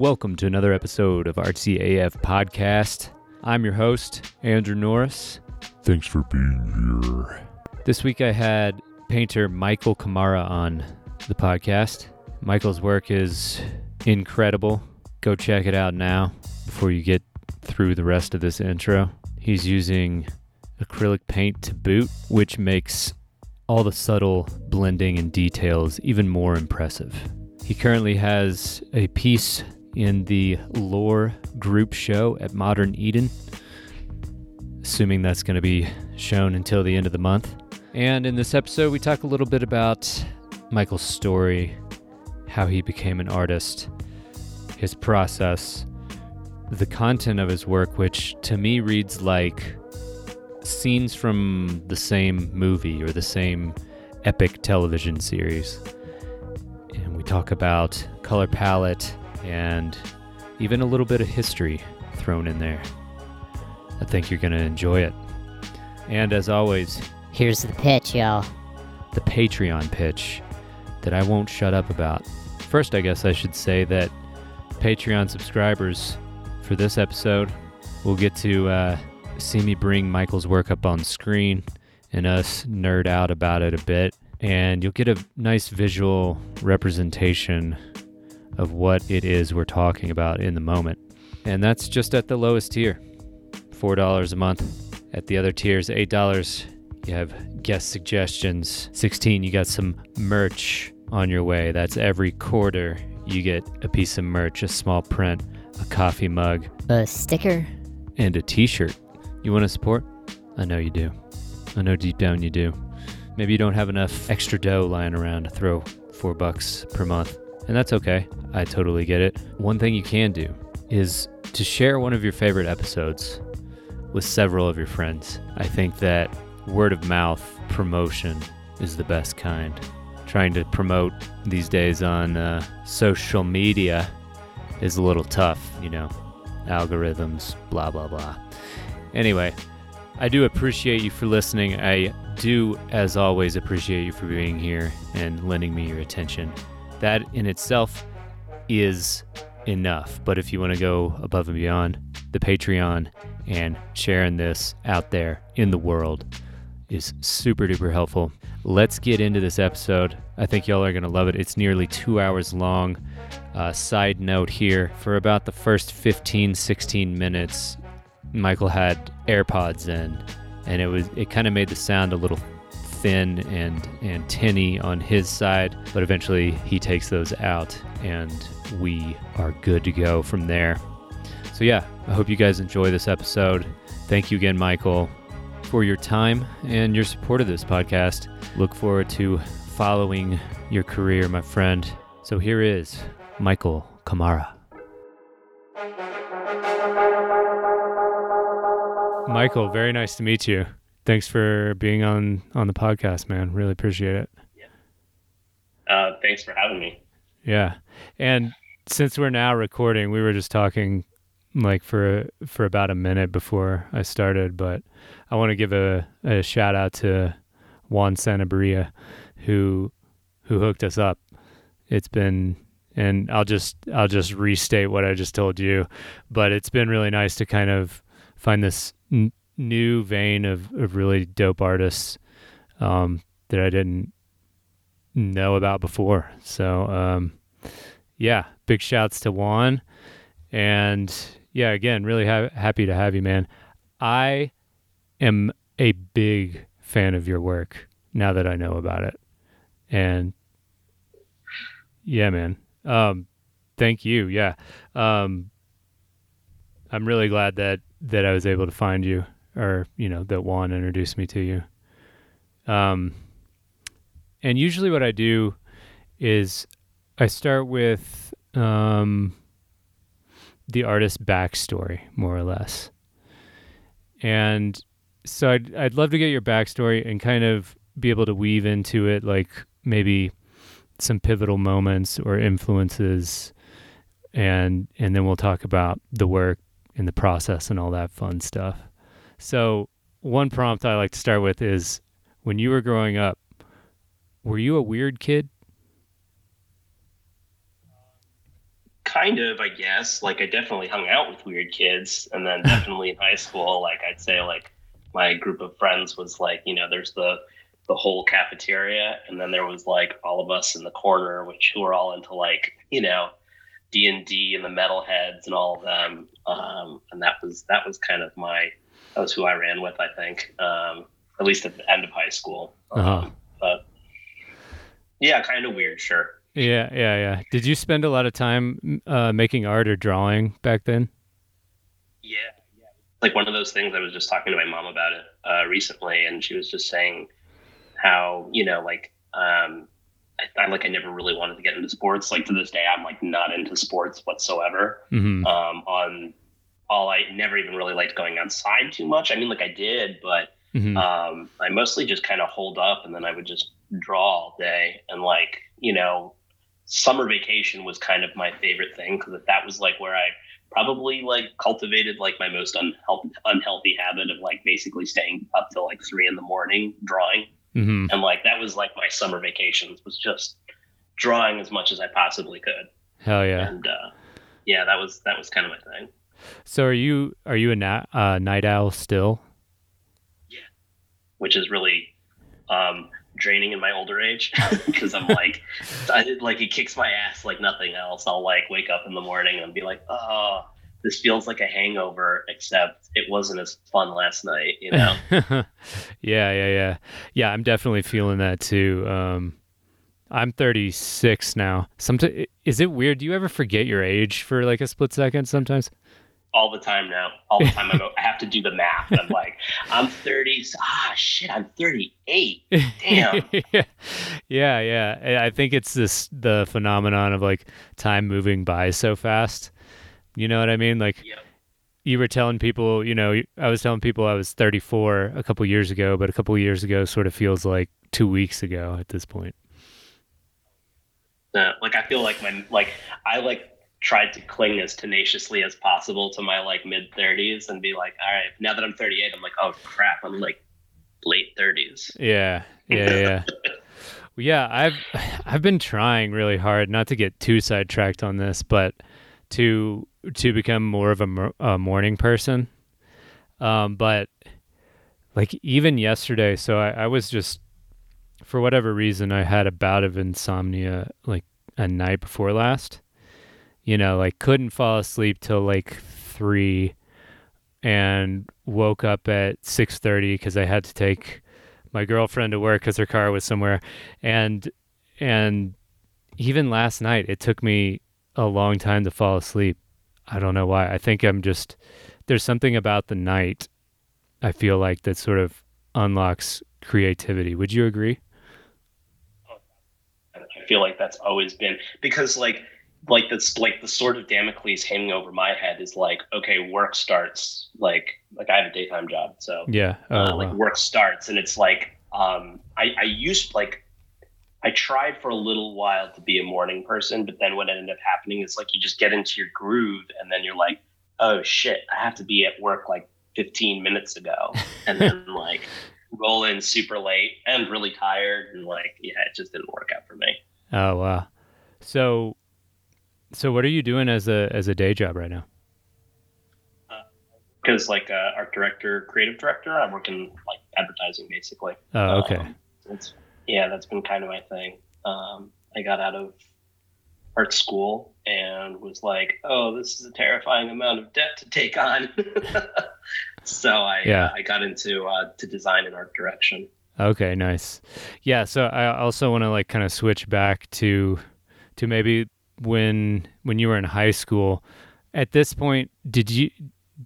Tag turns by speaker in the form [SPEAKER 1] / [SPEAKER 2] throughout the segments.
[SPEAKER 1] Welcome to another episode of Artsy AF Podcast. I'm your host, Andrew Norris.
[SPEAKER 2] Thanks for being here.
[SPEAKER 1] This week I had painter Michael Kamara on the podcast. Michael's work is incredible. Go check it out now before you get through the rest of this intro. He's using acrylic paint to boot, which makes all the subtle blending and details even more impressive. He currently has a piece in the Lore group show at Modern Eden, assuming that's going to be shown until the end of the month. And in this episode, we talk a little bit about Michael's story, how he became an artist, his process, the content of his work, which to me reads like scenes from the same movie or the same epic television series. And we talk about color palette and even a little bit of history thrown in there. I think you're going to enjoy it. And as always,
[SPEAKER 3] Here's the pitch, y'all.
[SPEAKER 1] the Patreon pitch that I won't shut up about. First, I guess I should say that Patreon subscribers for this episode will get to uh, see me bring Michael's work up on screen and us nerd out about it a bit. And you'll get a nice visual representation of what it is we're talking about in the moment. And that's just at the lowest tier $4 a month. At the other tiers, $8 you have guest suggestions. 16, you got some merch on your way. That's every quarter you get a piece of merch, a small print, a coffee mug,
[SPEAKER 3] A sticker?
[SPEAKER 1] and a t shirt. You want to support? I know you do. I know deep down you do. Maybe you don't have enough extra dough lying around to throw four bucks per month, and that's okay. I totally get it. One thing you can do is to share one of your favorite episodes with several of your friends. I think that word of mouth promotion is the best kind. Trying to promote these days on uh, social media is a little tough, you know, algorithms, blah, blah, blah. Anyway, I do appreciate you for listening. I do, as always, appreciate you for being here and lending me your attention. That in itself is enough. But if you want to go above and beyond, the Patreon and sharing this out there in the world is super duper helpful. Let's get into this episode. I think y'all are going to love it. It's nearly two hours long. Uh, side note here for about the first 15, 16 minutes, Michael had AirPods in, and it was it kind of made the sound a little thin and and tinny on his side, but eventually he takes those out, and we are good to go from there. So yeah, I hope you guys enjoy this episode. Thank you again, Michael, for your time and your support of this podcast. Look forward to following your career, my friend. So here is Michael Kamara. Michael, very nice to meet you. Thanks for being on on the podcast, man. Really appreciate it.
[SPEAKER 4] Uh, thanks for having me.
[SPEAKER 1] Yeah. And since we're now recording, we were just talking like for for about a minute before I started, but I want to give a, a shout out to Juan Sanabria who who hooked us up. It's been and I'll just I'll just restate what I just told you, but it's been really nice to kind of find this n- new vein of, of really dope artists um, that I didn't know about before. So um, yeah, big shouts to Juan, and yeah, again, really ha- happy to have you, man. I am a big fan of your work now that I know about it, and yeah, man. Um, thank you. Yeah, um, I'm really glad that that I was able to find you, or you know, that Juan introduced me to you. Um, and usually, what I do is I start with um, the artist's backstory, more or less. And so I'd, I'd love to get your backstory and kind of be able to weave into it, like maybe some pivotal moments or influences, and and then we'll talk about the work and the process and all that fun stuff. So one prompt I like to start with is when you were growing up, were you a weird kid?
[SPEAKER 5] kind of, I guess. Like I definitely hung out with weird kids, and then definitely in high school, like I'd say, like my group of friends was like, you know, there's the the whole cafeteria, and then there was like all of us in the corner, which who were all into like, you know, D and D and the metalheads and all of them. Um, and that was that was kind of my that was who I ran with, I think. Um, at least at the end of high school. Um,
[SPEAKER 1] Uh-huh.
[SPEAKER 5] But yeah, kind of weird, sure.
[SPEAKER 1] Yeah, yeah, yeah. Did you spend a lot of time uh, making art or drawing back then?
[SPEAKER 5] Yeah, yeah. Like one of those things. I was just talking to my mom about it uh, recently, and she was just saying how you know, like, um, I, I like I never really wanted to get into sports. Like to this day, I'm like not into sports whatsoever.
[SPEAKER 1] hmm
[SPEAKER 5] Um, on all, I never even really liked going outside too much. I mean, like I did, but
[SPEAKER 1] hmm
[SPEAKER 5] um, I mostly just kind of hold up, and then I would just draw all day. And like, you know, summer vacation was kind of my favorite thing because that was like where I probably like cultivated like my most unhealthy unhealthy habit of like basically staying up till like three in the morning drawing.
[SPEAKER 1] hmm
[SPEAKER 5] And like that was like my summer vacations was just drawing as much as I possibly could.
[SPEAKER 1] Hell yeah.
[SPEAKER 5] And uh, yeah, that was that was kind of my thing.
[SPEAKER 1] So are you are you a na- uh, night owl still?
[SPEAKER 5] Yeah, which is really um, draining in my older age because I'm like, I did, like it kicks my ass like nothing else. I'll like wake up in the morning and be like, oh, this feels like a hangover, except it wasn't as fun last night, you know?
[SPEAKER 1] yeah, yeah, yeah. Yeah, I'm definitely feeling that too. Um I'm 36 now. Sometimes is it weird? Do you ever forget your age for like a split second sometimes?
[SPEAKER 5] All the time now. All the time I go, I have to do the math. I'm like, I'm 30. Ah, shit, I'm 38. Damn.
[SPEAKER 1] yeah, yeah. I think it's this the phenomenon of like time moving by so fast. You know what I mean? Like
[SPEAKER 5] Yep.
[SPEAKER 1] you were telling people, you know, I was telling people I was 34 a couple years ago, but a couple years ago sort of feels like 2 weeks ago at this point.
[SPEAKER 5] Uh, like I feel like when like I like tried to cling as tenaciously as possible to my like mid 30s and be like, all right, now that I'm 38, I'm like, oh crap, I'm like late 30s.
[SPEAKER 1] Yeah, yeah, yeah. well, yeah, I've I've been trying really hard not to get too sidetracked on this, but to to become more of a, a morning person. Um, but like even yesterday, so I, I was just for whatever reason I had a bout of insomnia like a night before last. You know, like couldn't fall asleep till like three, and woke up at six thirty because I had to take my girlfriend to work because her car was somewhere, and and even last night it took me a long time to fall asleep. I don't know why. I think I'm just there's something about the night. I feel like that sort of unlocks creativity. Would you agree?
[SPEAKER 5] I feel like that's always been because like like that's like the sword of Damocles hanging over my head is like, okay, work starts like like I have a daytime job, so
[SPEAKER 1] Yeah. Oh,
[SPEAKER 5] uh, like
[SPEAKER 1] wow.
[SPEAKER 5] work starts and it's like um I, I used like I tried for a little while to be a morning person, but then what ended up happening is like you just get into your groove and then you're like, oh shit, I have to be at work like 15 minutes ago. And then like roll in super late and really tired and like yeah, it just didn't work out for me.
[SPEAKER 1] oh wow. So so what are you doing as a as a day job right now?
[SPEAKER 5] Because like uh, art director, creative director, I work in like advertising basically.
[SPEAKER 1] Oh, okay.
[SPEAKER 5] Um, yeah, that's been kind of my thing. Um, I got out of art school and was like, oh, this is a terrifying amount of debt to take on. so I
[SPEAKER 1] Yeah.
[SPEAKER 5] uh, I got into uh, to design and art direction.
[SPEAKER 1] Okay, nice. Yeah, so I also want to like kind of switch back to to maybe when when you were in high school. At this point, did you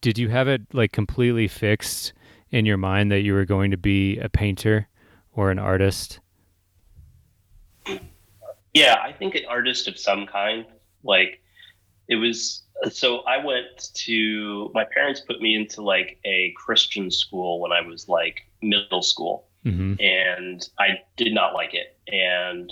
[SPEAKER 1] did you have it like completely fixed in your mind that you were going to be a painter or an artist?
[SPEAKER 5] Yeah, I think an artist of some kind. Like it was so I went to my parents put me into like a Christian school when I was like middle school.
[SPEAKER 1] hmm
[SPEAKER 5] and I did not like it. And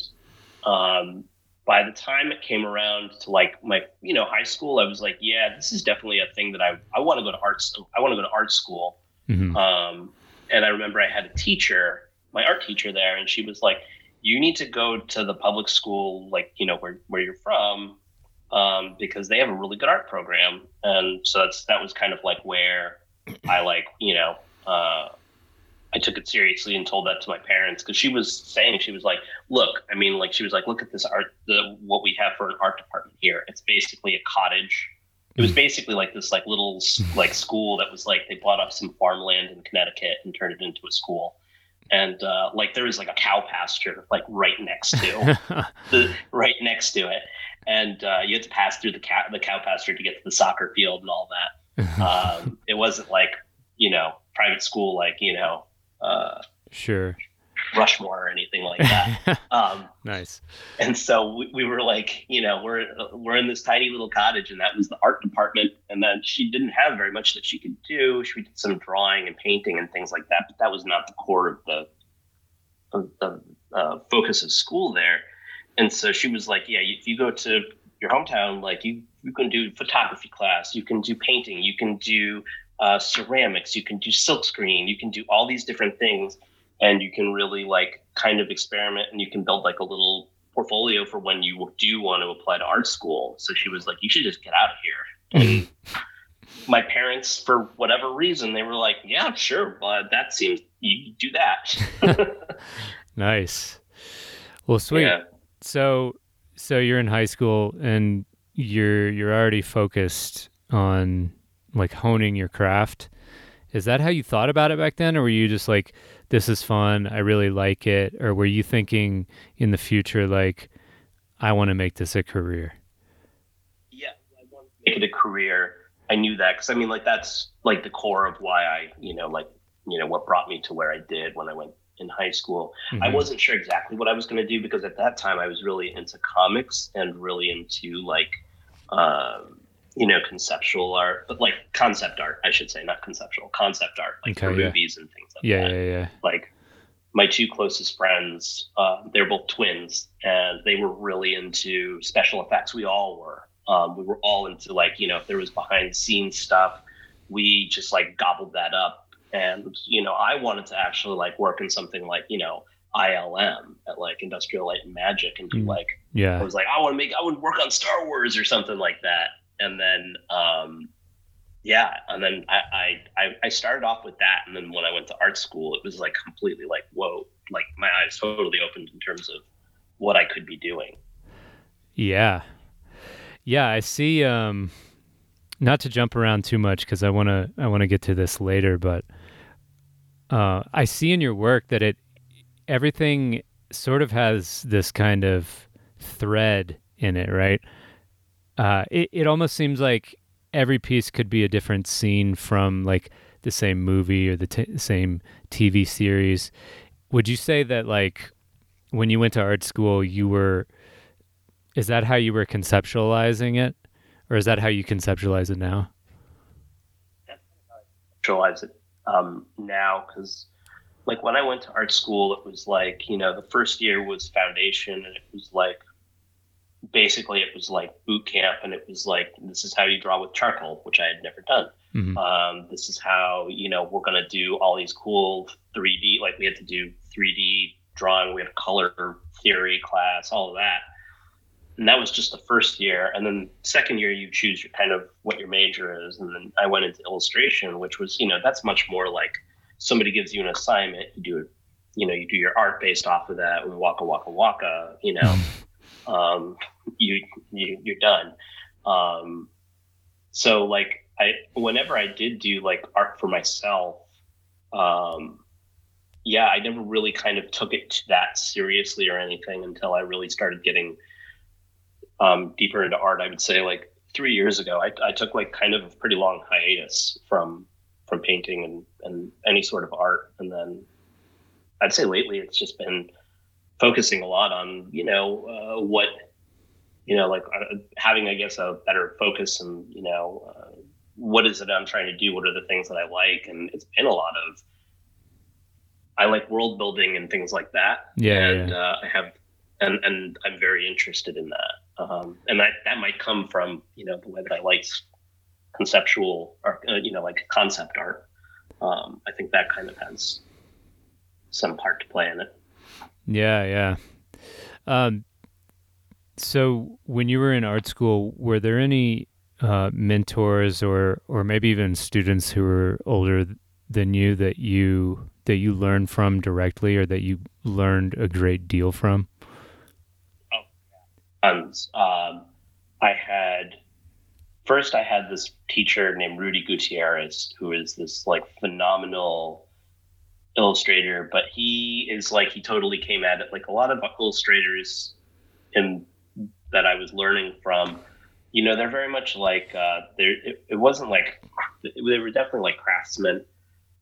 [SPEAKER 5] um, by the time it came around to like my you know high school, I was like, yeah, this is definitely a thing that I I want to go to art. I want to go to art school.
[SPEAKER 1] hmm
[SPEAKER 5] Um, and I remember I had a teacher, my art teacher there, and she was like, "You need to go to the public school, like you know where where you're from, um, because they have a really good art program, and so that's that was kind of like where I like you know uh, I took it seriously and told that to my parents because she was saying she was like, look, I mean, like she was like, look at this art, the what we have for an art department here. It's basically a cottage. It was basically like this like little like school that was like they bought up some farmland in Connecticut and turned it into a school. And uh, like there was like a cow pasture like right next to the right next to it, and uh, you had to pass through the cow the cow pasture to get to the soccer field and all that. Um, it wasn't like you know private school like you know uh,
[SPEAKER 1] sure.
[SPEAKER 5] Rushmore or anything like that. um,
[SPEAKER 1] nice.
[SPEAKER 5] And so we, we, were like, you know, we're we're in this tiny little cottage, and that was the art department. And then she didn't have very much that she could do. She did some drawing and painting and things like that, but that was not the core of the of the uh, focus of school there. And so she was like, yeah, if you go to your hometown, like you you can do photography class, you can do painting, you can do uh, ceramics, you can do silkscreen, you can do all these different things, and you can really like kind of experiment and you can build like a little portfolio for when you do want to apply to art school. So she was like, you should just get out of here. And my parents, for whatever reason, they were like, yeah, sure, but that seems you do that.
[SPEAKER 1] nice. Well, sweet. Yeah. So, so you're in high school and you're you're already focused on like honing your craft. Is that how you thought about it back then, or were you just like, "This is fun. I really like it," or were you thinking in the future like, "I want to make this a career"?
[SPEAKER 5] Yeah, I want to make it a career. I knew that because I mean, like that's like the core of why I, you know, like you know what brought me to where I did when I went in high school. Mm-hmm. I wasn't sure exactly what I was going to do because at that time I was really into comics and really into like. Um, you know, conceptual art, but like concept art, I should say, not conceptual, concept art, like okay, for yeah. movies and things like
[SPEAKER 1] yeah,
[SPEAKER 5] that.
[SPEAKER 1] Yeah, yeah,
[SPEAKER 5] Like my two closest friends, uh, they're both twins, and they were really into special effects. We all were. Um, we were all into like, you know, if there was behind the scenes stuff, we just like gobbled that up. And you know, I wanted to actually like work in something like, you know, ILM at like Industrial Light and Magic, and do mm. like,
[SPEAKER 1] yeah,
[SPEAKER 5] I was like, I want to make, I would work on Star Wars or something like that and then um, yeah, and then I, I I started off with that, and then when I went to art school, it was like completely like whoa, like my eyes totally opened in terms of what I could be doing.
[SPEAKER 1] Yeah, yeah, I see. Um, not to jump around too much because I want to I want to get to this later, but uh, I see in your work that it everything sort of has this kind of thread in it, right? Uh, it, it almost seems like every piece could be a different scene from like the same movie or the t- same TV series. Would you say that like when you went to art school, you were is that how you were conceptualizing it, or is that how you conceptualize it now?
[SPEAKER 5] Conceptualize it um, now because like when I went to art school, it was like you know the first year was foundation, and it was like basically it was like boot camp and it was like this is how you draw with charcoal which i had never done. Mm-hmm. um, this is how you know we're going to do all these cool 3d like we had to do 3d drawing we had a color theory class all of that. And that was just the first year and then second year you choose your kind of what your major is and then i went into illustration which was you know that's much more like somebody gives you an assignment you do it you know you do your art based off of that and waka waka waka you know um, you, you you're done. Um, so like I whenever I did do like art for myself, um, yeah, I never really kind of took it that seriously or anything until I really started getting um, deeper into art. I would say like three years ago, I, I took like kind of a pretty long hiatus from from painting and, and any sort of art, and then I'd say lately it's just been focusing a lot on you know uh, what you know like uh, having i guess a better focus and you know uh, what is it i'm trying to do? What are the things that i like? And it's been a lot of i like world building and things like that.
[SPEAKER 1] Yeah
[SPEAKER 5] and
[SPEAKER 1] yeah.
[SPEAKER 5] Uh, i have and and i'm very interested in that. Um, and that that might come from you know the way that i like conceptual or uh, you know like concept art. Um, i think that kind of has some part to play in it
[SPEAKER 1] yeah, yeah. Um, so when you were in art school, were there any uh, mentors or or maybe even students who were older than you that you that you learned from directly or that you learned a great deal from?
[SPEAKER 5] tons. Um, I had first I had this teacher named Rudy Gutierrez, who is this like phenomenal illustrator, but he is like he totally came at it like a lot of illustrators in that I was learning from. You know, they're very much like uh, there. It, it wasn't like they were definitely like craftsmen,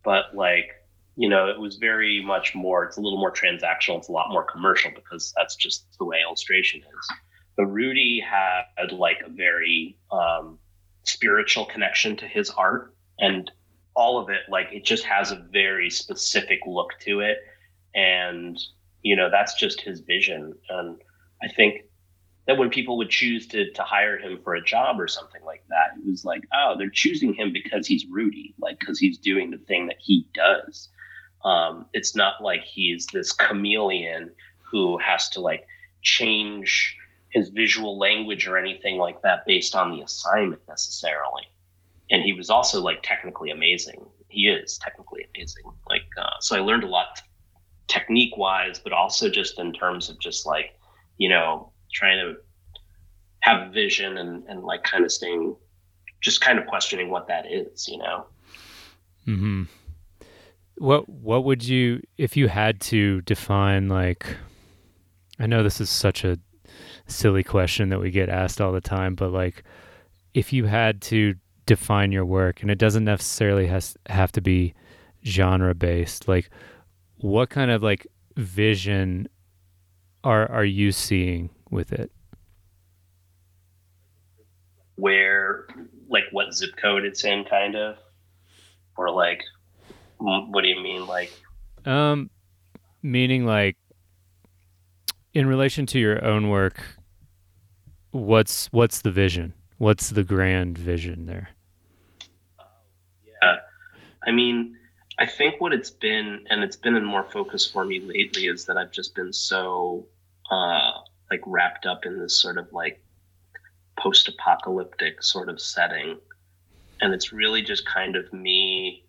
[SPEAKER 5] but like you know, it was very much more. It's a little more transactional. It's a lot more commercial because that's just the way illustration is. But Rudy had like a very um, spiritual connection to his art, and all of it, like it just has a very specific look to it, and you know that's just his vision. And I think that when people would choose to to hire him for a job or something like that, it was like, oh, they're choosing him because he's Rudy, like because he's doing the thing that he does. Um, it's not like he's this chameleon who has to like change his visual language or anything like that based on the assignment necessarily. And he was also like technically amazing. He is technically amazing. Like, uh, so I learned a lot technique wise, but also just in terms of just like, you know, trying to have vision and, and like kind of staying, just kind of questioning what that is, you know?
[SPEAKER 1] Hmm. What What would you, if you had to define like? I know this is such a silly question that we get asked all the time, but like if you had to define your work and it doesn't necessarily has have to be genre based, like what kind of like vision are are you seeing with it?
[SPEAKER 5] Where like what zip code it's in kind of or like what do you mean like
[SPEAKER 1] um meaning like in relation to your own work what's what's the vision? What's the grand vision there?
[SPEAKER 5] I mean, I think what it's been, and it's been in more focus for me lately, is that I've just been so uh, like wrapped up in this sort of like post-apocalyptic sort of setting, and it's really just kind of me.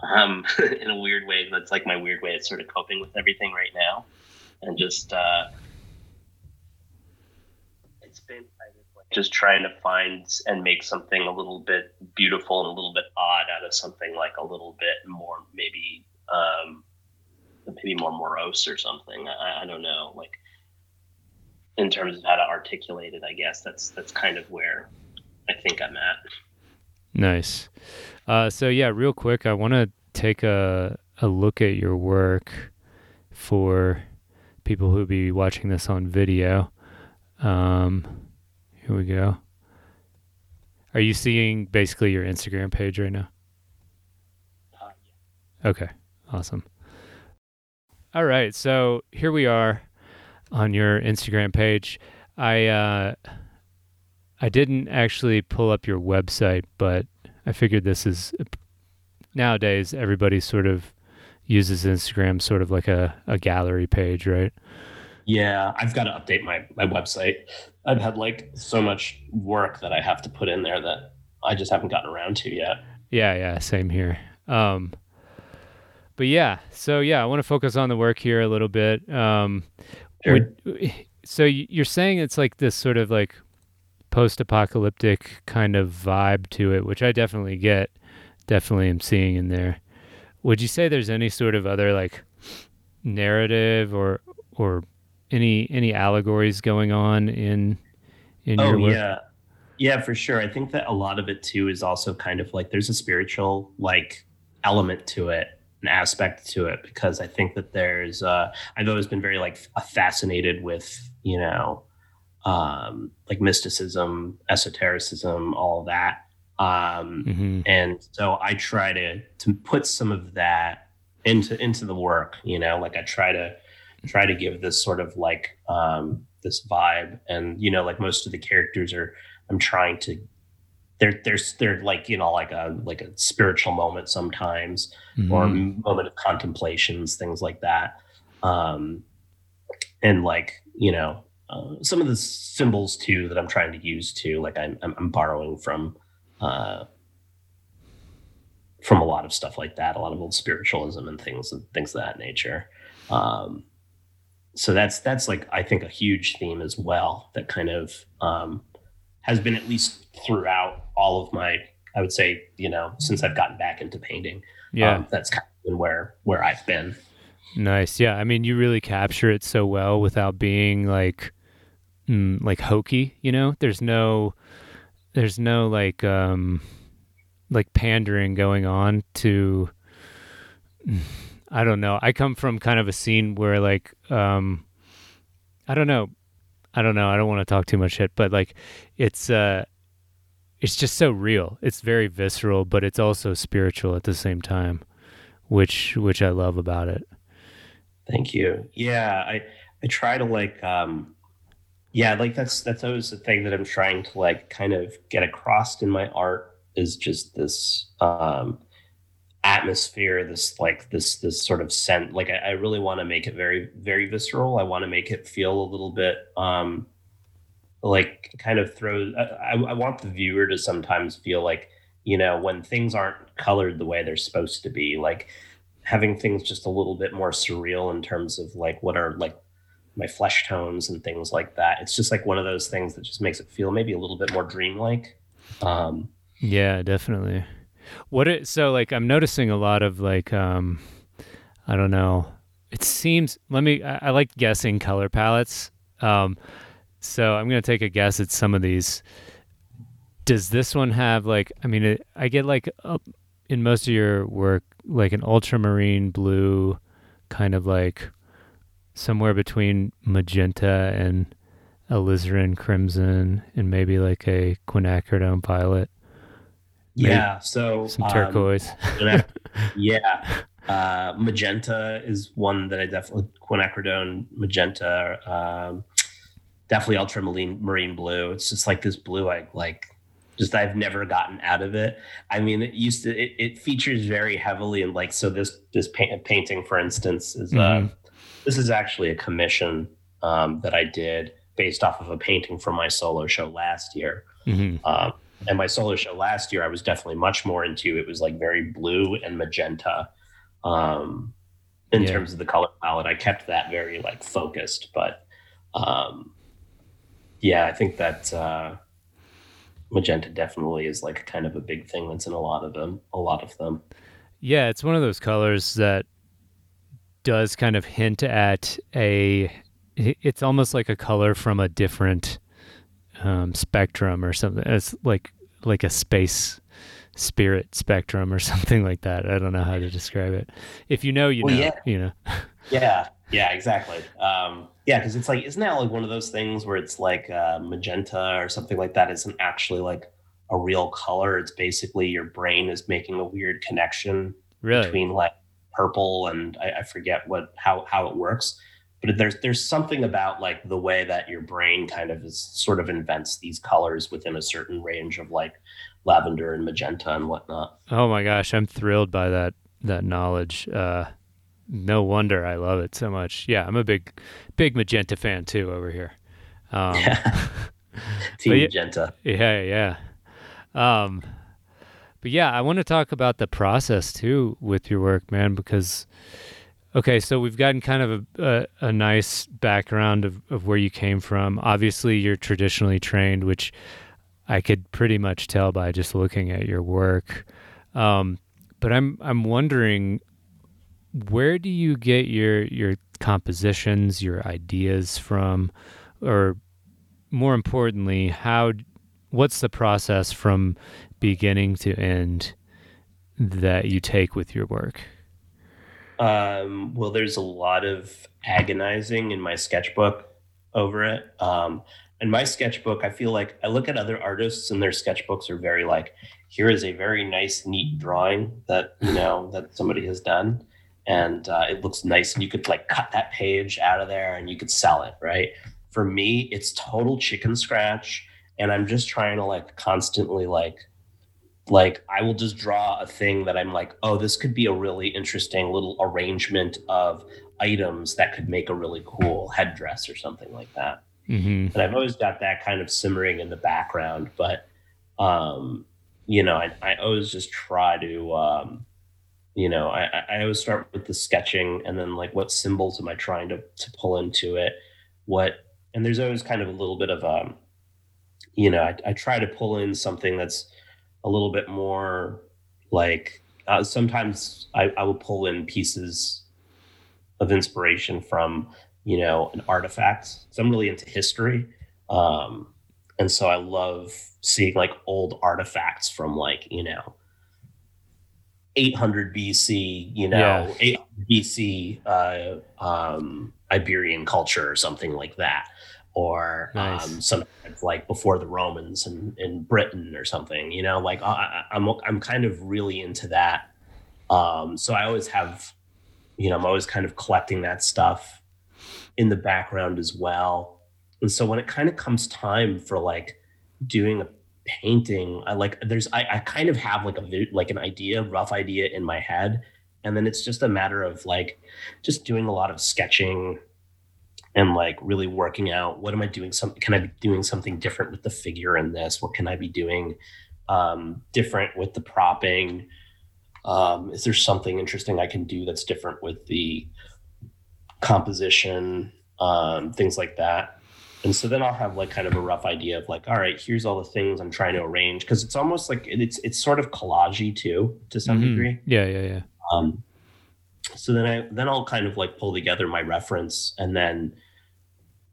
[SPEAKER 5] Um, in a weird way, that's like my weird way of sort of coping with everything right now, and just uh, it's been kind of like just trying to find and make something a little bit beautiful and a little bit odd out of something like a little bit more maybe um, maybe more morose or something. I, I don't know, like in terms of how to articulate it. I guess that's that's kind of where I think I'm at.
[SPEAKER 1] Nice. Uh, so yeah, real quick, I want to take a a look at your work for people who be watching this on video. Um, here we go. Are you seeing basically your Instagram page right now?
[SPEAKER 5] Uh, yeah.
[SPEAKER 1] Okay, awesome. All right, so here we are on your Instagram page. I uh, I didn't actually pull up your website, but I figured this is nowadays everybody sort of uses Instagram sort of like a, a gallery page, right?
[SPEAKER 6] Yeah, I've got to update my my website. I've had like so much work that I have to put in there that I just haven't gotten around to yet.
[SPEAKER 1] Yeah, yeah, same here. Um, but yeah, so yeah, I want to focus on the work here a little bit. Um,
[SPEAKER 6] Sure.
[SPEAKER 1] would- so you're saying it's like this sort of like post-apocalyptic kind of vibe to it, which I definitely get. Definitely am seeing in there. Would you say there's any sort of other like narrative or or any any allegories going on in in
[SPEAKER 6] oh
[SPEAKER 1] your work?
[SPEAKER 6] yeah. Yeah for sure. I think that a lot of it too is also kind of like there's a spiritual like element to it an aspect to it because i think that there's uh i've always been very like fascinated with you know um like mysticism esotericism all that. Um
[SPEAKER 1] hmm
[SPEAKER 6] and so i try to to put some of that into into the work you know like i try to try to give this sort of like um this vibe and you know like most of the characters are i'm trying to they're they're they're like you know like a like a spiritual moment sometimes or a
[SPEAKER 1] Mhm.
[SPEAKER 6] moment of contemplations things like that um and like you know
[SPEAKER 5] uh, some of the symbols too that I'm trying to use too. Like I'm I'm, I'm borrowing from uh, from a lot of stuff like that, a lot of old spiritualism and things and things of that nature. Um, so that's that's like I think a huge theme as well that kind of um, has been at least throughout all of my I would say you know since I've gotten back into painting.
[SPEAKER 1] Yeah,
[SPEAKER 5] um, that's kind of been where where I've been.
[SPEAKER 1] Nice. Yeah, I mean you really capture it so well without being like mm, like hokey. You know, there's no there's no like um like pandering going on to I don't know. I come from kind of a scene where like um I don't know. I don't know. I don't want to talk too much shit, but like it's uh it's just so real. It's very visceral, but it's also spiritual at the same time, which which I love about it.
[SPEAKER 5] Thank you. Yeah, I I try to like um yeah, like that's that's always the thing that I'm trying to like kind of get across in my art is just this um atmosphere this like this this sort of scent like i, I really want to make it very very visceral. I want to make it feel a little bit um like kind of throw I, I want the viewer to sometimes feel like you know when things aren't colored the way they're supposed to be like having things just a little bit more surreal in terms of like what are like my flesh tones and things like that. It's just like one of those things that just makes it feel maybe a little bit more dreamlike. Um
[SPEAKER 1] yeah definitely what it so like I'm noticing a lot of like um I don't know. It seems let me I, I like guessing color palettes. Um so I'm going to take a guess at some of these. Does this one have like I mean it, I get like uh, in most of your work like an ultramarine blue kind of like somewhere between magenta and alizarin crimson and maybe like a quinacridone violet.
[SPEAKER 5] Maybe yeah, so
[SPEAKER 1] some um, turquoise.
[SPEAKER 5] Um, yeah, uh, magenta is one that I definitely quinacridone magenta. Um, definitely ultramarine marine blue. It's just like this blue I like. Just I've never gotten out of it. I mean, it used to. It, it features very heavily in like so. This this painting, for instance, is uh, mm-hmm. uh, this is actually a commission um, that I did based off of a painting from my solo show last year. Mm-hmm. Um, and my solo show last year, I was definitely much more into. It was like very blue and magenta. Um, in yeah. terms of the color palette, I kept that very like focused. But um, yeah, I think that uh, magenta definitely is like kind of a big thing that's in a lot of them. A lot of them.
[SPEAKER 1] Yeah, it's one of those colors that does kind of hint at a. It's almost like a color from a different um, spectrum or something. It's like like a space spirit spectrum or something like that. I don't know how to describe it. If you know, you well, know. Yeah. You know.
[SPEAKER 5] yeah. Yeah. Exactly. Um, yeah, because it's like, isn't that like one of those things where it's like uh, magenta or something like that isn't actually like a real color? It's basically your brain is making a weird connection
[SPEAKER 1] really?
[SPEAKER 5] between like purple and I, I forget what how how it works but there's there's something about like the way that your brain kind of is sort of invents these colors within a certain range of like lavender and magenta and whatnot.
[SPEAKER 1] Oh my gosh, I'm thrilled by that that knowledge. Uh, no wonder I love it so much. Yeah, I'm a big big magenta fan too over here. Um,
[SPEAKER 5] Team yeah, magenta.
[SPEAKER 1] Yeah, yeah. Um, but yeah, I want to talk about the process too with your work, man, because Okay, so we've gotten kind of a, a, a, nice background of, of where you came from. Obviously, you're traditionally trained, which I could pretty much tell by just looking at your work. Um, but I'm I'm wondering, where do you get your your compositions, your ideas from, or more importantly, how what's the process from beginning to end that you take with your work?
[SPEAKER 5] Um, well, there's a lot of agonizing in my sketchbook over it. Um, in my sketchbook, I feel like I look at other artists and their sketchbooks are very like, here is a very nice, neat drawing that you know that somebody has done, and uh, it looks nice, and you could like cut that page out of there and you could sell it, right? For me, it's total chicken scratch, and I'm just trying to like constantly like like I will just draw a thing that I'm like, oh, this could be a really interesting little arrangement of items that could make a really cool headdress or something like that.
[SPEAKER 1] Mm-hmm.
[SPEAKER 5] and I've always got that kind of simmering in the background. But um, you know, I, I always just try to um, you know, I, I- always start with the sketching and then like what symbols am I trying to to pull into it? What and there's always kind of a little bit of um, you know, I, I try to pull in something that's a little bit more like uh, sometimes I, I will pull in pieces of inspiration from you know an artifact so i'm really into history um and so i love seeing like old artifacts from like you know 800 bc you know
[SPEAKER 1] Yeah.
[SPEAKER 5] 800 bc uh um iberian culture or something like that or
[SPEAKER 1] Nice.
[SPEAKER 5] um sometimes like before the romans in, in britain or something you know? Like I, I- i'm i'm kind of really into that. Um so i always have you know i'm always kind of collecting that stuff in the background as well. And so when it kind of comes time for like doing a painting i like there's i, I kind of have like a like an idea rough idea in my head. And then it's just a matter of like just doing a lot of sketching and like really working out what am i doing some can i be doing something different with the figure in this what can i be doing um different with the propping um is there something interesting i can do that's different with the composition um things like that and so then I'll have like kind of a rough idea of like, all right, here's all the things I'm trying to arrange because it's almost like it's it's sort of collagey too to some
[SPEAKER 1] Mhm.
[SPEAKER 5] degree.
[SPEAKER 1] Yeah, yeah, yeah.
[SPEAKER 5] Um, so then I then I'll kind of like pull together my reference and then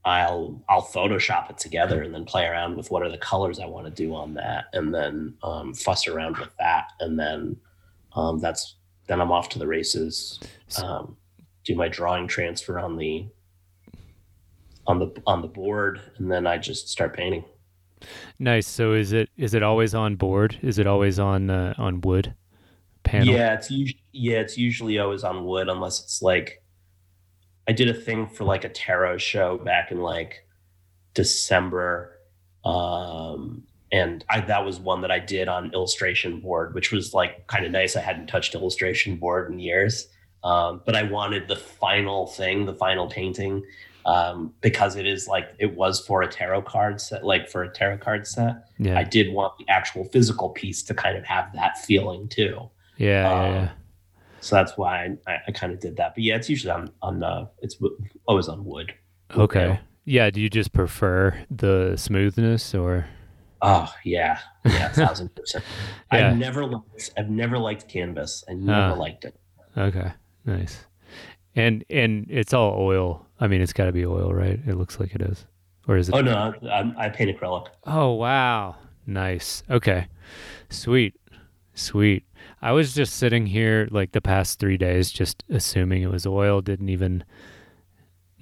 [SPEAKER 5] I'll I'll Photoshop it together and then play around with what are the colors I want to do on that and then um, fuss around with that and then um, that's then I'm off to the races. Um, do my drawing transfer on the on the on the board and then I just start painting.
[SPEAKER 1] Nice. So is it is it always on board? Is it always on uh, on wood panel?
[SPEAKER 5] Yeah, it's usually yeah, it's usually always on wood unless it's like I did a thing for like a tarot show back in like December. Um and I that was one that I did on illustration board, which was like kind of nice. I hadn't touched illustration board in years. Um, but I wanted the final thing, the final painting, um, because it is like it was for a tarot card set, like for a tarot card set.
[SPEAKER 1] Yeah.
[SPEAKER 5] I did want the actual physical piece to kind of have that feeling too.
[SPEAKER 1] Yeah,
[SPEAKER 5] um,
[SPEAKER 1] yeah.
[SPEAKER 5] So that's why I, I kind of did that. But yeah, it's usually on on uh, it's always on wood.
[SPEAKER 1] Okay.
[SPEAKER 5] know.
[SPEAKER 1] Yeah. Do you just prefer the smoothness or?
[SPEAKER 5] Oh yeah, yeah, thousand percent.
[SPEAKER 1] Yeah.
[SPEAKER 5] I've never liked I've never liked canvas. I never
[SPEAKER 1] Ah.
[SPEAKER 5] liked it.
[SPEAKER 1] Okay. Nice. And and it's all oil. I mean, it's got to be oil, right? It looks like it is. Or is it?
[SPEAKER 5] Oh no, I, I paint acrylic.
[SPEAKER 1] Oh wow. Nice. Okay. Sweet. Sweet. I was just sitting here like the past 3 days just assuming it was oil, didn't even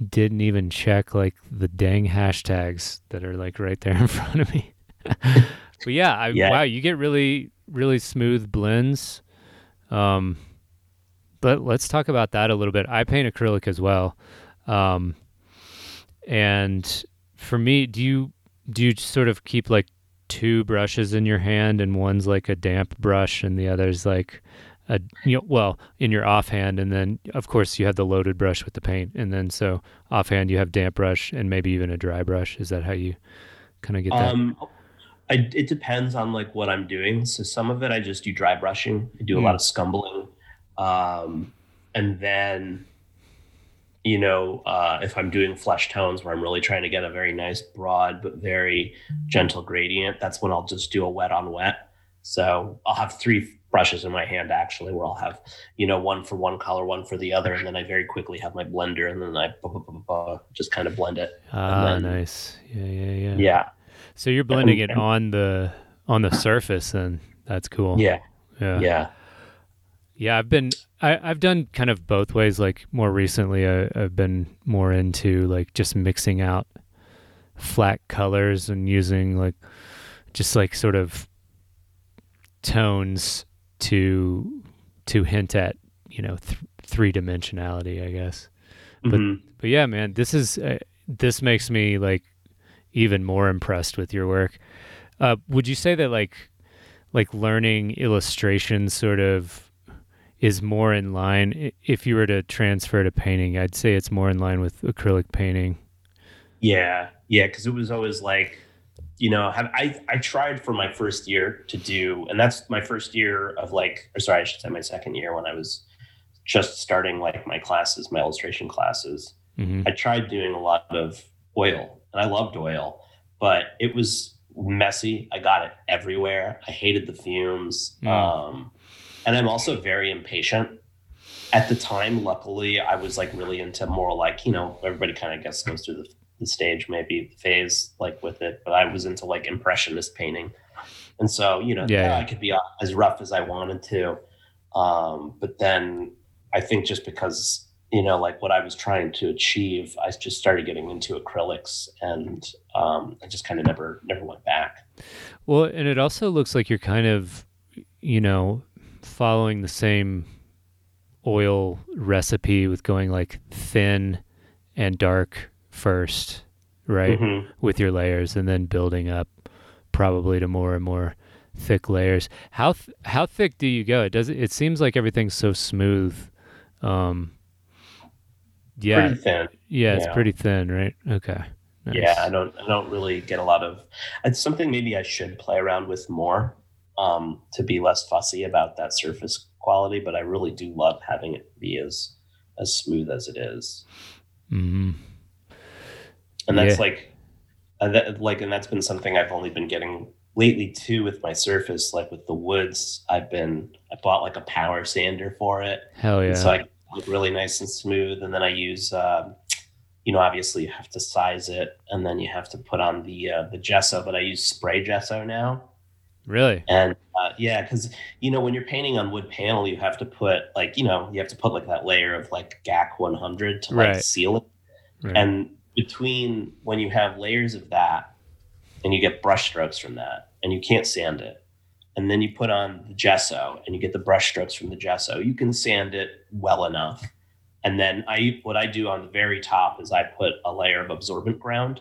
[SPEAKER 1] didn't even check like the dang hashtags that are like right there in front of me. but yeah, I,
[SPEAKER 5] Yeah.
[SPEAKER 1] wow, you get really really smooth blends. Um but let's talk about that a little bit. I paint acrylic as well. Um and for me, do you do you sort of keep like two brushes in your hand and one's like a damp brush and the other's like a you know well in your offhand. And then of course you have the loaded brush with the paint. And then so offhand you have damp brush and maybe even a dry brush. Is that how you kind of get that?
[SPEAKER 5] Um, I, it depends on like what I'm doing. So some of it I just do dry brushing. I do a lot of scumbling, um, and then you know uh, if I'm doing flesh tones where I'm really trying to get a very nice broad but very gentle gradient, that's when I'll just do a wet on wet. So I'll have three brushes in my hand actually, where I'll have you know one for one color, one for the other, and then I very quickly have my blender, and then I just kind of blend it.
[SPEAKER 1] ah
[SPEAKER 5] then-
[SPEAKER 1] nice. Yeah yeah yeah.
[SPEAKER 5] Yeah,
[SPEAKER 1] so you're blending it
[SPEAKER 5] and-
[SPEAKER 1] on the on the surface and that's cool.
[SPEAKER 5] Yeah,
[SPEAKER 1] yeah.
[SPEAKER 5] Yeah.
[SPEAKER 1] Yeah, I've been I, I've done kind of both ways. Like more recently, I, I've been more into like just mixing out flat colors and using like just like sort of tones to to hint at you know th- three dimensionality, I guess. But-
[SPEAKER 5] Mhm.
[SPEAKER 1] But yeah, man, this is uh, this makes me like even more impressed with your work. Uh, would you say that like like learning illustration sort of is more in line if you were to transfer to painting? I'd say it's more in line with acrylic painting.
[SPEAKER 5] Yeah, yeah, because it was always like, you know, have, I I tried for my first year to do, and that's my first year of like, or sorry, I should say my second year when I was just starting like my classes, my illustration classes.
[SPEAKER 1] hmm
[SPEAKER 5] I tried doing a lot of oil, and I loved oil, but it was messy. I got it everywhere. I hated the fumes,
[SPEAKER 1] Mm.
[SPEAKER 5] um, and I'm also very impatient. At the time, luckily, I was like really into more like you know everybody kind of gets goes through the, the stage maybe the phase like with it, but I was into like impressionist painting, and so you know
[SPEAKER 1] Yeah,
[SPEAKER 5] yeah,
[SPEAKER 1] yeah.
[SPEAKER 5] I could be as rough as I wanted to, um, but then I think just because you know like what I was trying to achieve, I just started getting into acrylics, and um, I just kind of never never went back.
[SPEAKER 1] Well, and it also looks like you're kind of, you know, following the same oil recipe with going like thin and dark first, right?
[SPEAKER 5] Mhm.
[SPEAKER 1] With your layers and then building up probably to more and more thick layers. How th- how thick do you go? It does it seems like everything's so smooth. Um yeah,
[SPEAKER 5] Pretty thin.
[SPEAKER 1] yeah, it's
[SPEAKER 5] yeah.
[SPEAKER 1] pretty thin, right? Okay. Nice.
[SPEAKER 5] Yeah, I don't I don't really get a lot of it's something maybe I should play around with more um, to be less fussy about that surface quality, but I really do love having it be as as smooth as it is.
[SPEAKER 1] Mhm.
[SPEAKER 5] And that's
[SPEAKER 1] Yeah.
[SPEAKER 5] like uh, that, like and that's been something I've only been getting lately too with my surface like with the woods I've been I bought like a power sander for it
[SPEAKER 1] Hell yeah.
[SPEAKER 5] And so I look really nice and smooth. And then I use, um, you know, obviously you have to size it, and then you have to put on the uh, the gesso. But I use spray gesso now,
[SPEAKER 1] really?
[SPEAKER 5] and uh, yeah, because you know when you're painting on wood panel, you have to put like you know you have to put like that layer of like GAC 100 to like
[SPEAKER 1] Right.
[SPEAKER 5] seal it.
[SPEAKER 1] Right.
[SPEAKER 5] And between when you have layers of that, and you get brush strokes from that, and you can't sand it, and then you put on the gesso and you get the brush strokes from the gesso, you can sand it well enough. And then I what I do on the very top is I put a layer of absorbent ground,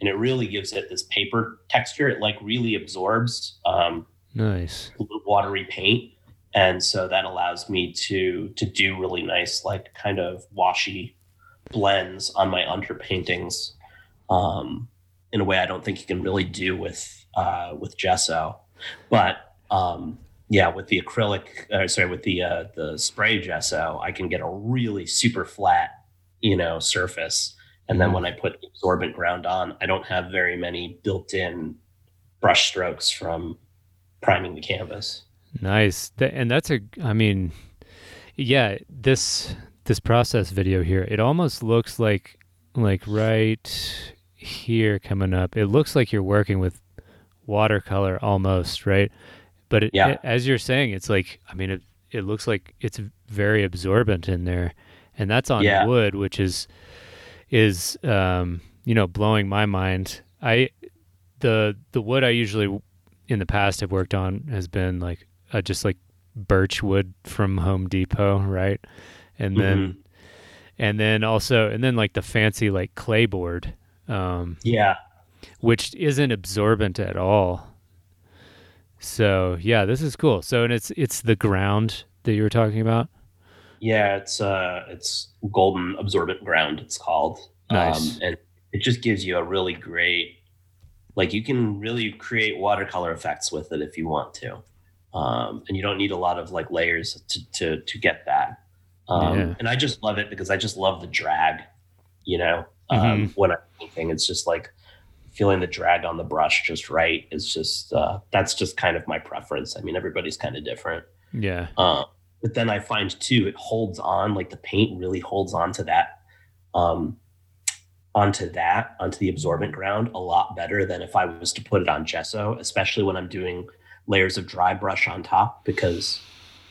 [SPEAKER 5] and it really gives it this paper texture. It like really absorbs um,
[SPEAKER 1] nice.
[SPEAKER 5] watery paint, and so that allows me to to do really nice like kind of washy blends on my underpaintings um, in a way I don't think you can really do with uh, with gesso. But um, yeah, with the acrylic, uh, sorry, with the uh, the spray gesso, I can get a really super flat, you know, surface. And then when I put absorbent ground on, I don't have very many built-in brush strokes from priming the canvas.
[SPEAKER 1] Nice. And that's a I mean yeah, this this process video here, it almost looks like like right here coming up. It looks like you're working with watercolor almost, right? But it,
[SPEAKER 5] Yeah.
[SPEAKER 1] it- as you're saying, it's like I mean it it looks like it's very absorbent in there. And that's on
[SPEAKER 5] Yeah.
[SPEAKER 1] wood, which is is um, you know, blowing my mind. I the the wood I usually in the past have worked on has been like uh, just like birch wood from Home Depot, right? And then
[SPEAKER 5] Mhm.
[SPEAKER 1] and then also and then like the fancy like clay board, um,
[SPEAKER 5] Yeah.
[SPEAKER 1] which isn't absorbent at all. So yeah, this is cool. So and it's it's the ground that you were talking about.
[SPEAKER 5] Yeah, it's uh it's golden absorbent ground it's called.
[SPEAKER 1] Nice.
[SPEAKER 5] Um, and it just gives you a really great like you can really create watercolor effects with it if you want to. Um, and you don't need a lot of like layers to to to get that. Um,
[SPEAKER 1] Yeah.
[SPEAKER 5] and I just love it because I just love the drag, you know. Um,
[SPEAKER 1] Mm-hmm.
[SPEAKER 5] when I'm painting, it's just like feeling the drag on the brush just right. It's just uh, that's just kind of my preference. I mean, everybody's kind of different.
[SPEAKER 1] Yeah.
[SPEAKER 5] Uh, but then I find too, it holds on, like the paint really holds on to that, um, onto that, onto the absorbent ground a lot better than if I was to put it on gesso, especially when I'm doing layers of dry brush on top, because,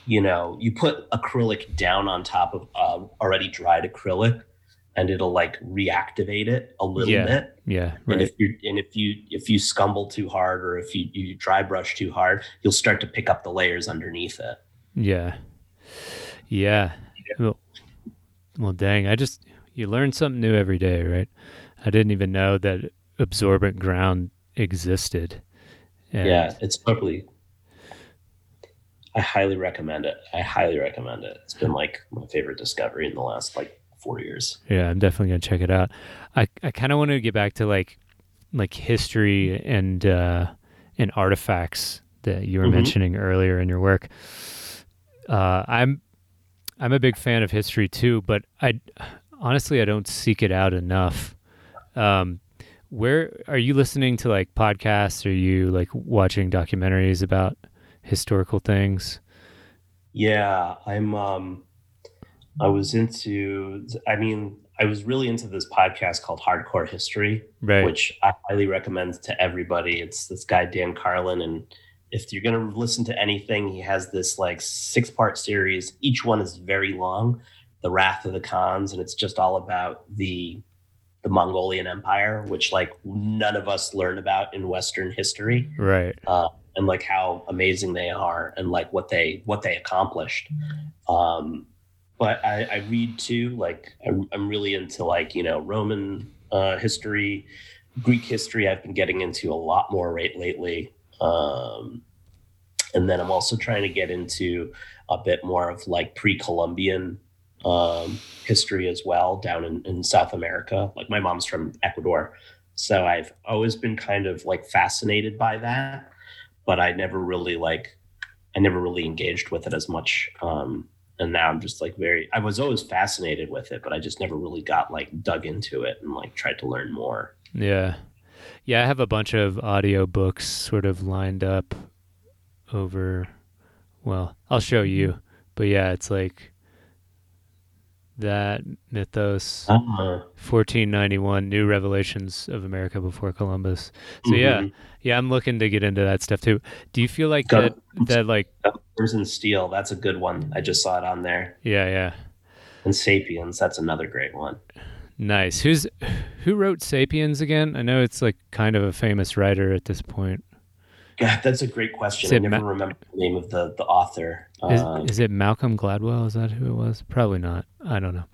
[SPEAKER 5] you know, you put acrylic down on top of uh, already dried acrylic and it'll like reactivate it a little
[SPEAKER 1] Yeah.
[SPEAKER 5] bit.
[SPEAKER 1] Yeah.
[SPEAKER 5] And if you and if you if you scumble too hard or if you, you dry brush too hard, you'll start to pick up the layers underneath it.
[SPEAKER 1] Yeah. Yeah. Well, well, dang. I just, you learn something new every day, right? I didn't even know that absorbent ground existed. And
[SPEAKER 5] yeah, it's totally. I highly recommend it. I highly recommend it. It's been like my favorite discovery in the last like four years.
[SPEAKER 1] Yeah, I'm definitely gonna check it out. I I kind of want to get back to like like history and uh, and artifacts that you were
[SPEAKER 5] Mhm.
[SPEAKER 1] mentioning earlier in your work. Uh, I'm I'm a big fan of history too, but I honestly I don't seek it out enough. Um, where are you listening to like podcasts? Are you like watching documentaries about historical things?
[SPEAKER 5] Yeah, I'm. Um, I was into. I mean, I was really into this podcast called Hardcore History,
[SPEAKER 1] Right.
[SPEAKER 5] which I highly recommend to everybody. It's this guy Dan Carlin, and if you're gonna listen to anything, he has this like six part series. Each one is very long. The Wrath of the Khans, and it's just all about the the Mongolian Empire, which like none of us learn about in Western history
[SPEAKER 1] right.
[SPEAKER 5] uh, and like how amazing they are and like what they what they accomplished um but i i read too like i'm, I'm really into like you know roman uh history greek history i've been getting into a lot more right lately um and then i'm also trying to get into a bit more of like pre-columbian um history as well down in, in south america like my mom's from ecuador so i've always been kind of like fascinated by that but I never really like I never really engaged with it as much. Um, and now I'm just like very I was always fascinated with it, but I just never really got like dug into it and like tried to learn more.
[SPEAKER 1] Yeah. Yeah, I have a bunch of audio books sort of lined up over well, I'll show you. But yeah, it's like that mythos
[SPEAKER 5] Uh,
[SPEAKER 1] 1491 new revelations of America before Columbus. So yeah,
[SPEAKER 5] mhm.
[SPEAKER 1] yeah, I'm looking to get into that stuff too. Do you feel like that that like
[SPEAKER 5] Colors in Steel, that's a good one. I just saw it on there.
[SPEAKER 1] yeah, yeah.
[SPEAKER 5] And Sapiens, that's another great one.
[SPEAKER 1] Nice. Who's who wrote Sapiens again? I know it's like kind of a famous writer at this point.
[SPEAKER 5] God, that's a great question. I
[SPEAKER 1] it
[SPEAKER 5] never
[SPEAKER 1] Ma-
[SPEAKER 5] remember the name of the the author.
[SPEAKER 1] Is,
[SPEAKER 5] Um,
[SPEAKER 1] is it Malcolm Gladwell? Is that who it was? Probably not. I don't know.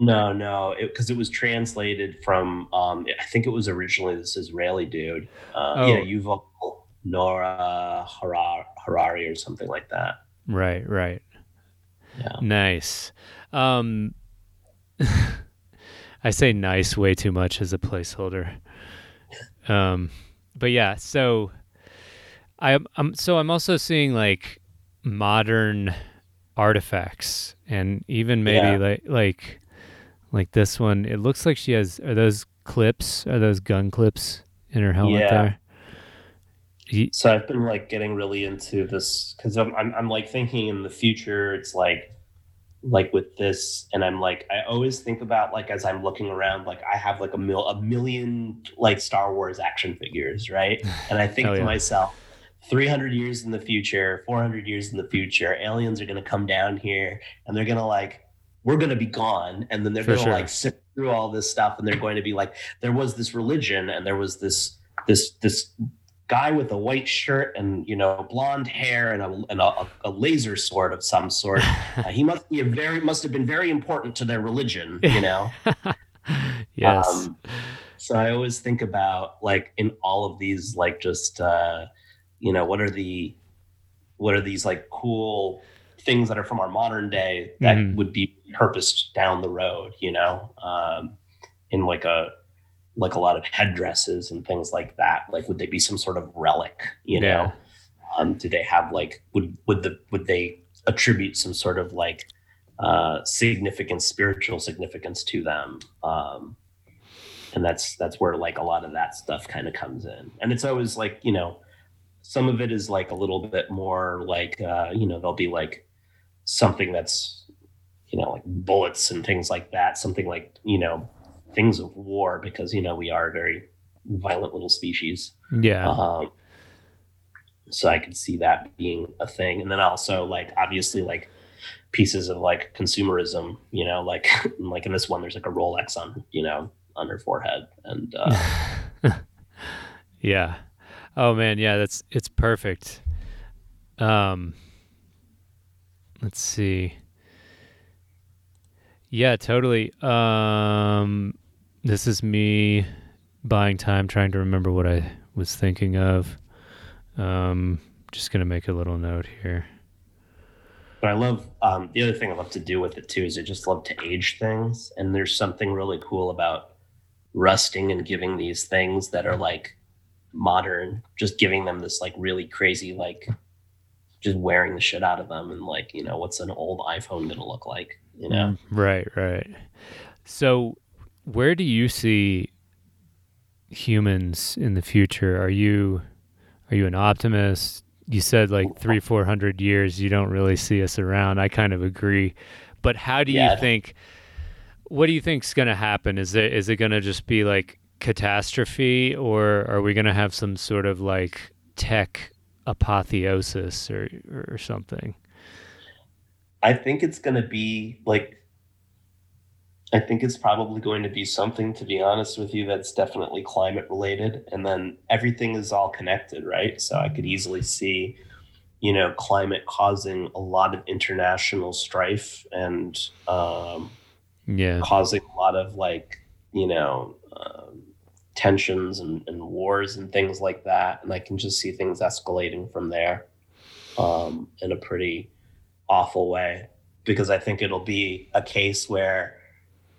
[SPEAKER 5] no, no, because it, was translated from. Um, I think it was originally this Israeli dude. Uh,
[SPEAKER 1] Oh.
[SPEAKER 5] Yeah, Yuval Noah Harar, Harari or something like that.
[SPEAKER 1] Right, right.
[SPEAKER 5] Yeah.
[SPEAKER 1] Nice. Um I say nice way too much as a placeholder. Um but yeah, so I'm I'm so I'm also seeing like modern artifacts and even maybe
[SPEAKER 5] Yeah.
[SPEAKER 1] like like like this one. It looks like she has are those clips? Are those gun clips in her helmet
[SPEAKER 5] Yeah.
[SPEAKER 1] there?
[SPEAKER 5] So I've been like getting really into this because I'm, I'm I'm like thinking in the future. It's like like with this, and I'm like I always think about like as I'm looking around, like I have like a mil a million like Star Wars action figures, right? And I think to
[SPEAKER 1] yeah.
[SPEAKER 5] myself. 300 years in the future, 400 years in the future, aliens are going to come down here and they're going to like, we're going to be gone. And then they're going to
[SPEAKER 1] sure.
[SPEAKER 5] like sift through all this stuff and they're going to be like, there was this religion and there was this, this, this guy with a white shirt and, you know, blonde hair and a, and a, a laser sword of some sort. Uh, he must be a very, must have been very important to their religion, you know?
[SPEAKER 1] yes.
[SPEAKER 5] Um, so I always think about like in all of these, like just uh, you know, what are the what are these like cool things that are from our modern day that
[SPEAKER 1] Mhm.
[SPEAKER 5] would be purposed down the road, you know, um, in like a like a lot of headdresses and things like that. Like, would they be some sort of relic? You
[SPEAKER 1] Yeah.
[SPEAKER 5] know, um, do they have like would would the would they attribute some sort of like uh, significant spiritual significance to them? Um, and that's that's where like a lot of that stuff kind of comes in and it's always like you know some of it is like a little bit more like uh you know there'll be like something that's you know like bullets and things like that something like you know things of war because you know we are a very violent little species
[SPEAKER 1] yeah.
[SPEAKER 5] um, so I could see that being a thing. And then also like obviously like pieces of like consumerism, you know, like like in this one there's like a Rolex on, you know, on her forehead. And uh
[SPEAKER 1] yeah. Oh man, yeah, that's it's perfect. Um let's see. Yeah, totally. Um this is me buying time trying to remember what I was thinking of. Um just going to make a little note here.
[SPEAKER 5] But I love um, the other thing I love to do with it too is I just love to age things, and there's something really cool about rusting and giving these things that are like modern, just giving them this like really crazy like just wearing the shit out of them and like you know what's an old iphone gonna look like you know?
[SPEAKER 1] Mm, right right. So where do you see humans in the future? Are you are you an optimist? You said like oh. three four hundred years you don't really see us around. I kind of agree. But how do
[SPEAKER 5] Yeah.
[SPEAKER 1] you think what do you think's going to happen? Is it is it going to just be like catastrophe or are we going to have some sort of like tech apotheosis or or something?
[SPEAKER 5] I think it's gonna be like i think it's probably going to be something to be honest with you that's definitely climate related and then everything is all connected right? So i could easily see you know climate causing a lot of international strife and um,
[SPEAKER 1] yeah.
[SPEAKER 5] causing a lot of like you know um, tensions and, and wars and things like that and i can just see things escalating from there um, in a pretty awful way because i think it'll be a case where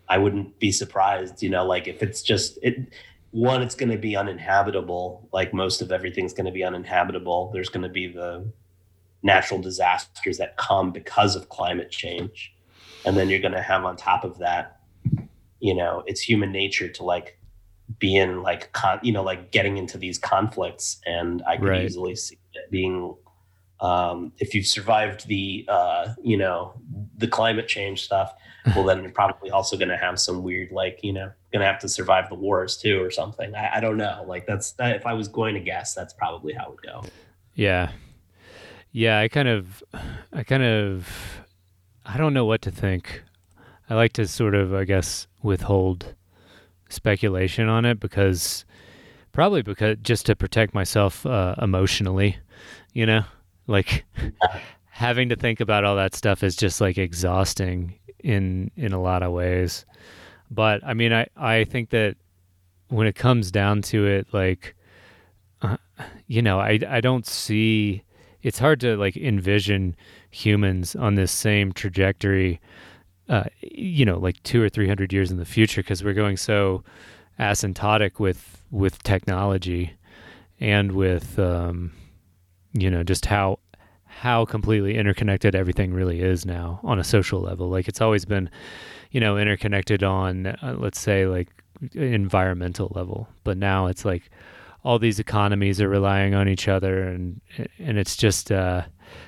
[SPEAKER 5] i wouldn't be surprised you know like if it's just it one it's going to be uninhabitable like most of everything's going to be uninhabitable. There's going to be the natural disasters that come because of climate change and then you're going to have on top of that you know it's human nature to like be in like con- you know like getting into these conflicts and i could
[SPEAKER 1] Right.
[SPEAKER 5] easily see it being um, if you've survived the uh, you know the climate change stuff well then you're probably also going to have some weird like you know going to have to survive the wars too or something i, I don't know like that's that, if i was going to guess that's probably how it would go
[SPEAKER 1] Yeah. Yeah, I kind of I kind of I don't know what to think. I like to sort of I guess withhold speculation on it because probably because just to protect myself uh, emotionally, you know? Like having to think about all that stuff is just like exhausting in in a lot of ways. But I mean I I think that when it comes down to it like uh, you know, I I don't see it's hard to like envision humans on this same trajectory uh, you know like two or three hundred years in the future because we're going so asymptotic with with technology and with um, you know just how how completely interconnected everything really is now on a social level. Like it's always been you know interconnected on uh, let's say like environmental level. But now it's like all these economies are relying on each other and and it's just uh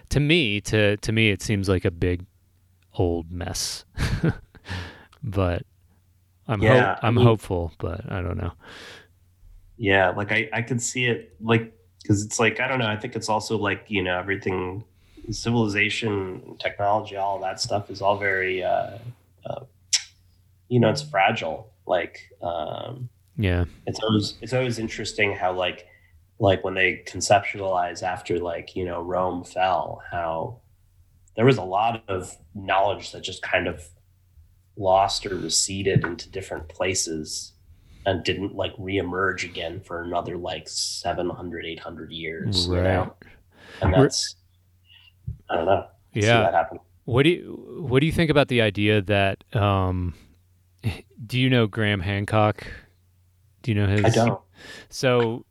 [SPEAKER 1] to me to to me it seems like a big old mess. But i'm
[SPEAKER 5] Yeah, I
[SPEAKER 1] i'm
[SPEAKER 5] mean-
[SPEAKER 1] hopeful but i don't know.
[SPEAKER 5] Yeah like i i could see it like because it's like i don't know i think it's also like you know everything civilization technology all that stuff is all very uh, uh you know it's fragile like um
[SPEAKER 1] yeah.
[SPEAKER 5] it's always it's always interesting how like like when they conceptualize after like you know rome fell how there was a lot of knowledge that just kind of lost or receded into different places and didn't like reemerge again for another like 700 800 years you
[SPEAKER 1] Right.
[SPEAKER 5] know? and
[SPEAKER 1] We're-
[SPEAKER 5] that's i don't know
[SPEAKER 1] Yeah. what do you what do you think about the idea that um do you know graham hancock do you know his
[SPEAKER 5] i don't
[SPEAKER 1] So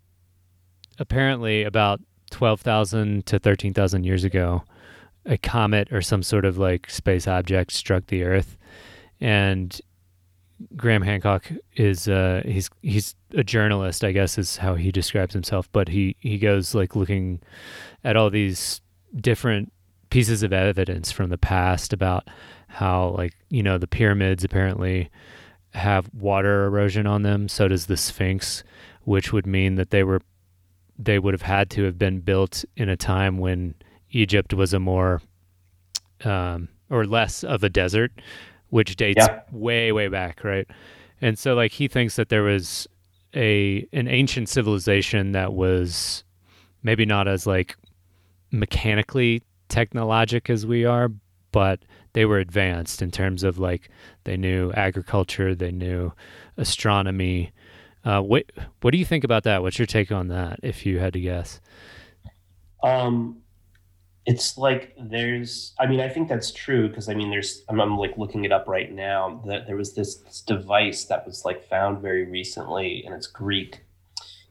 [SPEAKER 1] apparently, about 12,000 to 13,000 years ago, a comet or some sort of like space object struck the Earth. And Graham Hancock is uh, he's he's a journalist, I guess is how he describes himself. But he he goes like looking at all these different pieces of evidence from the past about how like you know the pyramids apparently have water erosion on them. So does the Sphinx which would mean that they were they would have had to have been built in a time when Egypt was a more um, or less of a desert, which dates
[SPEAKER 5] Yeah.
[SPEAKER 1] way way back, right? And so like he thinks that there was a an ancient civilization that was maybe not as like mechanically technologic as we are, but they were advanced in terms of like they knew agriculture, they knew astronomy, uh, what what do you think about that? What's your take on that? If you had to guess,
[SPEAKER 5] Um, it's like there's i mean i think that's true because i mean there's I'm, I'm, like looking it up right now that there was this, this, device that was like found very recently and it's greek.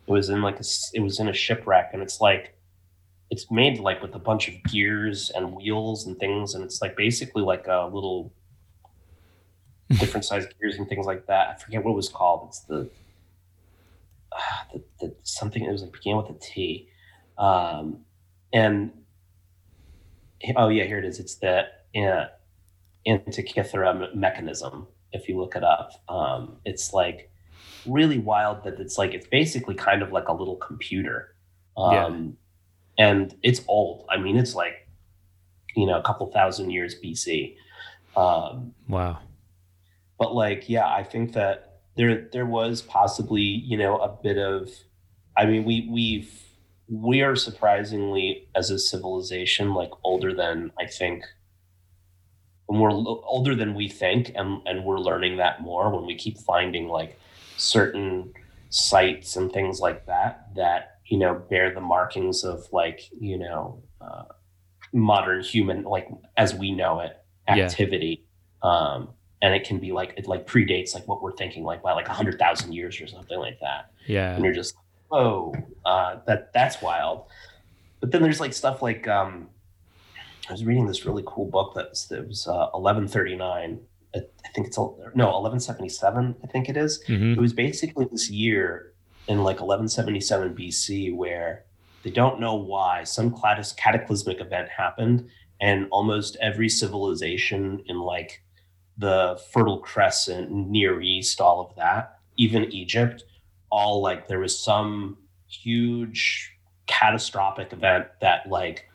[SPEAKER 5] It was in like a it was in a shipwreck and it's like it's made like with a bunch of gears and wheels and things and it's like basically like a little different size gears and things like that. I forget what it was called. It's the, uh, the, the something it was like began with a t. Um, and oh yeah, here it is. It's the uh, Antikythera mechanism. If you look it up, um, it's like really wild that it's like it's basically kind of like a little computer, um, yeah. and it's old. I mean, it's like you know a couple thousand years BC.
[SPEAKER 1] Um, wow.
[SPEAKER 5] But like, yeah, I think that there there was possibly you know a bit of. I mean, we we've we are surprisingly as a civilization like older than i think when we're older than we think and and we're learning that more when we keep finding like certain sites and things like that that you know bear the markings of like you know uh, modern human like as we know it activity. Yeah. um and it can be like it like predates like what we're thinking like by like a hundred thousand years or something like that.
[SPEAKER 1] Yeah.
[SPEAKER 5] And you're just oh, uh, that that's wild. But then there's like stuff like um, I was reading this really cool book that's that was uh, 1139. I think it's no 1177. I think it is. Mm-hmm. It was basically this year in like 1177 BC where they don't know why some cataclysmic event happened and almost every civilization in like the Fertile Crescent, Near East, all of that, even Egypt, all like there was some huge catastrophic event that like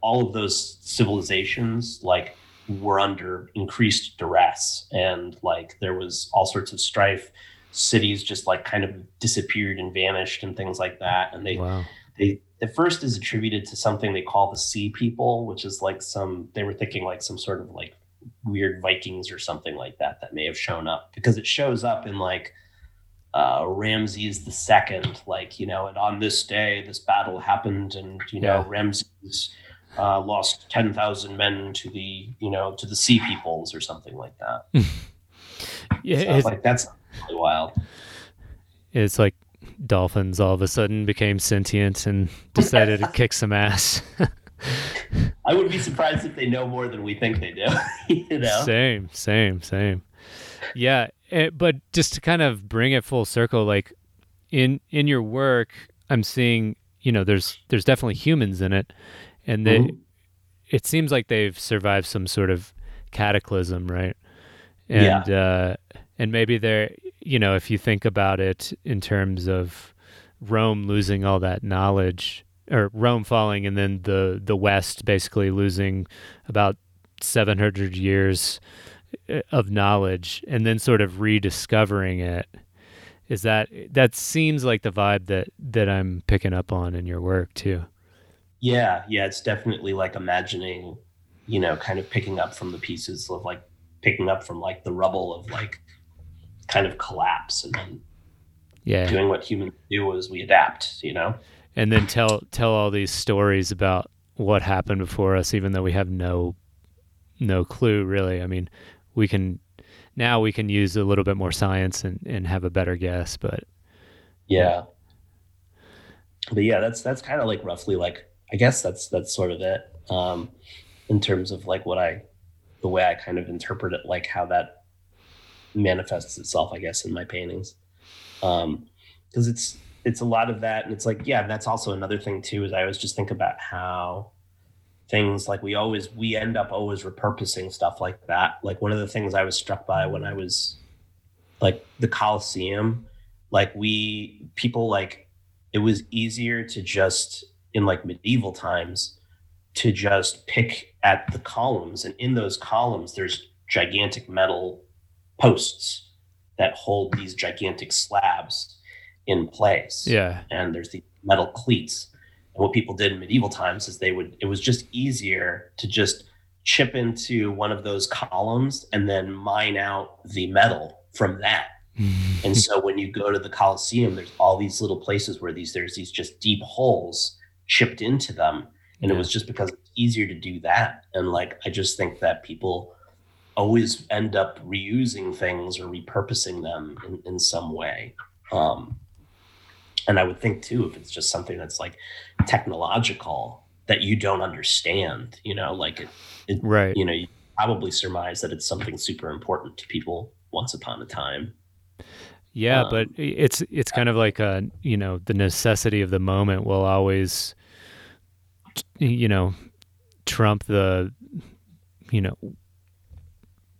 [SPEAKER 5] all of those civilizations like were under increased duress. And like there was all sorts of strife. Cities just like kind of disappeared and vanished and things like that. And they wow. they the first is attributed to something they call the sea people which is like some they were thinking like some sort of like weird vikings or something like that that may have shown up. Because it shows up in like uh, Ramses the second, like you know, and on this day this battle happened, and you know, yeah. Ramses uh, lost ten thousand men to the you know to the sea peoples or something like that. yeah, so, like that's really wild.
[SPEAKER 1] It's like dolphins all of a sudden became sentient and decided to kick some ass.
[SPEAKER 5] I would be surprised if they know more than we think they do. you know,
[SPEAKER 1] same, same, same. Yeah, it, eh, but just to kind of bring it full circle, like in in your work, I'm seeing you know there's there's definitely humans in it, and they mm-hmm. it seems like they've survived some sort of cataclysm, right? And yeah. uh, and maybe they're you know if you think about it in terms of Rome losing all that knowledge or Rome falling and then the the West basically losing about 700 years of knowledge and then sort of rediscovering it is that that seems like the vibe that that I'm picking up on in your work too.
[SPEAKER 5] Yeah, yeah, it's definitely like imagining, you know, kind of picking up from the pieces of like picking up from like the rubble of like kind of collapse and then yeah, doing what humans do is we adapt, you know.
[SPEAKER 1] And then tell tell all these stories about what happened before us even though we have no no clue really. I mean, we can now we can use a little bit more science and, and have a better guess but
[SPEAKER 5] yeah. But yeah that's that's kind of like roughly like i guess that's that's sort of it um in terms of like what i the way i kind of interpret it like how that manifests itself i guess in my paintings um because it's it's a lot of that and it's like yeah that's also another thing too is i always just think about how things like we always we end up always repurposing stuff like that. Like one of the things i was struck by when i was like the coliseum like we people like it was easier to just in like medieval times to just pick at the columns. And in those columns there's gigantic metal posts that hold these gigantic slabs in place.
[SPEAKER 1] Yeah.
[SPEAKER 5] And there's the metal cleats what people did in medieval times is they would, it was just easier to just chip into one of those columns and then mine out the metal from that. and so when you go to the Colosseum, there's all these little places where these, there's these just deep holes chipped into them. And yeah. it was just because it's easier to do that. And like, I just think that people always end up reusing things or repurposing them in, in some way. Um, and I would think too, if it's just something that's like technological that you don't understand, you know, like it, it
[SPEAKER 1] Right.
[SPEAKER 5] you know, you probably surmise that it's something super important to people once upon a time.
[SPEAKER 1] Yeah,
[SPEAKER 5] Um,
[SPEAKER 1] but it's it's kind of like a you know the necessity of the moment will always you know trump the you know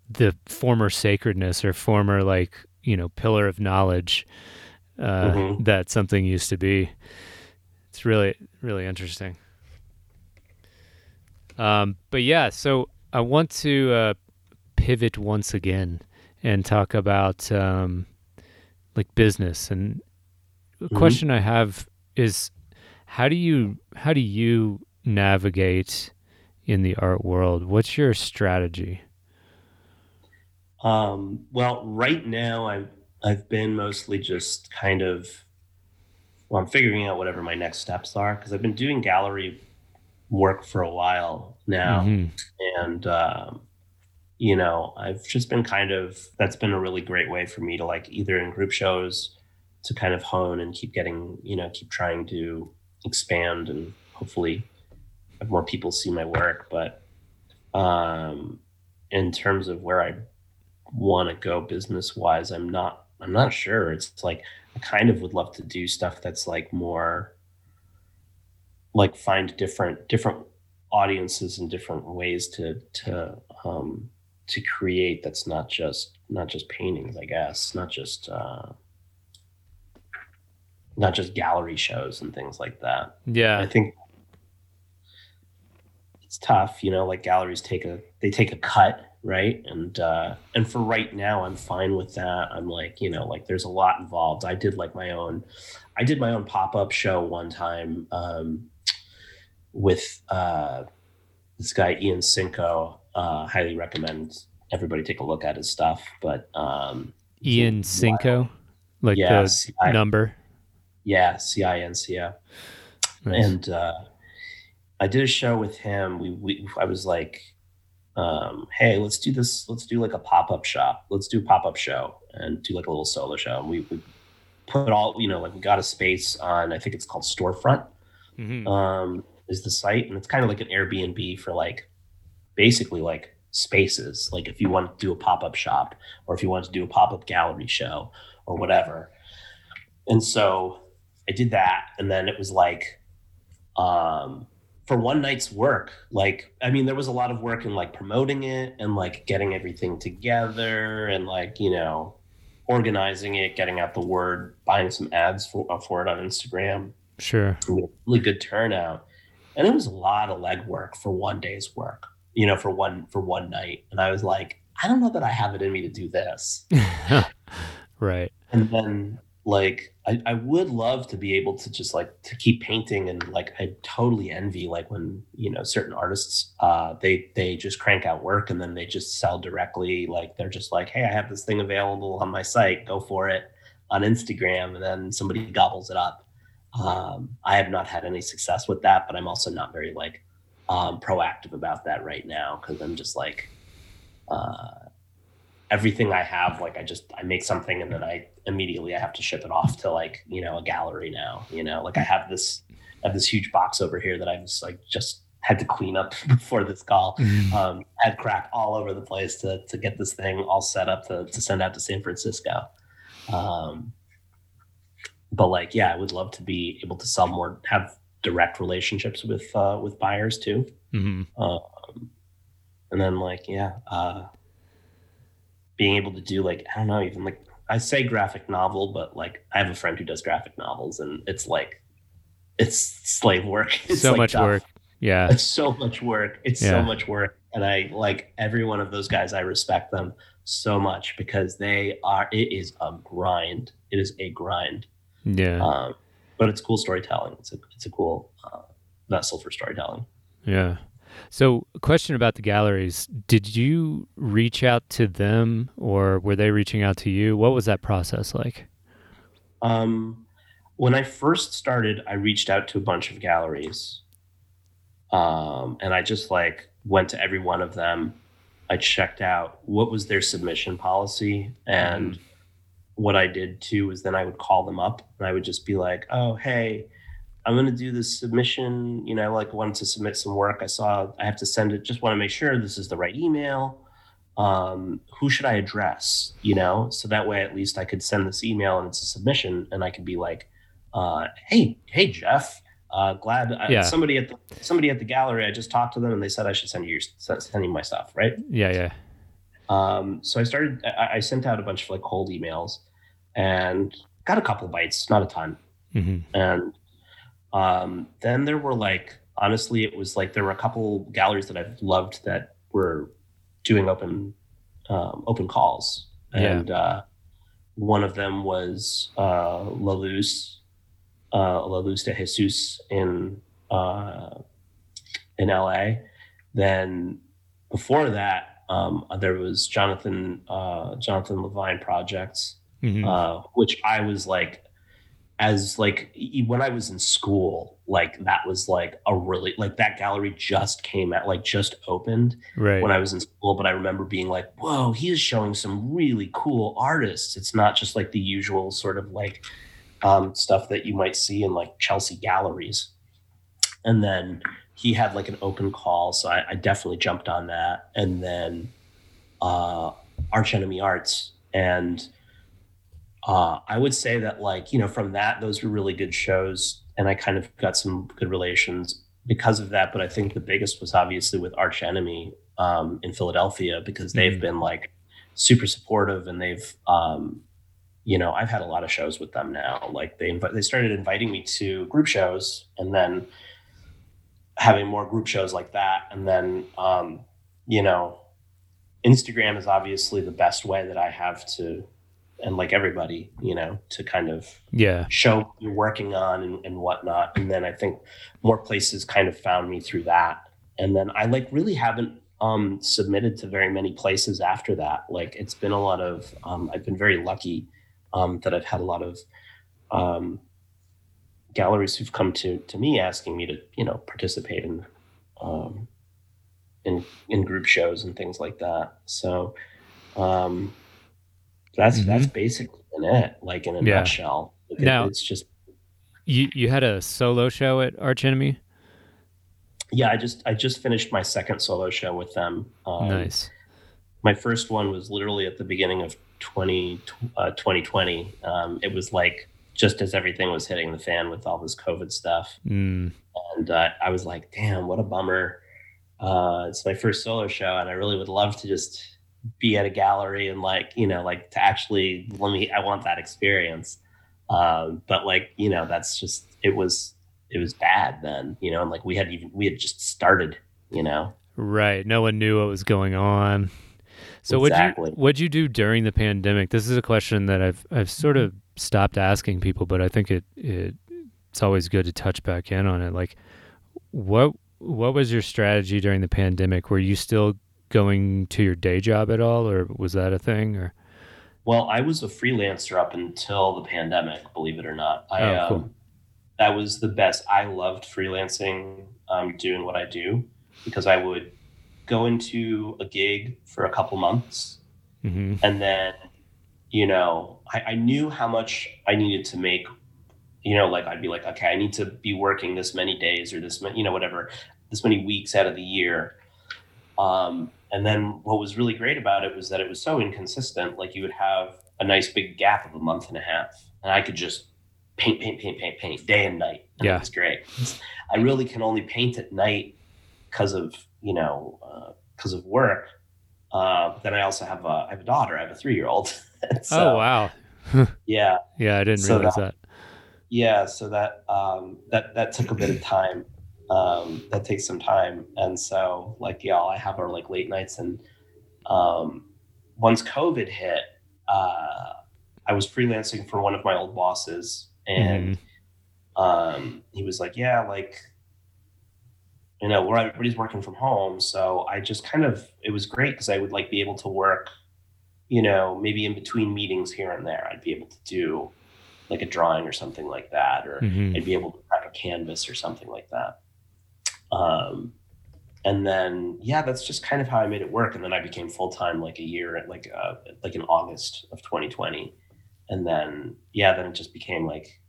[SPEAKER 1] the former sacredness or former like you know pillar of knowledge uh,
[SPEAKER 5] Mhm.
[SPEAKER 1] that something used to be. It's really really interesting. Um, but yeah, so I want to uh, pivot once again and talk about um, like business. And the
[SPEAKER 5] Mhm.
[SPEAKER 1] question I have is, how do you how do you navigate in the art world? What's your strategy?
[SPEAKER 5] Um, well, right now I've I've been mostly just kind of well, I'm figuring out whatever my next steps are because I've been doing gallery work for a while now,
[SPEAKER 1] Mhm.
[SPEAKER 5] and um, you know I've just been kind of that's been a really great way for me to like either in group shows to kind of hone and keep getting you know keep trying to expand and hopefully have more people see my work, but um, in terms of where I want to go business wise i'm not i'm not sure it's like i kind of would love to do stuff that's like more like find different different audiences and different ways to to um to create that's not just not just paintings i guess not just uh not just gallery shows and things like that
[SPEAKER 1] Yeah.
[SPEAKER 5] I think it's tough, you know, like galleries take a they take a cut, right? And uh and for right now I'm fine with that. I'm like, you know, like there's a lot involved. I did like my own I did my own pop-up show one time um with uh this guy Ian Cinco. Uh highly recommend everybody take a look at his stuff. But um
[SPEAKER 1] Ian Cinco, like
[SPEAKER 5] yeah,
[SPEAKER 1] the
[SPEAKER 5] C-I-
[SPEAKER 1] number.
[SPEAKER 5] yeah, C I N C O.
[SPEAKER 1] Nice.
[SPEAKER 5] and uh, I did a show with him. We, we I was like, um, "Hey, let's do this. Let's do like a pop up shop. Let's do a pop up show and do like a little solo show." And we, we put all you know, like we got a space on. I think it's called Storefront.
[SPEAKER 1] Mhm.
[SPEAKER 5] Um, is the site, and it's kind of like an Airbnb for like basically like spaces. Like if you want to do a pop up shop, or if you want to do a pop up gallery show, or whatever. And so I did that, and then it was like um for one night's work like i mean there was a lot of work in like promoting it and like getting everything together and like you know organizing it getting out the word buying some ads for, uh, for it on instagram
[SPEAKER 1] Sure.
[SPEAKER 5] we had a really good turnout and it was a lot of legwork for one day's work you know for one for one night and i was like i don't know that i have it in me to do this
[SPEAKER 1] right.
[SPEAKER 5] and then like I, I would love to be able to just like to keep painting and like I totally envy like when you know certain artists uh they they just crank out work and then they just sell directly like they're just like hey I have this thing available on my site go for it on Instagram and then somebody gobbles it up. Um I have not had any success with that but I'm also not very like um proactive about that right now because I'm just like uh everything I have, like I just I make something and then I immediately I have to ship it off to like you know a gallery now. You know, like I have this I have this huge box over here that I was like just had to clean up before this call. Um, had crap all over the place to to get this thing all set up to to send out to San Francisco. Um, but like yeah, I would love to be able to sell more, have direct relationships with uh, with buyers too.
[SPEAKER 1] Mhm.
[SPEAKER 5] Um, and then like yeah, uh, being able to do like I don't know even like I say graphic novel, but like I have a friend who does graphic novels, and it's like it's slave work. It's
[SPEAKER 1] so
[SPEAKER 5] like
[SPEAKER 1] much
[SPEAKER 5] tough.
[SPEAKER 1] work. Yeah.
[SPEAKER 5] It's so much work. It's
[SPEAKER 1] Yeah.
[SPEAKER 5] so much work, and I like every one of those guys. I respect them so much because they are. It is a grind. It is a grind.
[SPEAKER 1] Yeah.
[SPEAKER 5] Um, but it's cool storytelling. It's a it's a cool uh, vessel for storytelling.
[SPEAKER 1] Yeah. So, question about the galleries. Did you reach out to them or were they reaching out to you? What was that process like?
[SPEAKER 5] Um, when I first started, I reached out to a bunch of galleries. um, and I just like went to every one of them. I checked out what was their submission policy, and what I did too was then I would call them up and I would just be like, "Oh, hey, I'm going to do this submission. You know, I like wanted to submit some work. I saw I have to send it. Just want to make sure this is the right email. Um, who should I address? You know, so that way at least I could send this email and it's a submission, and I could be like, uh, "Hey, hey, Jeff." Uh, glad I,
[SPEAKER 1] Yeah.
[SPEAKER 5] somebody at the somebody at the gallery. I just talked to them and they said I should send you your, send send you my stuff, right?
[SPEAKER 1] Yeah, yeah.
[SPEAKER 5] Um, so I started. I, I sent out a bunch of like cold emails, and got a couple bites, not a ton.
[SPEAKER 1] hmm
[SPEAKER 5] And um, then there were like, honestly, it was like there were a couple galleries that I've loved that were doing open um, open calls,
[SPEAKER 1] Yeah.
[SPEAKER 5] and uh, one of them was uh, La Luz, uh, La Luz de Jesus in uh, in LA. Then before that, um, there was Jonathan uh, Jonathan Levine projects
[SPEAKER 1] hmm
[SPEAKER 5] uh, which I was like, as like when I was in school, like that was like a really like that gallery just came out, like just opened
[SPEAKER 1] right.
[SPEAKER 5] when I was in school. But I remember being like, whoa, he is showing some really cool artists. It's not just like the usual sort of like um, stuff that you might see in like Chelsea galleries. And then he had like an open call, so I, I definitely jumped on that. And then uh, Arch Enemy Arts, and uh, I would say that like you know from that those were really good shows, and I kind of got some good relations because of that. But I think the biggest was obviously with Arch Enemy um, in Philadelphia because they've
[SPEAKER 1] Mhm.
[SPEAKER 5] been like super supportive, and they've um, you know I've had a lot of shows with them now. Like they they started inviting me to group shows, and then having more group shows like that, and then um, you know Instagram is obviously the best way that I have to, and like everybody, you know, to kind of
[SPEAKER 1] yeah.
[SPEAKER 5] show what you're working on and, and whatnot. And then I think more places kind of found me through that. And then I like really haven't um, submitted to very many places after that. Like it's been a lot of, um, I've been very lucky um, that I've had a lot of um, galleries who've come to to me asking me to, you know, participate in um, in in group shows and things like that. So um, that's
[SPEAKER 1] Mhm.
[SPEAKER 5] that's basically it. Like in a
[SPEAKER 1] Yeah.
[SPEAKER 5] nutshell, Like, it-
[SPEAKER 1] Now-
[SPEAKER 5] it's just
[SPEAKER 1] You you had a solo show at Arch Enemy.
[SPEAKER 5] yeah. I just I just finished my second solo show with them. Um,
[SPEAKER 1] nice.
[SPEAKER 5] My first one was literally at the beginning of 20, uh, 2020. Um, it was like just as everything was hitting the fan with all this COVID stuff.
[SPEAKER 1] Mm,
[SPEAKER 5] and uh, I was like, "Damn, what a bummer!" Uh, it's my first solo show, and I really would love to just be at a gallery and like you know, like to actually let me. I want that experience, um, but like you know, that's just it was it was bad then, you know, and like we had even we had just started, you know.
[SPEAKER 1] right. No one knew what was going on. So what'd you what'd you do during the pandemic? This is a question that I've I've sort of stopped asking people, but I think it, it it's always good to touch back in on it. Like what what was your strategy during the pandemic? Were you still going to your day job at all or was that a thing or
[SPEAKER 5] Well, I was a freelancer up until the pandemic, believe it or not. I
[SPEAKER 1] Oh, cool.
[SPEAKER 5] um, that was the best. I loved freelancing, um, doing what I do because I would go into a gig for a couple months
[SPEAKER 1] hmm
[SPEAKER 5] and then, you know, I, I knew how much I needed to make. You know, like I'd be like, okay, I need to be working this many days or this, ma- you know, whatever, this many weeks out of the year. Um, and then what was really great about it was that it was so inconsistent. Like you would have a nice big gap of a month and a half, and I could just paint, paint, paint, paint, paint day and night. And
[SPEAKER 1] Yeah.
[SPEAKER 5] it was great. I really can only paint at night because of you know because of work. Uh, then I also have a I have a daughter. I have a three year old.
[SPEAKER 1] oh wow.
[SPEAKER 5] Yeah,
[SPEAKER 1] Yeah, I didn't
[SPEAKER 5] So
[SPEAKER 1] realize that.
[SPEAKER 5] yeah. So that um, that that took a bit of time. Um, that takes some time, and so like yeah, all I have are like late nights. And um, once COVID hit, uh, I was freelancing for one of my old bosses, and um, he was like, "Yeah, like." You know, where everybody's working from home, so I just kind of it was great because I would like be able to work, you know, maybe in between meetings here and there, I'd be able to do like a drawing or something like that, or
[SPEAKER 1] Mhm.
[SPEAKER 5] I'd be able to prep a canvas or something like that. Um, and then yeah, that's just kind of how I made it work. And then I became full time like a year, like uh, like in August of 2020. And then yeah, then it just became like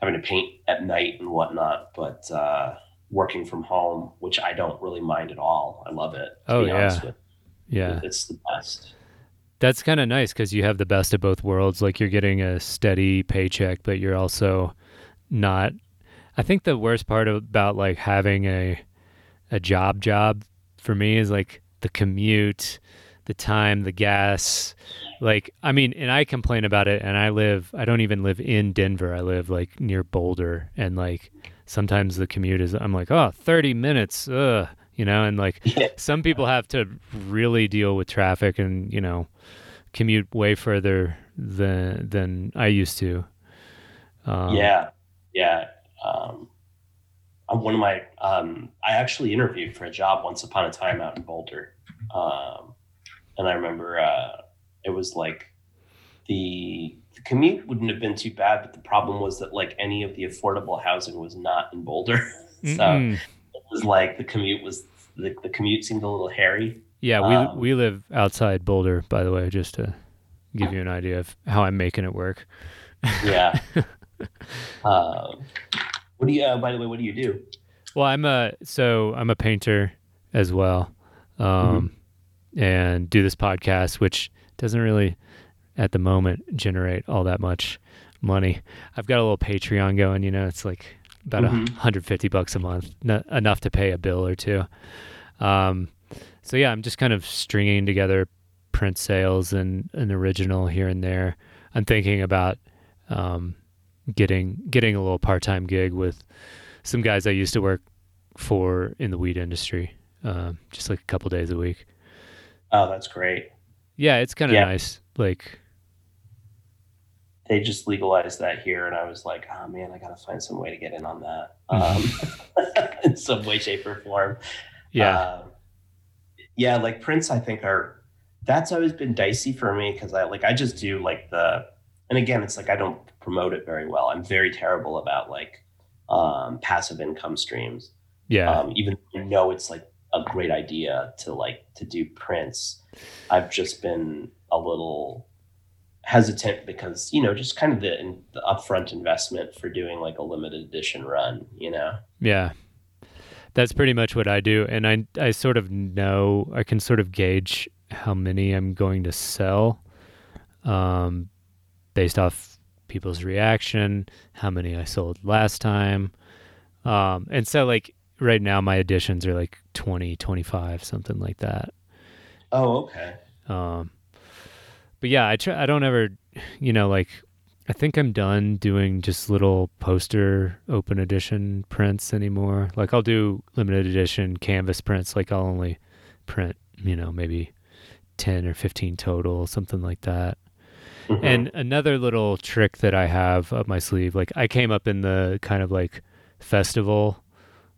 [SPEAKER 5] having to paint at night and whatnot, but uh, working from home, which I don't really mind at all. I love it. To
[SPEAKER 1] Oh,
[SPEAKER 5] be honest
[SPEAKER 1] yeah.
[SPEAKER 5] with
[SPEAKER 1] Yeah.
[SPEAKER 5] it's the best.
[SPEAKER 1] That's kind of nice because you have the best of both worlds. Like you're getting a steady paycheck, but you're also not. I think the worst part about like having a a job job for me is like the commute, the time, the gas. Like I mean, and I complain about it. And I live. I don't even live in Denver. I live like near Boulder, and like sometimes the commute is. I'm like, oh, 30 minutes. Ugh. You know, and like some people have to really deal with traffic and you know commute way further than than I used to. Um,
[SPEAKER 5] yeah, yeah. Um, one of my, um, I actually interviewed for a job once upon a time out in Boulder, um, and I remember uh, it was like the, the commute wouldn't have been too bad, but the problem was that like any of the affordable housing was not in Boulder, so
[SPEAKER 1] Mm-mm.
[SPEAKER 5] it was like the commute was the, the commute seemed a little hairy.
[SPEAKER 1] yeah, we
[SPEAKER 5] um,
[SPEAKER 1] we live outside Boulder, by the way, just to give you an idea of how I'm making it work.
[SPEAKER 5] Yeah. um, what do you? Uh, by the way, what do you do?
[SPEAKER 1] Well, I'm a so I'm a painter as well, um, and do this podcast, which doesn't really, at the moment, generate all that much money. I've got a little Patreon going. You know, it's like about a
[SPEAKER 5] Mhm.
[SPEAKER 1] 150 bucks a month, n- enough to pay a bill or two. Um, so yeah, I'm just kind of stringing together print sales and an original here and there. I'm thinking about um, getting getting a little part time gig with some guys I used to work for in the weed industry, um, just like a couple days a week.
[SPEAKER 5] Oh, that's great.
[SPEAKER 1] Yeah, it's kind of
[SPEAKER 5] Yeah.
[SPEAKER 1] nice. Like,
[SPEAKER 5] they just legalized that here, and I was like, oh man, I gotta find some way to get in on that um, in some way, shape, or form.
[SPEAKER 1] yeah,
[SPEAKER 5] Um, yeah, like prints, I think are that's always been dicey for me because I like I just do like the, and again, it's like I don't promote it very well. I'm very terrible about like um, passive income streams.
[SPEAKER 1] yeah,
[SPEAKER 5] um, even though I know it's like a great idea to like to do prints. I've just been a little hesitant because you know just kind of the, in, the upfront investment for doing like a limited edition run. You know,
[SPEAKER 1] yeah. That's pretty much what I do, and I I sort of know I can sort of gauge how many I'm going to sell, um, based off people's reaction, how many I sold last time, um, and so like right now my additions are like 20, 25, something like that.
[SPEAKER 5] oh okay,
[SPEAKER 1] Um, but yeah, I try. I don't ever, you know, like I think I'm done doing just little poster open edition prints anymore. Like I'll do limited edition canvas prints. Like I'll only print, you know, maybe ten or fifteen total, something like that.
[SPEAKER 5] Mhm.
[SPEAKER 1] And another little trick that I have up my sleeve, like I came up in the kind of like festival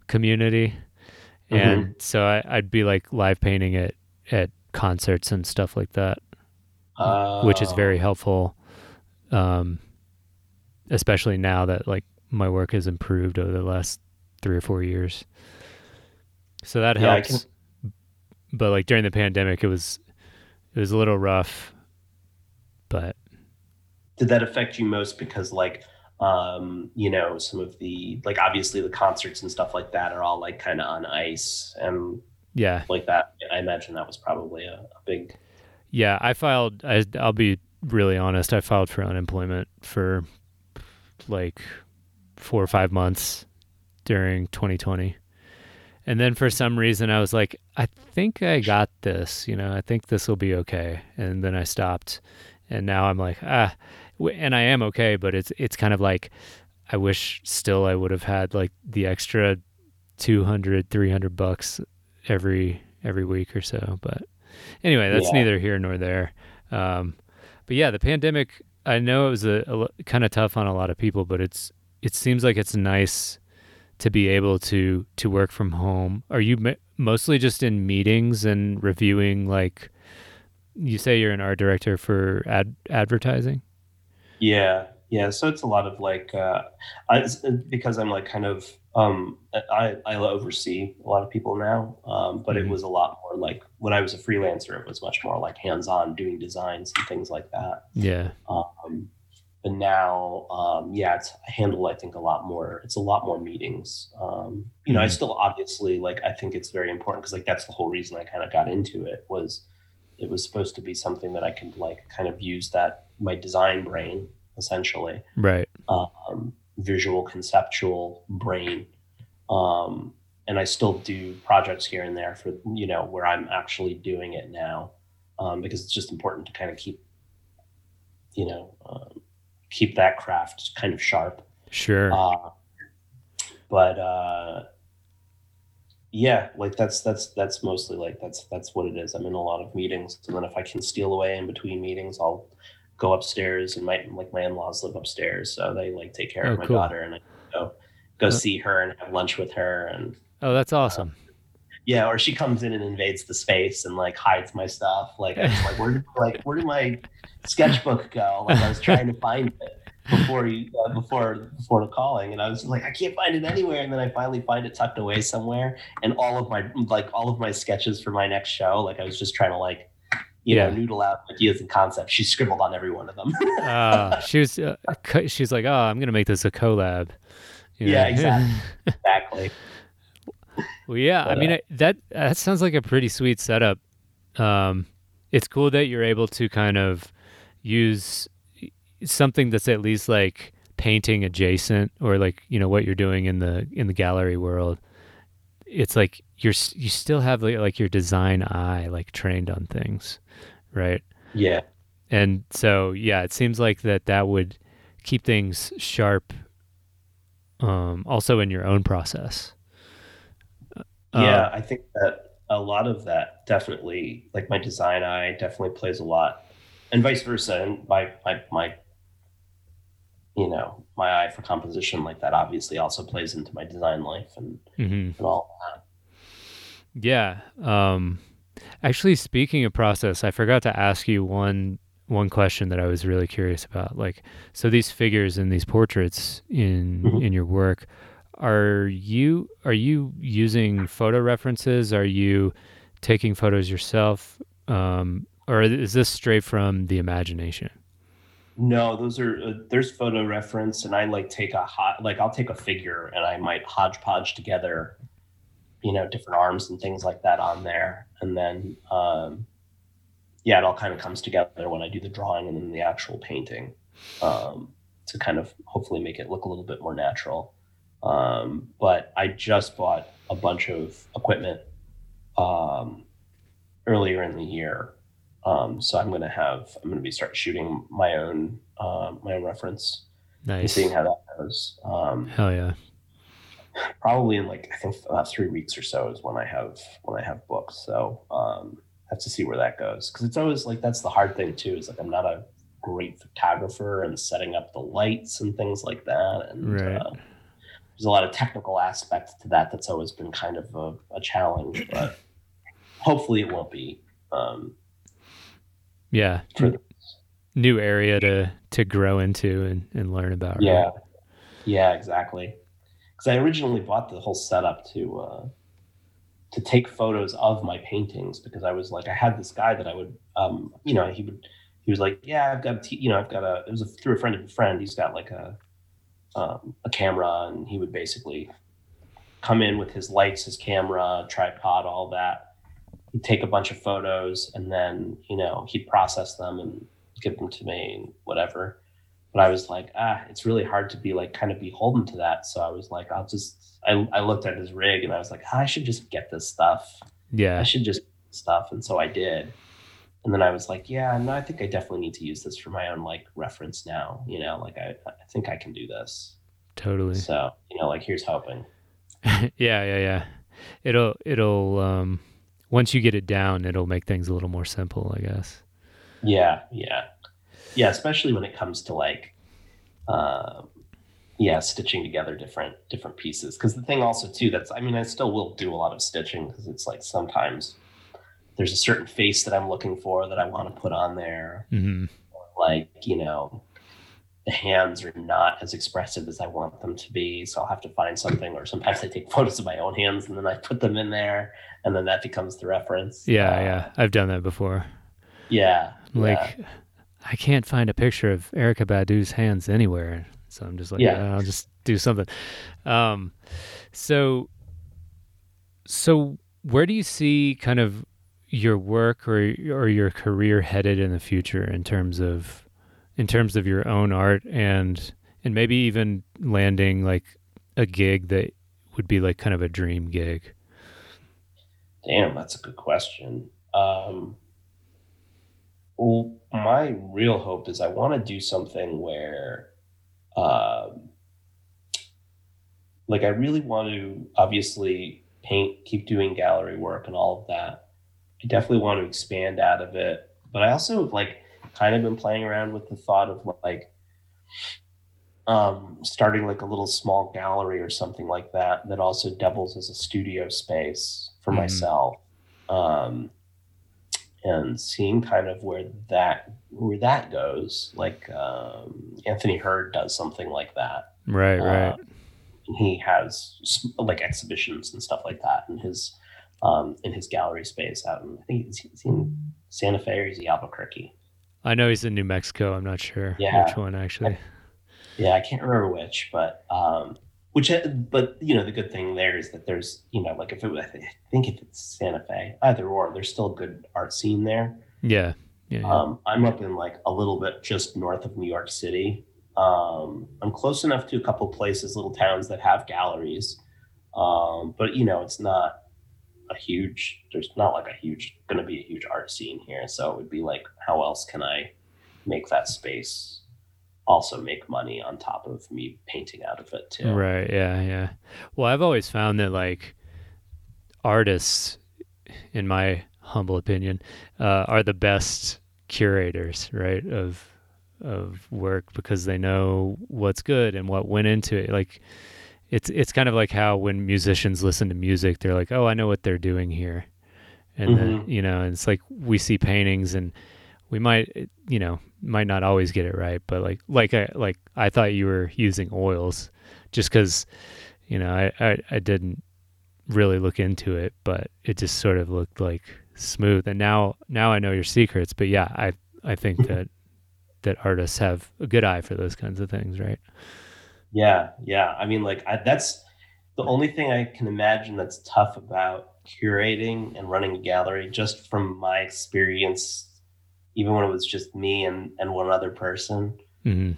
[SPEAKER 1] community, and so I, I'd be like live painting at at concerts and stuff like that which is
[SPEAKER 5] Oh,
[SPEAKER 1] very helpful um especially now that like my work has improved over the last three or four years. So that
[SPEAKER 5] Yeah,
[SPEAKER 1] helps. but like during the pandemic it was it was a little rough but
[SPEAKER 5] did that affect you most because like um you know some of the like obviously the concerts and stuff like that are all like kind of on ice and
[SPEAKER 1] yeah.
[SPEAKER 5] like that. I imagine that was probably a, a big
[SPEAKER 1] yeah i filed I, i'll be really honest i filed for unemployment for like four or five months during 2020 and then for some reason i was like i think i got this you know i think this will be okay. And then i stopped and now i'm like ah and i am okay but it's it's kind of like i wish still i would have had like the extra 200 300 bucks every every week or so but anyway that's
[SPEAKER 5] Yeah.
[SPEAKER 1] neither here nor there um but yeah the pandemic i know it was a, a kind of tough on a lot of people but it's it seems like it's nice to be able to to work from home are you m- mostly just in meetings and reviewing like you say you're an art director for ad advertising
[SPEAKER 5] Yeah, yeah. So it's a lot of like, uh, I, because I'm like kind of Um, I, I oversee a lot of people now, um, but
[SPEAKER 1] Mhm.
[SPEAKER 5] it was a lot more like when I was a freelancer, it was much more like hands on doing designs and things like that.
[SPEAKER 1] Yeah.
[SPEAKER 5] Um, but now, um, yeah, it's I handle I think a lot more. It's a lot more meetings. Um, you know, I
[SPEAKER 1] Mhm.
[SPEAKER 5] still obviously like I think it's very important because like that's the whole reason I kind of got into it was it was supposed to be something that I could like kind of use that my design brain essentially
[SPEAKER 1] Right.
[SPEAKER 5] um, visual conceptual brain um, and i still do projects here and there for you know where i'm actually doing it now um, because it's just important to kind of keep you know um, keep that craft kind of sharp
[SPEAKER 1] Sure.
[SPEAKER 5] uh, but uh, yeah like that's that's that's mostly like that's that's what it is i'm in a lot of meetings and then if i can steal away in between meetings i'll go upstairs and my like my in-laws live upstairs so they like take care
[SPEAKER 1] Oh,
[SPEAKER 5] of my
[SPEAKER 1] cool.
[SPEAKER 5] daughter and i go go
[SPEAKER 1] Uh,
[SPEAKER 5] see her and have lunch with her and
[SPEAKER 1] oh, that's awesome.
[SPEAKER 5] yeah or she comes in and invades the space and like hides my stuff like like where did like where did my sketchbook go like i was trying to find it before you uh, before before the calling and i was like i can't find it anywhere and then i finally find it tucked away somewhere and all of my like all of my sketches for my next show like i was just trying to like you
[SPEAKER 1] Yeah.
[SPEAKER 5] know noodle out ideas and concepts she scribbled on every one of them
[SPEAKER 1] uh, she was. Uh, co- she's like, oh, I'm gonna make this a collab. you
[SPEAKER 5] Yeah,
[SPEAKER 1] know?
[SPEAKER 5] exactly. exactly
[SPEAKER 1] Well, yeah. I mean,
[SPEAKER 5] uh,
[SPEAKER 1] I- that that sounds like a pretty sweet setup. Um, it's cool that you're able to kind of use something that's at least like painting adjacent, or like you know what you're doing in the in the gallery world. It's like you're you still have like, like your design eye like trained on things, right?
[SPEAKER 5] yeah
[SPEAKER 1] And so, yeah, it seems like that that would keep things sharp. Um, also in your own process. Uh,
[SPEAKER 5] yeah i think that a lot of that definitely like my design eye definitely plays a lot and vice versa and my my my you know my eye for composition like that obviously also plays into my design life and,
[SPEAKER 1] mhm.
[SPEAKER 5] and all that
[SPEAKER 1] Yeah. Um, actually, speaking of process, I forgot to ask you one one question that I was really curious about. Like, so these figures and these portraits in
[SPEAKER 5] Mhm.
[SPEAKER 1] in your work, are you are you using photo references? Are you taking photos yourself, um, or is this straight from the imagination?
[SPEAKER 5] No those are uh, there's photo reference and i like take a hot like i'll take a figure and i might hodgepodge together you know different arms and things like that on there. And then um yeah it all kind of comes together when i do the drawing and then the actual painting um to kind of hopefully make it look a little bit more natural. Um but i just bought a bunch of equipment um earlier in the year um, so I'm gonna have I'm gonna be start shooting my own um, my own reference and seeing how that goes. Um,
[SPEAKER 1] Hell yeah.
[SPEAKER 5] probably in like I think about three weeks or so is when I have when I have books. So um, have to see where that goes because it's always like that's the hard thing too. Is like I'm not a great photographer and setting up the lights and things like that. And
[SPEAKER 1] Right.
[SPEAKER 5] uh, there's a lot of technical aspects to that that's always been kind of a, a challenge, but hopefully it won't be. Um,
[SPEAKER 1] Yeah.
[SPEAKER 5] for
[SPEAKER 1] New area to to grow into and, and learn about. right?
[SPEAKER 5] Yeah, yeah, exactly. Because I originally bought the whole setup to uh, to take photos of my paintings because I was like, I had this guy that I would, um, you know, he would, he was like, yeah, I've got, a t- you know, I've got a. It was a, through a friend of a friend. He's got like a um, a camera, and he would basically come in with his lights, his camera, tripod, all that. He'd take a bunch of photos, and then you know he'd process them and give them to me and whatever but I was like, ah, it's really hard to be like kind of beholden to that. So I was like, I'll just, I, I looked at his rig and I was like, I should just get this stuff.
[SPEAKER 1] Yeah i
[SPEAKER 5] should just stuff. And so I did. And then I was like, yeah, no, I think I definitely need to use this for my own like reference now. You know, like I, I think I can do this.
[SPEAKER 1] Totally.
[SPEAKER 5] So, you know, like here's hoping.
[SPEAKER 1] yeah, yeah, yeah. It'll it'll um once you get it down, it'll make things a little more simple, I guess.
[SPEAKER 5] Yeah, yeah. Yeah, especially when it comes to like um yeah, stitching together different different pieces. Because the thing also too that's I mean I still will do a lot of stitching because it's like sometimes there's a certain face that I'm looking for that I want to put on there.
[SPEAKER 1] hmm
[SPEAKER 5] Like, you know, the hands are not as expressive as I want them to be. So I'll have to find something, or sometimes I take photos of my own hands and then I put them in there, and then that becomes the reference.
[SPEAKER 1] Yeah,
[SPEAKER 5] Uh,
[SPEAKER 1] yeah. I've done that before.
[SPEAKER 5] yeah.
[SPEAKER 1] Like
[SPEAKER 5] yeah.
[SPEAKER 1] I can't find a picture of Erykah Badu's hands anywhere. So I'm just like,
[SPEAKER 5] Yeah.
[SPEAKER 1] yeah, I'll just do something. Um so so where do you see kind of your work or or your career headed in the future in terms of in terms of your own art and and maybe even landing like a gig that would be like kind of a dream gig?
[SPEAKER 5] Damn, that's a good question. Um, well, my real hope is I want to do something where, um, like, I really want to obviously paint, keep doing gallery work and all of that. I definitely want to expand out of it, but I also like kind of been playing around with the thought of like um, starting like a little small gallery or something like that that also doubles as a studio space for
[SPEAKER 1] Mhm.
[SPEAKER 5] myself um, and seeing kind of where that where that goes like um, anthony hurd does something like that
[SPEAKER 1] Right, right.
[SPEAKER 5] uh, and he has like exhibitions and stuff like that in his um, in his gallery space out in i think he's in santa fe or is he albuquerque
[SPEAKER 1] I know he's in New Mexico. I'm not sure
[SPEAKER 5] Yeah.
[SPEAKER 1] which one actually.
[SPEAKER 5] Yeah, I can't remember which, but um, which, but you know, the good thing there is that there's, you know, like if it, was- I think if it's Santa Fe, either or, there's still a good art scene there.
[SPEAKER 1] Yeah. Yeah. yeah.
[SPEAKER 5] Um, I'm up in like a little bit just north of New York City. Um, I'm close enough to a couple places, little towns that have galleries, um, but you know, it's not a huge. There's not like a huge, going to be a huge art scene here. So it would be like, how else can I make that space also make money on top of me painting out of it too?
[SPEAKER 1] Right. Yeah. Yeah. Well, I've always found that like artists, in my humble opinion, uh, are the best curators, right? Of of work because they know what's good and what went into it. Like it's it's kind of like how when musicians listen to music, they're like, "Oh, I know what they're doing here," and then
[SPEAKER 5] Mhm.
[SPEAKER 1] you know, and it's like we see paintings and we might you know might not always get it right, but like like I like I thought you were using oils just because you know I, I I didn't really look into it, but it just sort of looked like smooth. And now now I know your secrets. But yeah, I I think that that artists have a good eye for those kinds of things, right?
[SPEAKER 5] Yeah, yeah. I mean, like I, that's the only thing I can imagine that's tough about curating and running a gallery. Just from my experience, even when it was just me and and one other person,
[SPEAKER 1] hmm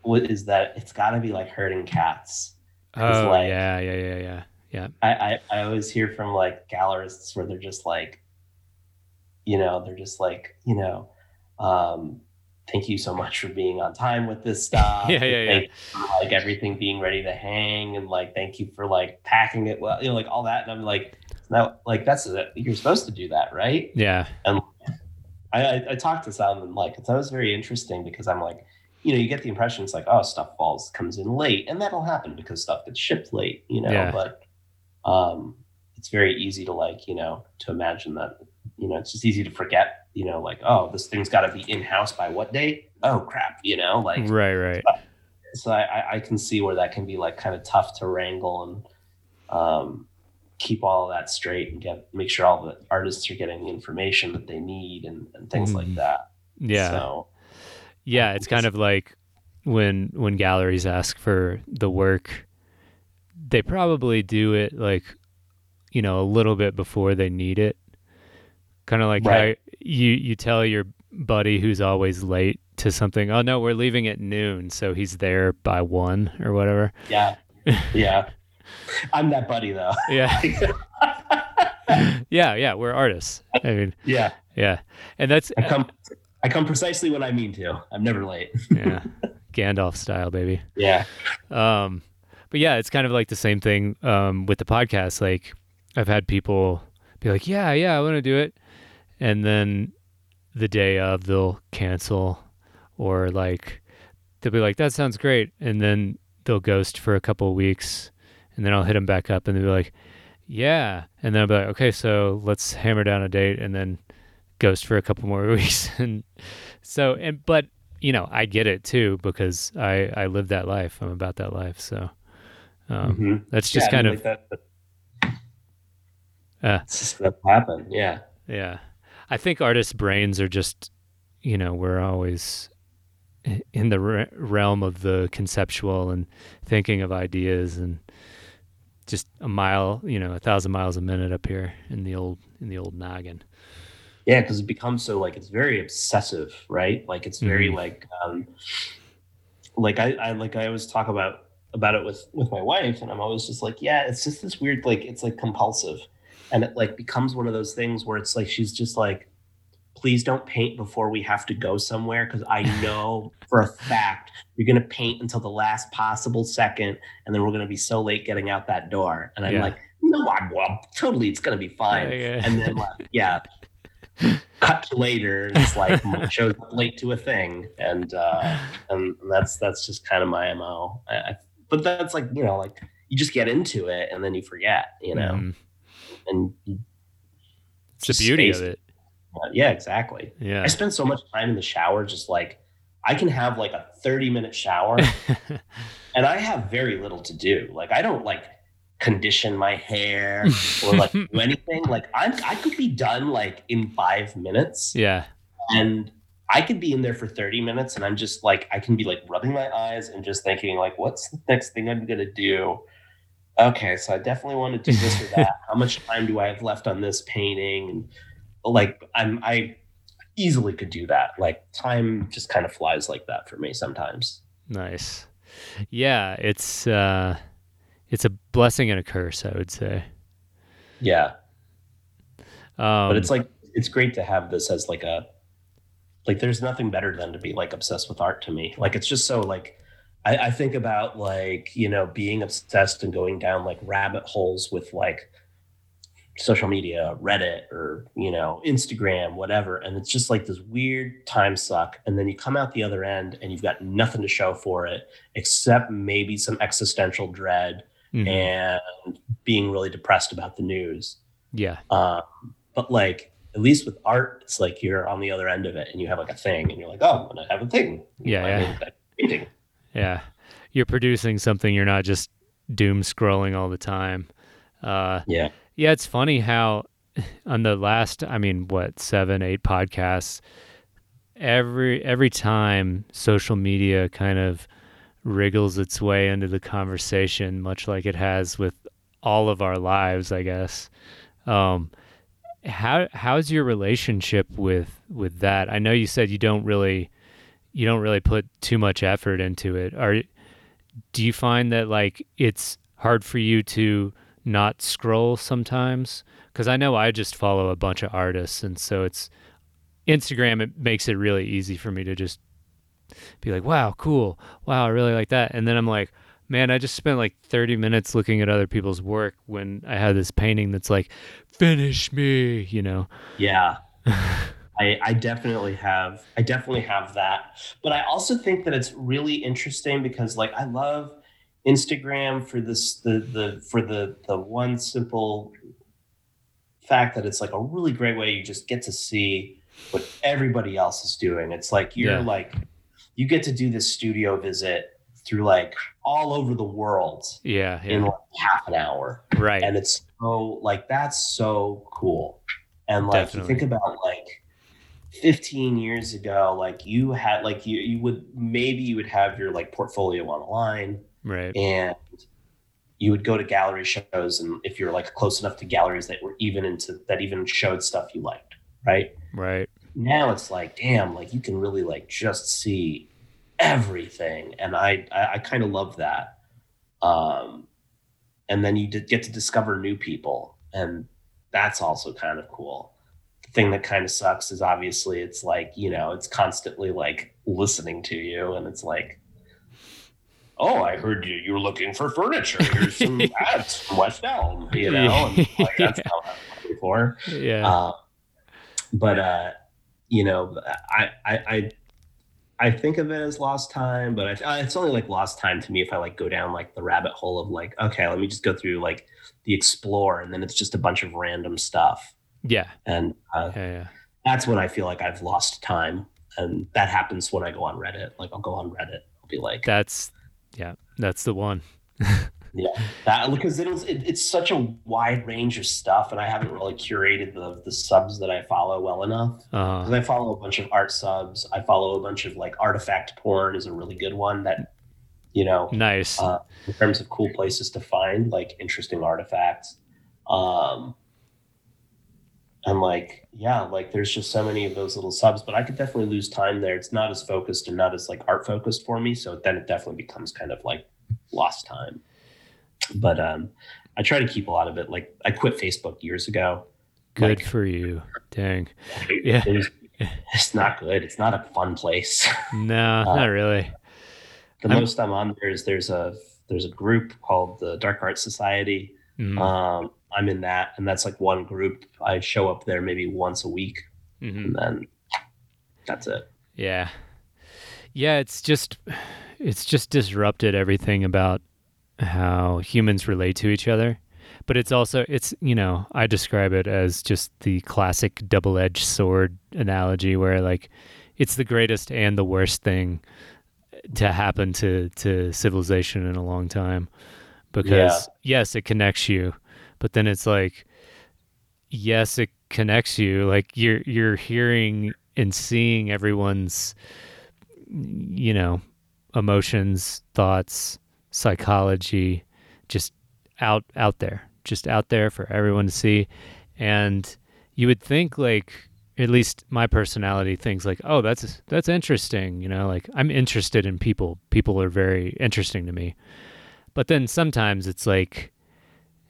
[SPEAKER 5] what is that it's got to be like herding cats.
[SPEAKER 1] Oh
[SPEAKER 5] like-
[SPEAKER 1] yeah, yeah, yeah, yeah, yeah.
[SPEAKER 5] I, I I always hear from like gallerists where they're just like, you know, they're just like, you know, um, thank you so much for being on time with this stuff.
[SPEAKER 1] Yeah, yeah, yeah.
[SPEAKER 5] You for, like everything being ready to hang, and like thank you for like packing it well, you know, like all that. And I'm like, now, like that's you're supposed to do that, right?
[SPEAKER 1] Yeah,
[SPEAKER 5] I, I, I talked to some and like that was very interesting because I'm like, you know, you get the impression it's like, oh, stuff falls comes in late, and that'll happen because stuff gets shipped late, you know.
[SPEAKER 1] Yeah.
[SPEAKER 5] But um, it's very easy to like, you know, to imagine that, you know, it's just easy to forget, you know, like, oh, this thing's got to be in house by what date? Oh crap, you know, like
[SPEAKER 1] right, right.
[SPEAKER 5] so I, I- can see where that can be like kind of tough to wrangle and um, keep all of that straight and get make sure all the artists are getting the information that they need and, and things like
[SPEAKER 1] Mhm.
[SPEAKER 5] that.
[SPEAKER 1] Yeah,
[SPEAKER 5] So
[SPEAKER 1] yeah. It's kind of like when when galleries ask for the work, they probably do it like you know a little bit before they need it. Kind of like
[SPEAKER 5] Right.
[SPEAKER 1] You you tell your buddy who's always late to something. Oh no, we're leaving at noon, so he's there by one or whatever.
[SPEAKER 5] yeah, yeah. I'm that buddy though.
[SPEAKER 1] Yeah, yeah, yeah. We're artists. I mean,
[SPEAKER 5] yeah,
[SPEAKER 1] yeah, and that's
[SPEAKER 5] I come I come precisely when I mean to. I'm never late.
[SPEAKER 1] yeah, Gandalf style, baby.
[SPEAKER 5] Yeah,
[SPEAKER 1] Um, but yeah, it's kind of like the same thing um, with the podcast. Like I've had people be like, "Yeah, yeah, I want to do it," and then the day of they'll cancel, or like they'll be like, "That sounds great," and then they'll ghost for a couple of weeks, and then I'll hit them back up, and they'll be like, "Yeah," and then I'll be like, "Okay, so let's hammer down a date," and then ghost for a couple more weeks, and so and but you know, I get it too because I I live that life. I'm about that life. So um,
[SPEAKER 5] Mhm.
[SPEAKER 1] that's just
[SPEAKER 5] Yeah,
[SPEAKER 1] kind of
[SPEAKER 5] like that,
[SPEAKER 1] uh,
[SPEAKER 5] it's just that happen. Yeah.
[SPEAKER 1] yeah. I think artists' brains are just, you know, we're always in the re- realm of the conceptual and thinking of ideas and just a mile, you know, a thousand miles a minute up here in the old in the old noggin.
[SPEAKER 5] Yeah, because it becomes so like it's very obsessive, right? Like it's very
[SPEAKER 1] Mhm.
[SPEAKER 5] like um like I, I like I always talk about about it with with my wife and I'm always just like, yeah, it's just this weird like it's like compulsive. And it like becomes one of those things where it's like she's just like, please don't paint before we have to go somewhere because I know for a fact you're gonna paint until the last possible second and then we're gonna be so late getting out that door. And I'm
[SPEAKER 1] Yeah.
[SPEAKER 5] like, no, I'm well, totally it's gonna be fine
[SPEAKER 1] Yeah, yeah.
[SPEAKER 5] and then like yeah cut to later and it's like shows up late to a thing and uh and that's that's just kind of my mo I, I, but that's like you know like you just get into it and then you forget you know
[SPEAKER 1] Mhm.
[SPEAKER 5] And
[SPEAKER 1] it's the beauty of it.
[SPEAKER 5] yeah exactly
[SPEAKER 1] Yeah.
[SPEAKER 5] i spend so much time in the shower just like i can have like a 30 minute shower and i have very little to do like i don't like condition my hair or like do anything like i'm i could be done like in five minutes
[SPEAKER 1] yeah.
[SPEAKER 5] and I could be in there for 30 minutes and I'm just like I can be like rubbing my eyes and just thinking like what's the next thing I'm gonna do? Okay, so I definitely want to do this or that. How much time do I have left on this painting? And like I'm I easily could do that. Like time just kind of flies like that for me sometimes.
[SPEAKER 1] Nice. Yeah, it's uh it's a blessing and a curse, I would say.
[SPEAKER 5] Yeah.
[SPEAKER 1] Um
[SPEAKER 5] but it's like it's great to have this as like a like there's nothing better than to be like obsessed with art to me like it's just so like I, I think about like you know being obsessed and going down like rabbit holes with like social media reddit or you know instagram whatever and it's just like this weird time suck and then you come out the other end and you've got nothing to show for it except maybe some existential dread
[SPEAKER 1] mhm.
[SPEAKER 5] and being really depressed about the news
[SPEAKER 1] yeah.
[SPEAKER 5] um, but like at least with art, it's like you're on the other end of it and you have like a thing and you're like, oh, I'm gonna have a thing.
[SPEAKER 1] Yeah, yeah.
[SPEAKER 5] painting.
[SPEAKER 1] Yeah. You're producing something you're not just doom scrolling all the time. Uh
[SPEAKER 5] Yeah.
[SPEAKER 1] Yeah, it's funny how on the last, I mean, what, seven, eight podcasts, every every time social media kind of wriggles its way into the conversation, much like it has with all of our lives, I guess. Um, how how's your relationship with with that? I know you said you don't really you don't really put too much effort into it. Are do you find that like it's hard for you to not scroll sometimes? Because I know I just follow a bunch of artists, and so it's Instagram. It makes it really easy for me to just be like, "Wow, cool! Wow, I really like that," and then I'm like, "Man, I just spent like 30 minutes looking at other people's work when I had this painting that's like, finish me," you know?
[SPEAKER 5] Yeah. I, I definitely have I definitely have that. But I also think that it's really interesting because like I love Instagram for this the the for the the one simple fact that it's like a really great way you just get to see what everybody else is doing. It's like you're
[SPEAKER 1] Yeah.
[SPEAKER 5] like you get to do this studio visit through like all over the world
[SPEAKER 1] Yeah,
[SPEAKER 5] in like half an hour
[SPEAKER 1] right.
[SPEAKER 5] and it's so like that's so cool and like
[SPEAKER 1] Definitely.
[SPEAKER 5] you think about like 15 years ago like you had like you you would maybe you would have your like portfolio online
[SPEAKER 1] right.
[SPEAKER 5] and you would go to gallery shows and if you're like close enough to galleries that were even into that even showed stuff you liked right
[SPEAKER 1] Right.
[SPEAKER 5] now it's like damn like you can really like just see everything and i i, I kind of love that um and then you did get to discover new people and that's also kind of cool thing that kind of sucks is obviously it's like you know it's constantly like listening to you and it's like oh i heard you you were looking for furniture here's some ads from west elm you know and like that's
[SPEAKER 1] Yeah.
[SPEAKER 5] not what i'm looking for
[SPEAKER 1] Yeah.
[SPEAKER 5] uh, but uh, you know, I, I I I think of it as lost time, but I, it's only like lost time to me if I like go down like the rabbit hole of like, okay, let me just go through like the explore, and then it's just a bunch of random stuff,
[SPEAKER 1] yeah.
[SPEAKER 5] and uh,
[SPEAKER 1] Yeah. Yeah.
[SPEAKER 5] that's when I feel like I've lost time. and that happens when I go on Reddit. Like I'll go on Reddit, I'll be like,
[SPEAKER 1] That's yeah, that's the one.
[SPEAKER 5] yeah, that because it was it, it's such a wide range of stuff, and I haven't really curated the the subs that I follow well enough. Because I follow a bunch of art subs. I follow a bunch of like artifact porn is a really good one that, you know,
[SPEAKER 1] nice.
[SPEAKER 5] uh, in terms of cool places to find like interesting artifacts. Um, and like, yeah, like there's just so many of those little subs, but I could definitely lose time there. It's not as focused and not as like art focused for me. So then it definitely becomes kind of like lost time. But um, I try to keep a lot of it. Like I quit Facebook years ago.
[SPEAKER 1] Good
[SPEAKER 5] like-
[SPEAKER 1] for you. Dang. Yeah.
[SPEAKER 5] It was, it's not good. It's not a fun place.
[SPEAKER 1] No,
[SPEAKER 5] Uh,
[SPEAKER 1] not really.
[SPEAKER 5] the
[SPEAKER 1] I'm-
[SPEAKER 5] most I'm on there is there's a there's a group called the Dark Art Society.
[SPEAKER 1] Mm,
[SPEAKER 5] Um, I'm in that, and that's like one group. I show up there maybe once a week,
[SPEAKER 1] mhm.
[SPEAKER 5] and then that's it.
[SPEAKER 1] Yeah. Yeah, it's just it's just disrupted everything about how humans relate to each other. But it's also it's you know, I describe it as just the classic double-edged sword analogy where like it's the greatest and the worst thing to happen to to civilization in a long time because yes, it connects you, but then it's like yes, it connects you. Like you're you're hearing and seeing everyone's you know emotions, thoughts, psychology just out out there, just out there for everyone to see. And you would think like at least my personality thinks like, oh, that's that's interesting, you know, like I'm interested in people. People are very interesting to me. But then sometimes it's like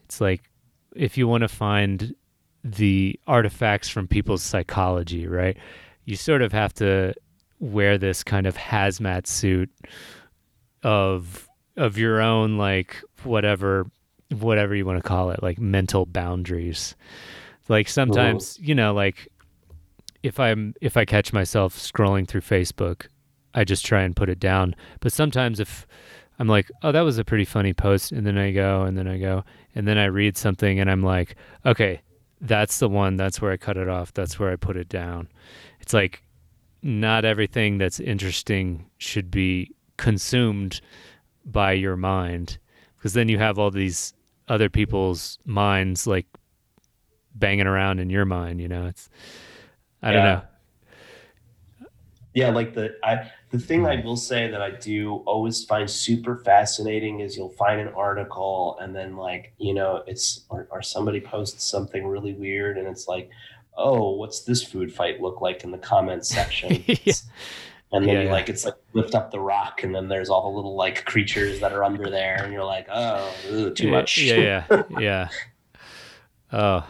[SPEAKER 1] it's like if you want to find the artifacts from people's psychology, right? You sort of have to wear this kind of hazmat suit of of your own like whatever whatever you want to call it, like mental boundaries. Like sometimes, mm-hmm. you know, like if I'm if I catch myself scrolling through Facebook, I just try and put it down. But sometimes if I'm like, oh, that was a pretty funny post, and then I go, and then I go, and then I read something, and I'm like, okay, that's the one. That's where I cut it off. That's where I put it down. It's like not everything that's interesting should be consumed by your mind, because then you have all these other people's minds like banging around in your mind. You know, it's I don't know.
[SPEAKER 5] Yeah, like the I the thing I will say that I do always find super fascinating is you'll find an article and then like you know it's or, or somebody posts something really weird and it's like oh what's this food fight look like in the comments section
[SPEAKER 1] Yeah.
[SPEAKER 5] and then
[SPEAKER 1] Yeah,
[SPEAKER 5] you like it's like lift up the rock and then there's all the little like creatures that are under there and you're like oh too
[SPEAKER 1] Yeah,
[SPEAKER 5] much
[SPEAKER 1] Yeah, yeah, yeah. Oh,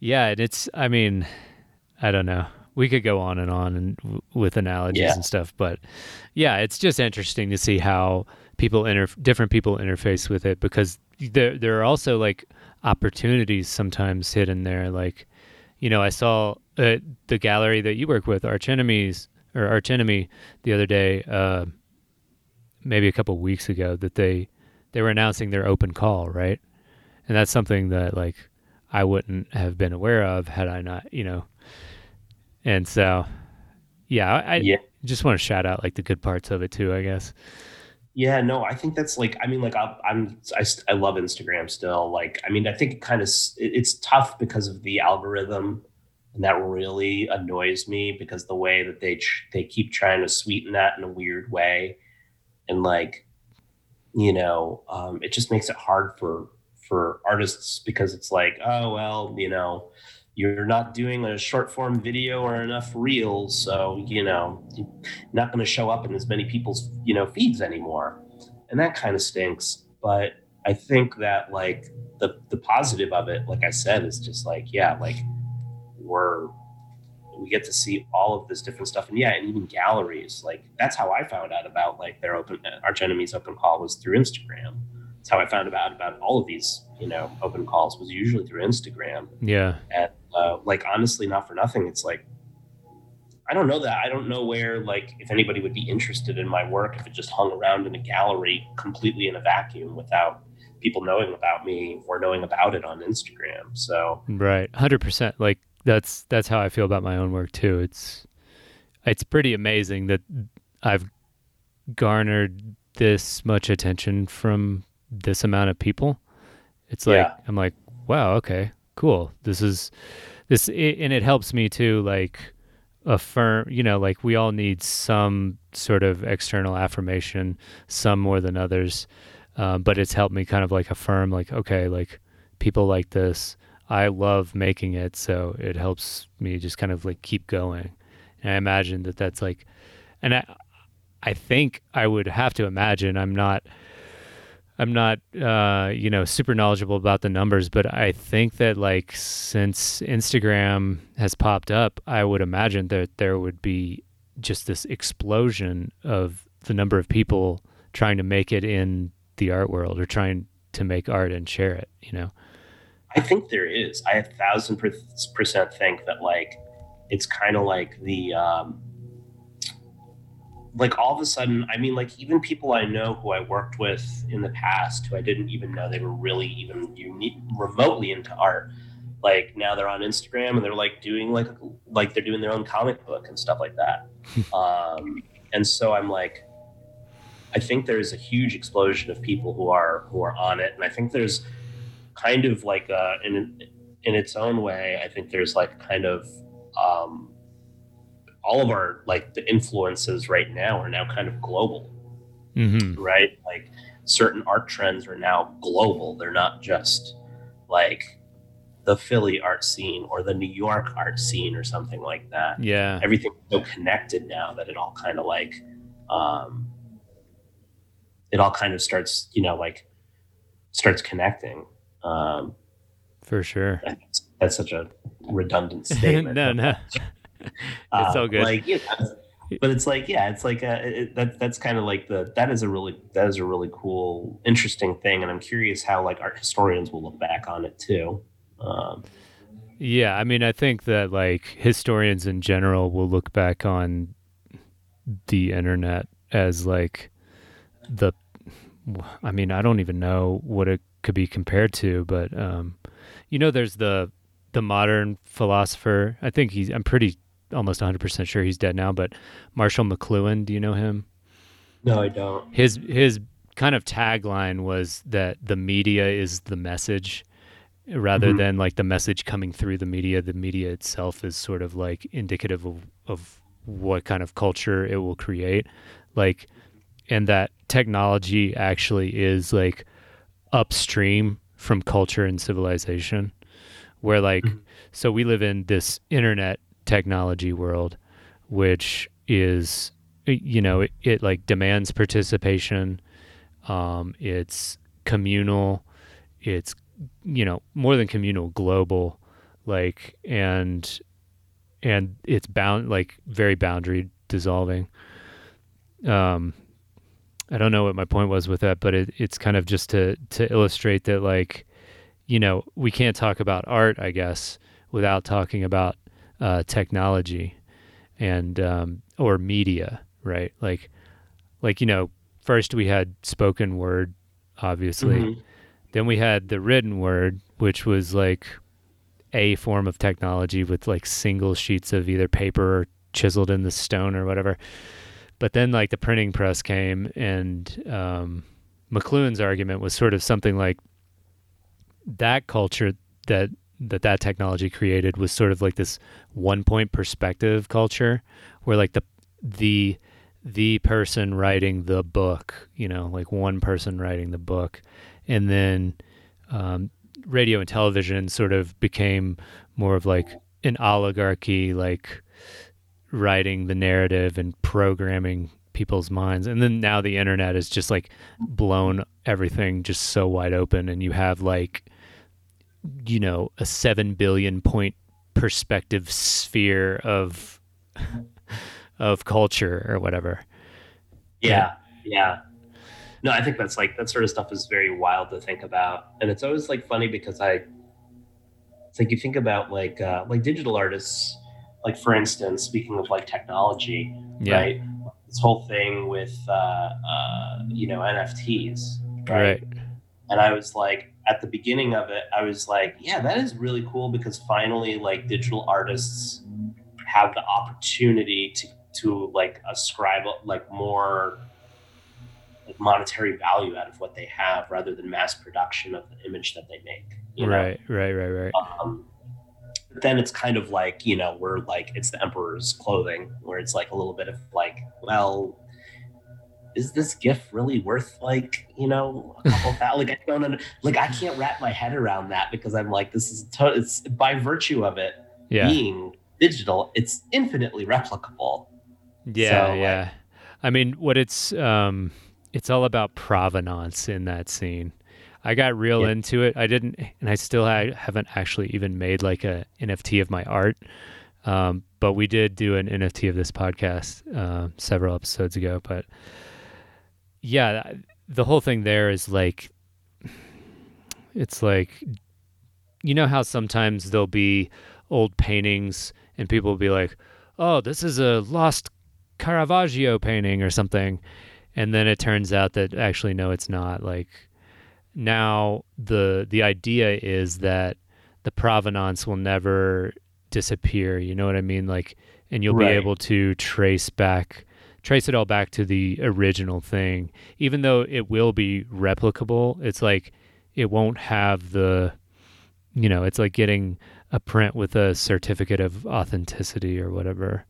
[SPEAKER 1] yeah. And it's. I mean, I don't know. We could go on and on and w- with analogies
[SPEAKER 5] Yeah.
[SPEAKER 1] and stuff, but yeah, it's just interesting to see how people inter different people interface with it because there there are also like opportunities sometimes hidden there. Like, you know, I saw uh, the gallery that you work with, Arch Enemies or Arch Enemy, the other day, uh, maybe a couple weeks ago, that they they were announcing their open call, right? And that's something that like I wouldn't have been aware of had I not, you know. And so, yeah, I,
[SPEAKER 5] yeah
[SPEAKER 1] just want to shout out like the good parts of it too, I guess.
[SPEAKER 5] Yeah, no, I think that's like, I mean, like, I, I'm, I, I love Instagram still. Like, I mean, I think it kind of, it, it's tough because of the algorithm, and that really annoys me because the way that they they keep trying to sweeten that in a weird way, and like, you know, um, it just makes it hard for for artists because it's like, oh well, you know, you're not doing a short form video or enough reels, so you know, not going to show up in as many people's you know feeds anymore. And that kind of stinks. But i think that like the the positive of it like i said is just like yeah like we're we get to see all of this different stuff. And yeah and even galleries like that's how i found out about like their open uh, arch enemies open call was through instagram. That's how i found about about all of these you know open calls was usually through instagram.
[SPEAKER 1] Yeah.
[SPEAKER 5] and uh, like honestly not for nothing it's like i don't know that i don't know where like if anybody would be interested in my work if it just hung around in a gallery completely in a vacuum without people knowing about me or knowing about it on instagram so
[SPEAKER 1] Right. 100%. Like that's that's how I feel about my own work too. It's it's pretty amazing that I've garnered this much attention from this amount of people. It's like
[SPEAKER 5] Yeah.
[SPEAKER 1] I'm like, wow, okay, cool. This is this, i and it helps me to like affirm. You know, like we all need some sort of external affirmation, some more than others. Um, but it's helped me kind of like affirm, like, okay, like people like this. I love making it, so it helps me just kind of like keep going. And I imagine that that's like, and I, I think I would have to imagine I'm not, I'm not, uh, you know, super knowledgeable about the numbers, but I think that like since Instagram has popped up, I would imagine that there would be just this explosion of the number of people trying to make it in the art world or trying to make art and share it. You know.
[SPEAKER 5] I think there is. I a thousand percent think that like it's kind of like the um, like all of a sudden. I mean, like even people I know who I worked with in the past who I didn't even know they were really even unique, remotely into art. Like now they're on Instagram and they're like doing like like they're doing their own comic book and stuff like that. um, and so I'm like, I think there's a huge explosion of people who are who are on it, and I think there's kind of like uh, in in its own way. I think there's like kind of um, all of our like the influences right now are now kind of global,
[SPEAKER 1] Mm-hmm.
[SPEAKER 5] right? Like certain art trends are now global. They're not just like the Philly art scene or the New York art scene or something like that
[SPEAKER 1] Yeah.
[SPEAKER 5] everything's so connected now that it all kind of like um it all kind of starts you know like starts connecting um
[SPEAKER 1] For sure.
[SPEAKER 5] that's, that's such a redundant statement
[SPEAKER 1] no, no.
[SPEAKER 5] Uh,
[SPEAKER 1] It's all good.
[SPEAKER 5] like yeah, but it's like yeah it's like a, it, that that's kind of like the that is a really that is a really cool interesting thing and i'm curious how like art historians will look back on it too um
[SPEAKER 1] Yeah, I mean, I think that like historians in general will look back on the internet as like the I mean, I don't even know what it could be compared to, but um you know there's the the modern philosopher. I think he's I'm pretty almost 100% sure he's dead now, but Marshall McLuhan, do you know him?
[SPEAKER 5] no i don't
[SPEAKER 1] his his kind of tagline was that the media is the message rather
[SPEAKER 5] Mhm.
[SPEAKER 1] than like the message coming through the media the media itself is sort of like indicative of, of what kind of culture it will create like and that technology actually is like upstream from culture and civilization where like
[SPEAKER 5] Mhm.
[SPEAKER 1] so we live in this internet technology world which is you know it, it like demands participation. Um it's communal. It's you know more than communal global. Like and and it's bound like very boundary dissolving. Um i don't know what my point was with that but it, it's kind of just to to illustrate that like you know we can't talk about art i guess without talking about uh technology and um or media right like like you know first we had spoken word obviously
[SPEAKER 5] Mhm.
[SPEAKER 1] then we had the written word, which was like a form of technology with like single sheets of either paper or chiseled in the stone or whatever. But then like the printing press came, and um, McLuhan's argument was sort of something like that culture that that that technology created was sort of like this one point perspective culture, where like the the the person writing the book, you know, like one person writing the book and then um, radio and television sort of became more of like an oligarchy, like writing the narrative and programming people's minds. And then now the internet is just like blown everything just so wide open, and you have like, you know, a seven billion point perspective sphere of of culture or whatever.
[SPEAKER 5] Yeah, yeah. No, I think that's like that sort of stuff is very wild to think about, and it's always like funny because I, it's like you think about like uh, like digital artists, like for instance, speaking of like technology,
[SPEAKER 1] Yeah.
[SPEAKER 5] right? This whole thing with uh, uh, you know NFTs,
[SPEAKER 1] Right.
[SPEAKER 5] And I was like, at the beginning of it, I was like, yeah, that is really cool because finally, like, digital artists have the opportunity to to like ascribe like more like monetary value out of what they have rather than mass production of the image that they make. you know?
[SPEAKER 1] Right, right, right, right.
[SPEAKER 5] Um, but then it's kind of like you know we're like it's the emperor's clothing where it's like a little bit of like well is this gift really worth like you know a couple thou- like I don't under, like I can't wrap my head around that because I'm like this is to- it's by virtue of it
[SPEAKER 1] Yeah,
[SPEAKER 5] being digital it's infinitely replicable
[SPEAKER 1] yeah,
[SPEAKER 5] so, like-
[SPEAKER 1] yeah. I mean, what it's um, it's all about provenance in that scene. I got real
[SPEAKER 5] Yeah.
[SPEAKER 1] into it. I didn't, and I still ha- haven't actually even made like a NFT of my art. Um, but we did do an NFT of this podcast uh, several episodes ago. But yeah, the whole thing there is like, it's like, you know how sometimes there'll be old paintings and people will be like, oh, this is a lost Caravaggio painting or something. And then it turns out that actually, no, it's not. Like now the the idea is that the provenance will never disappear. You know what I mean? Like, and you'll
[SPEAKER 5] Right.
[SPEAKER 1] be able to trace back, trace it all back to the original thing, even though it will be replicable. It's like it won't have the, you know, it's like getting a print with a certificate of authenticity or whatever.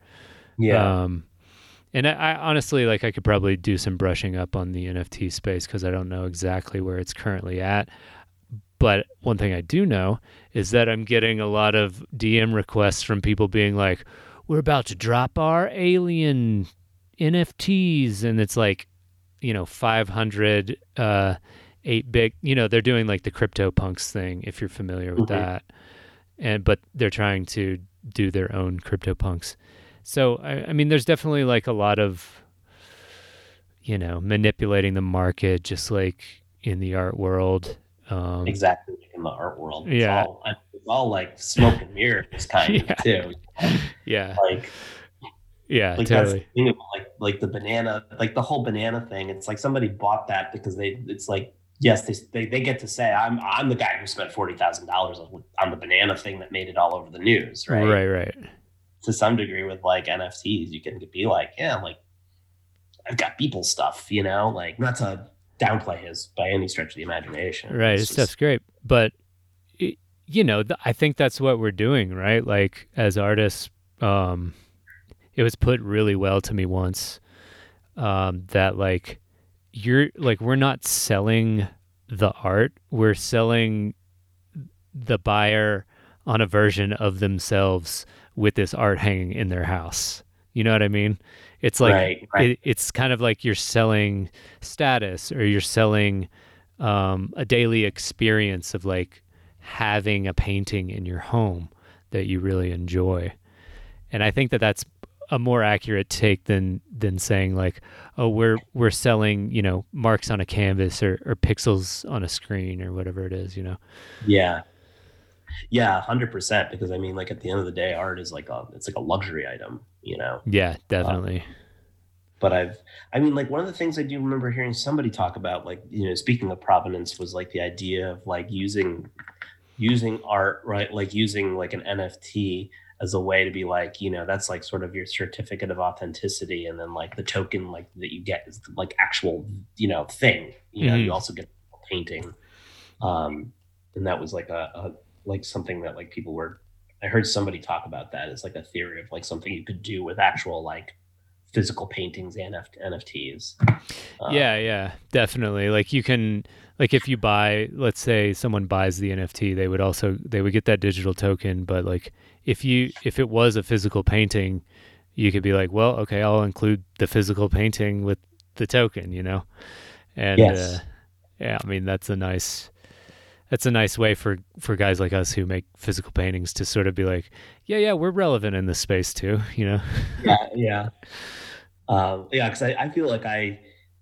[SPEAKER 1] Yeah. Um, and I, I honestly like I could probably do some brushing up on the NFT space because I don't know exactly where it's currently at. But one thing I do know is that I'm getting a lot of DM requests from people being like, "We're about to drop our alien NFTs," and it's like, you know, 500 uh, eight bit. You know, they're doing like the CryptoPunks thing if you're familiar with
[SPEAKER 5] Mhm.
[SPEAKER 1] that, and but they're trying to do their own CryptoPunks. So I, I mean, there's definitely like a lot of, you know, manipulating the market, just like in the art world. Um,
[SPEAKER 5] exactly in the art world it's
[SPEAKER 1] Yeah.
[SPEAKER 5] all, it's all like smoke and mirrors kind
[SPEAKER 1] Yeah.
[SPEAKER 5] of too
[SPEAKER 1] Yeah,
[SPEAKER 5] like
[SPEAKER 1] yeah,
[SPEAKER 5] like that's
[SPEAKER 1] totally.
[SPEAKER 5] the thing about like like the banana like the whole banana thing it's like somebody bought that because they it's like yes they they, they get to say i'm i'm the guy who spent $40000 on on the banana thing that made it all over the news right?
[SPEAKER 1] Right, right.
[SPEAKER 5] to some degree with like nfts you can be like yeah like i've got people stuff you know like not to downplay his by any stretch of the imagination
[SPEAKER 1] Right,
[SPEAKER 5] It's
[SPEAKER 1] his
[SPEAKER 5] just-
[SPEAKER 1] stuff's great, but it, you know, th- I think that's what we're doing, right? Like as artists, um, it was put really well to me once um, that like you're like we're not selling the art, we're selling the buyer on a version of themselves with this art hanging in their house. You know what I mean? It's like
[SPEAKER 5] right, right.
[SPEAKER 1] it, it's kind of like you're selling status or you're selling um, a daily experience of like having a painting in your home that you really enjoy and i think that that's a more accurate take than than saying like oh we're we're selling you know marks on a canvas or, or pixels on a screen or whatever it is you know
[SPEAKER 5] Yeah. Yeah, hundred percent. Because I mean, like at the end of the day, art is like a it's like a luxury item, you know.
[SPEAKER 1] yeah uh, definitely
[SPEAKER 5] But I've I mean, like one of the things I do remember hearing somebody talk about, like, you know, speaking of provenance, was like the idea of like using using art, right? Like using like an NFT as a way to be like, you know, that's like sort of your certificate of authenticity, and then like the token like that you get is like actual, you know, thing. You know,
[SPEAKER 1] Mhm.
[SPEAKER 5] you also get a painting. Um, and that was like a, a like something that like people were I heard somebody talk about that as like a theory of like something you could do with actual like physical paintings and NF- NFTs. Uh,
[SPEAKER 1] yeah yeah definitely like you can like if you buy let's say someone buys the nft they would also they would get that digital token but like if you if it was a physical painting you could be like well okay i'll include the physical painting with the token you know and
[SPEAKER 5] Yes.
[SPEAKER 1] uh, yeah i mean that's a nice that's a nice way for for guys like us who make physical paintings to sort of be like yeah yeah we're relevant in this space too you know
[SPEAKER 5] yeah, yeah, um, yeah. Because I, I feel like I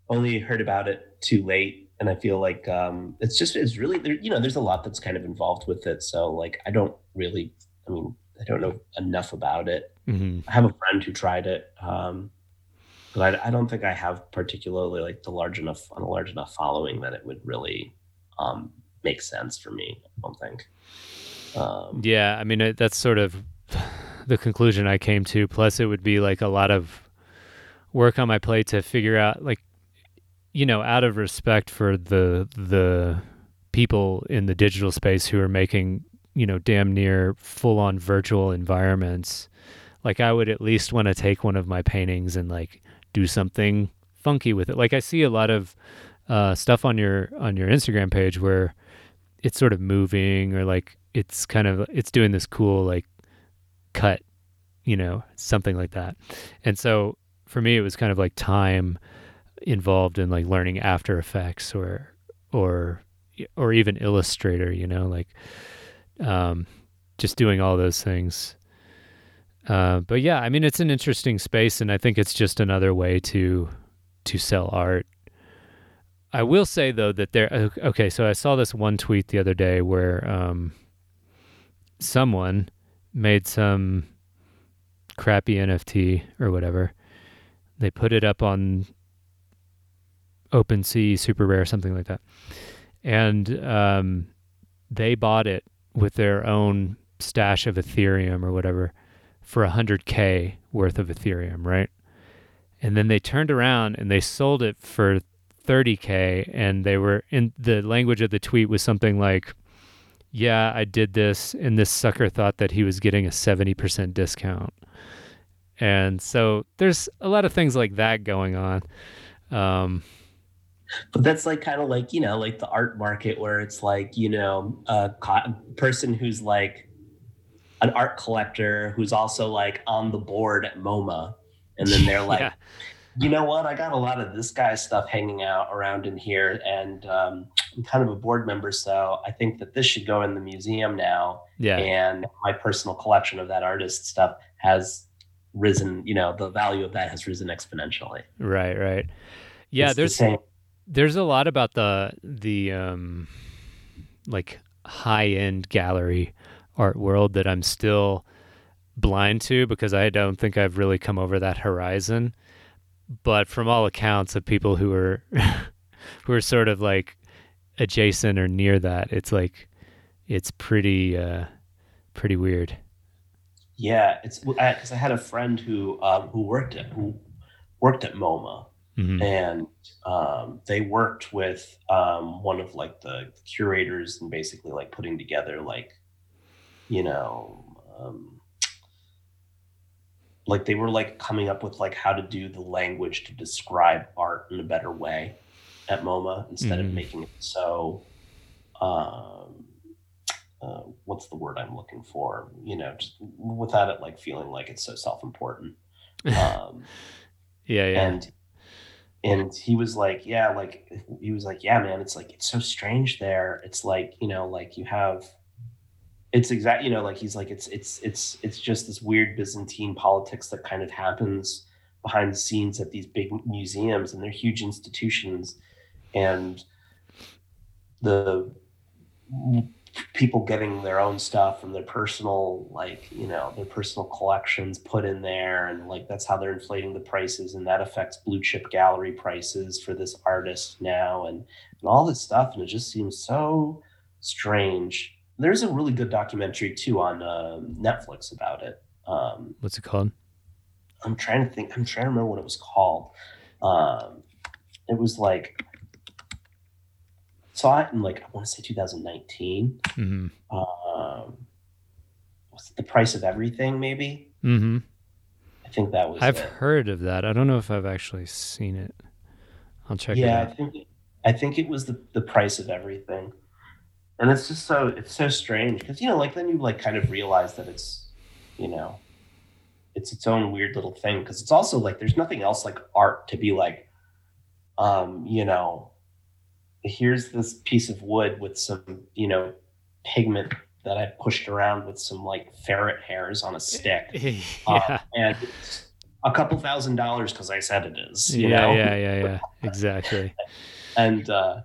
[SPEAKER 5] only heard about it too late, and I feel like um, it's just it's really there. You know, there's a lot that's kind of involved with it. So like, I don't really. I mean, I don't know enough about it.
[SPEAKER 1] hmm
[SPEAKER 5] I have a friend who tried it, um, but I, I don't think I have particularly like the large enough on a large enough following that it would really um, make sense for me. I don't think. Um,
[SPEAKER 1] Yeah, I mean it, that's sort of the conclusion I came to. Plus, it would be like a lot of work on my plate to figure out like you know out of respect for the the people in the digital space who are making you know damn near full on virtual environments. Like i would at least want to take one of my paintings and like do something funky with it. Like i see a lot of uh, stuff on your on your instagram page where it's sort of moving or like it's kind of it's doing this cool like cut you know something like that. And so for me it was kind of like time involved in like learning after effects or or or even illustrator you know like um just doing all those things. Uh, but yeah i mean it's an interesting space and i think it's just another way to to sell art. I will say though that there okay so i saw this one tweet the other day where um someone made some crappy nft or whatever. They put it up on OpenSea, Super Rare, something like that, and um, they bought it with their own stash of Ethereum or whatever for 100k worth of Ethereum, right? And then they turned around and they sold it for 30k and they were in the language of the tweet was something like yeah, I did this and this sucker thought that he was getting a 70% discount. And so there's a lot of things like that going on. Um,
[SPEAKER 5] but that's like kind of like you know like the art market where it's like you know a co- person who's like an art collector who's also like on the board at MoMA, and then they're like, yeah. you know what, I got a lot of this guy's stuff hanging out around in here, and um, I'm kind of a board member, so I think that this should go in the museum now.
[SPEAKER 1] Yeah,
[SPEAKER 5] and my personal collection of that artist stuff has risen. You know, the value of that has risen exponentially.
[SPEAKER 1] Right, right. Yeah, it's there's the there's a lot about the the um like high end gallery art world that I'm still blind to because I don't think I've really come over that horizon. But from all accounts of people who are who are sort of like adjacent or near that, it's like it's pretty uh pretty weird.
[SPEAKER 5] Yeah, it's because I, I, had a friend who uh, who worked at who worked at MoMA, mm-hmm. and um, they worked with um, one of like the curators and basically like putting together like you know um, like they were like coming up with like how to do the language to describe art in a better way at MoMA instead mm-hmm. of making it so um, uh, what's the word I'm looking for? You know, just without it like feeling like it's so self-important. Um,
[SPEAKER 1] yeah, yeah.
[SPEAKER 5] And and he was like yeah like he was like yeah man it's like it's so strange there. It's like you know like you have it's exact you know like he's like it's it's it's it's just this weird byzantine politics that kind of happens behind the scenes at these big museums and they're huge institutions. And the people getting their own stuff and their personal like you know their personal collections put in there and like that's how they're inflating the prices and that affects blue chip gallery prices for this artist now and and all this stuff and it just seems so strange. There's a really good documentary too on uh, netflix about it. Um,
[SPEAKER 1] what's it called?
[SPEAKER 5] I'm trying to think i'm trying to remember what it was called. Um, it was like saw it in like I want to say 2019. Mm-hmm. Um, was it the price of everything? Maybe.
[SPEAKER 1] Mm-hmm.
[SPEAKER 5] I think that was.
[SPEAKER 1] I've
[SPEAKER 5] it.
[SPEAKER 1] heard of that. I don't know if I've actually seen it. I'll check.
[SPEAKER 5] Yeah, I think I think it was the the price of everything, and it's just so it's so strange because you know like then you like kind of realize that it's you know it's its own weird little thing because it's also like there's nothing else like art to be like um you know here's this piece of wood with some, you know, pigment that I pushed around with some like ferret hairs on a stick.
[SPEAKER 1] yeah. Uh,
[SPEAKER 5] and a couple thousand dollars because I said it is.
[SPEAKER 1] yeah,
[SPEAKER 5] know?
[SPEAKER 1] yeah, yeah, yeah. Exactly.
[SPEAKER 5] and uh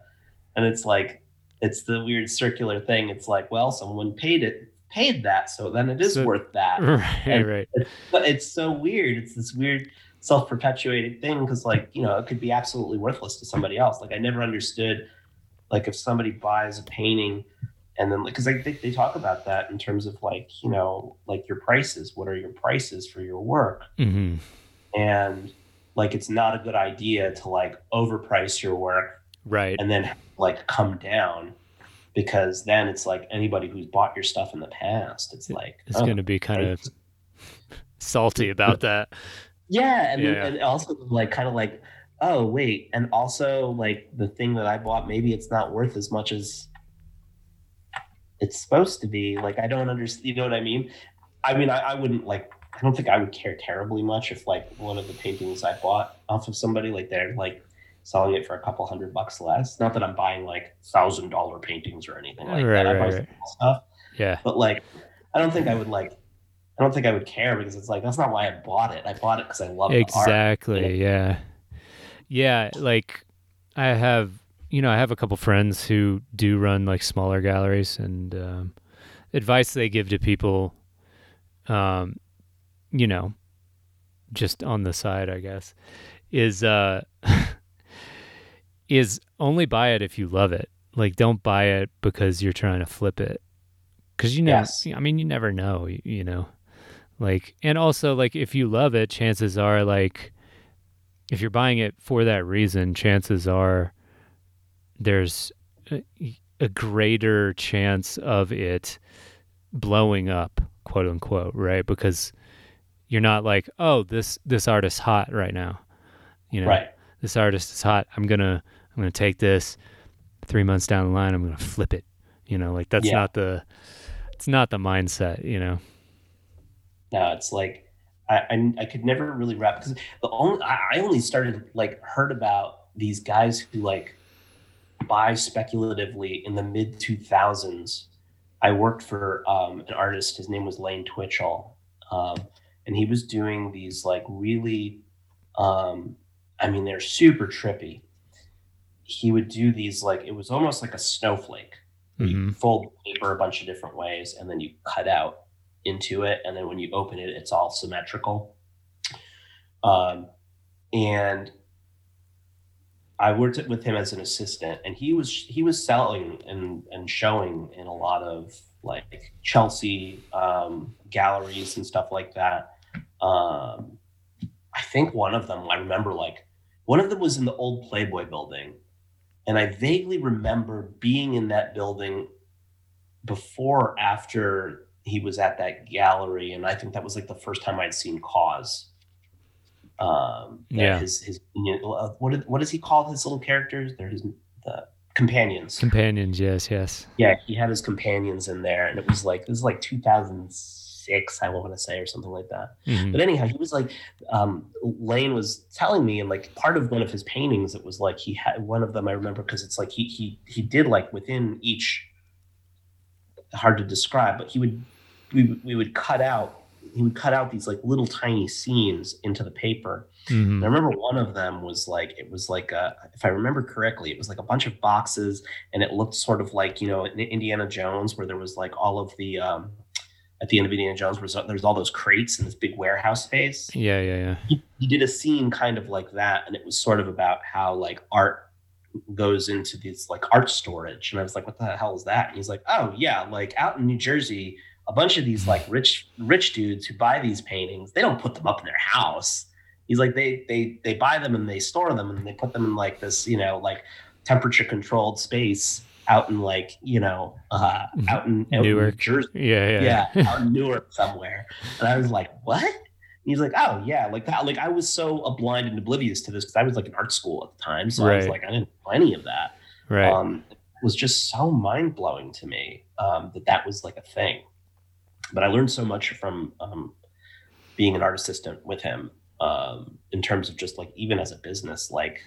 [SPEAKER 5] and it's like it's the weird circular thing. It's like, well, someone paid it paid that, so then it is so, worth that.
[SPEAKER 1] Right,
[SPEAKER 5] and
[SPEAKER 1] right.
[SPEAKER 5] It's, it's so weird. It's this weird self-perpetuating thing because like you know it could be absolutely worthless to somebody else like i never understood like if somebody buys a painting and then like because like, they, they talk about that in terms of like you know like your prices what are your prices for your work
[SPEAKER 1] mm-hmm.
[SPEAKER 5] and like it's not a good idea to like overprice your work
[SPEAKER 1] Right.
[SPEAKER 5] and then like come down because then it's like anybody who's bought your stuff in the past, it's like
[SPEAKER 1] It's
[SPEAKER 5] oh,
[SPEAKER 1] going to be kind
[SPEAKER 5] right.
[SPEAKER 1] of salty about that.
[SPEAKER 5] Yeah, and, then-
[SPEAKER 1] Yeah.
[SPEAKER 5] and also like kind of like, oh wait, and also like the thing that I bought, maybe it's not worth as much as it's supposed to be. Like I don't understand. You know what I mean? I mean, I, I wouldn't like. I don't think I would care terribly much if like one of the paintings I bought off of somebody like they're like selling it for a couple hundred bucks less. Not that I'm buying like thousand dollar paintings or anything like
[SPEAKER 1] Right,
[SPEAKER 5] that. I buy
[SPEAKER 1] right.
[SPEAKER 5] stuff,
[SPEAKER 1] Yeah.
[SPEAKER 5] but like I don't think I would like. I don't think I would care because it's like that's not why I bought it. I bought it because I love the art.
[SPEAKER 1] Exactly. Yeah. Yeah. Like I have, you know, I have a couple friends who do run like smaller galleries and um, advice they give to people, um, you know, just on the side, I guess, is, uh, is only buy it if you love it. Like, don't buy it because you're trying to flip it. Cause you know,
[SPEAKER 5] Yes.
[SPEAKER 1] I mean, you never know, you, you know, like, and also like if you love it, chances are like, if you're buying it for that reason, chances are there's a, a greater chance of it blowing up, quote unquote, right? Because you're not like, oh, this this artist's hot right now, you know,
[SPEAKER 5] Right.
[SPEAKER 1] this artist is hot. I'm gonna I'm gonna take this three months down the line. I'm gonna flip it, you know, like that's
[SPEAKER 5] Yeah.
[SPEAKER 1] not the it's not the mindset, you know.
[SPEAKER 5] No, it's like I, I I could never really wrap because the only I, only started like heard about these guys who like buy speculatively in the mid two thousands. I worked for um, an artist. His name was Lane Twitchell, um, and he was doing these like really, um, I mean, they're super trippy. He would do these like it was almost like a snowflake. You
[SPEAKER 1] Mhm.
[SPEAKER 5] fold paper a bunch of different ways, and then you cut out into it, and then when you open it, it's all symmetrical. Um, and I worked with him as an assistant, and he was he was selling and and showing in a lot of like Chelsea um, galleries and stuff like that. Um, I think one of them I remember like one of them was in the old Playboy building, and I vaguely remember being in that building before or after he was at that gallery, and I think that was like the first time I'd seen KAWS. Um,
[SPEAKER 1] Yeah.
[SPEAKER 5] His his uh, what did, what does he call his little characters? They're his the companions.
[SPEAKER 1] Companions, yes, yes.
[SPEAKER 5] yeah, he had his companions in there, and it was like this is like 2006, I want to say, or something like that.
[SPEAKER 1] Mhm.
[SPEAKER 5] But anyhow, he was like, um, Lane was telling me, and like part of one of his paintings, it was like he had one of them. I remember because it's like he he he did like within each. Hard to describe, but he would we would- we would cut out he would cut out these like little tiny scenes into the paper.
[SPEAKER 1] Mhm.
[SPEAKER 5] And I remember one of them was like it was like a, if I remember correctly, it was like a bunch of boxes, and it looked sort of like you know Indiana Jones, where there was like all of the um, at the end of Indiana Jones, was there's all those crates in this big warehouse space.
[SPEAKER 1] Yeah, yeah, yeah.
[SPEAKER 5] He, he did a scene kind of like that, and it was sort of about how like art goes into these like art storage, and I was like, what the hell is that? And he's like, oh yeah, like out in New Jersey. A bunch of these like rich rich dudes who buy these paintings, they don't put them up in their house he's like they they they buy them and they store them and they put them in like this you know like temperature controlled space out in like you know uh out in, out
[SPEAKER 1] Newark.
[SPEAKER 5] New Jersey
[SPEAKER 1] Yeah, yeah.
[SPEAKER 5] yeah, out in Newark somewhere and I was like what and he's like oh yeah like that like I was so blind and oblivious to this because I was like in art school at the time so I was like I didn't know any of that
[SPEAKER 1] right.
[SPEAKER 5] um, it was just so mind blowing to me um, that that was like a thing. But I learned so much from um, being an art assistant with him um, in terms of just like even as a business, like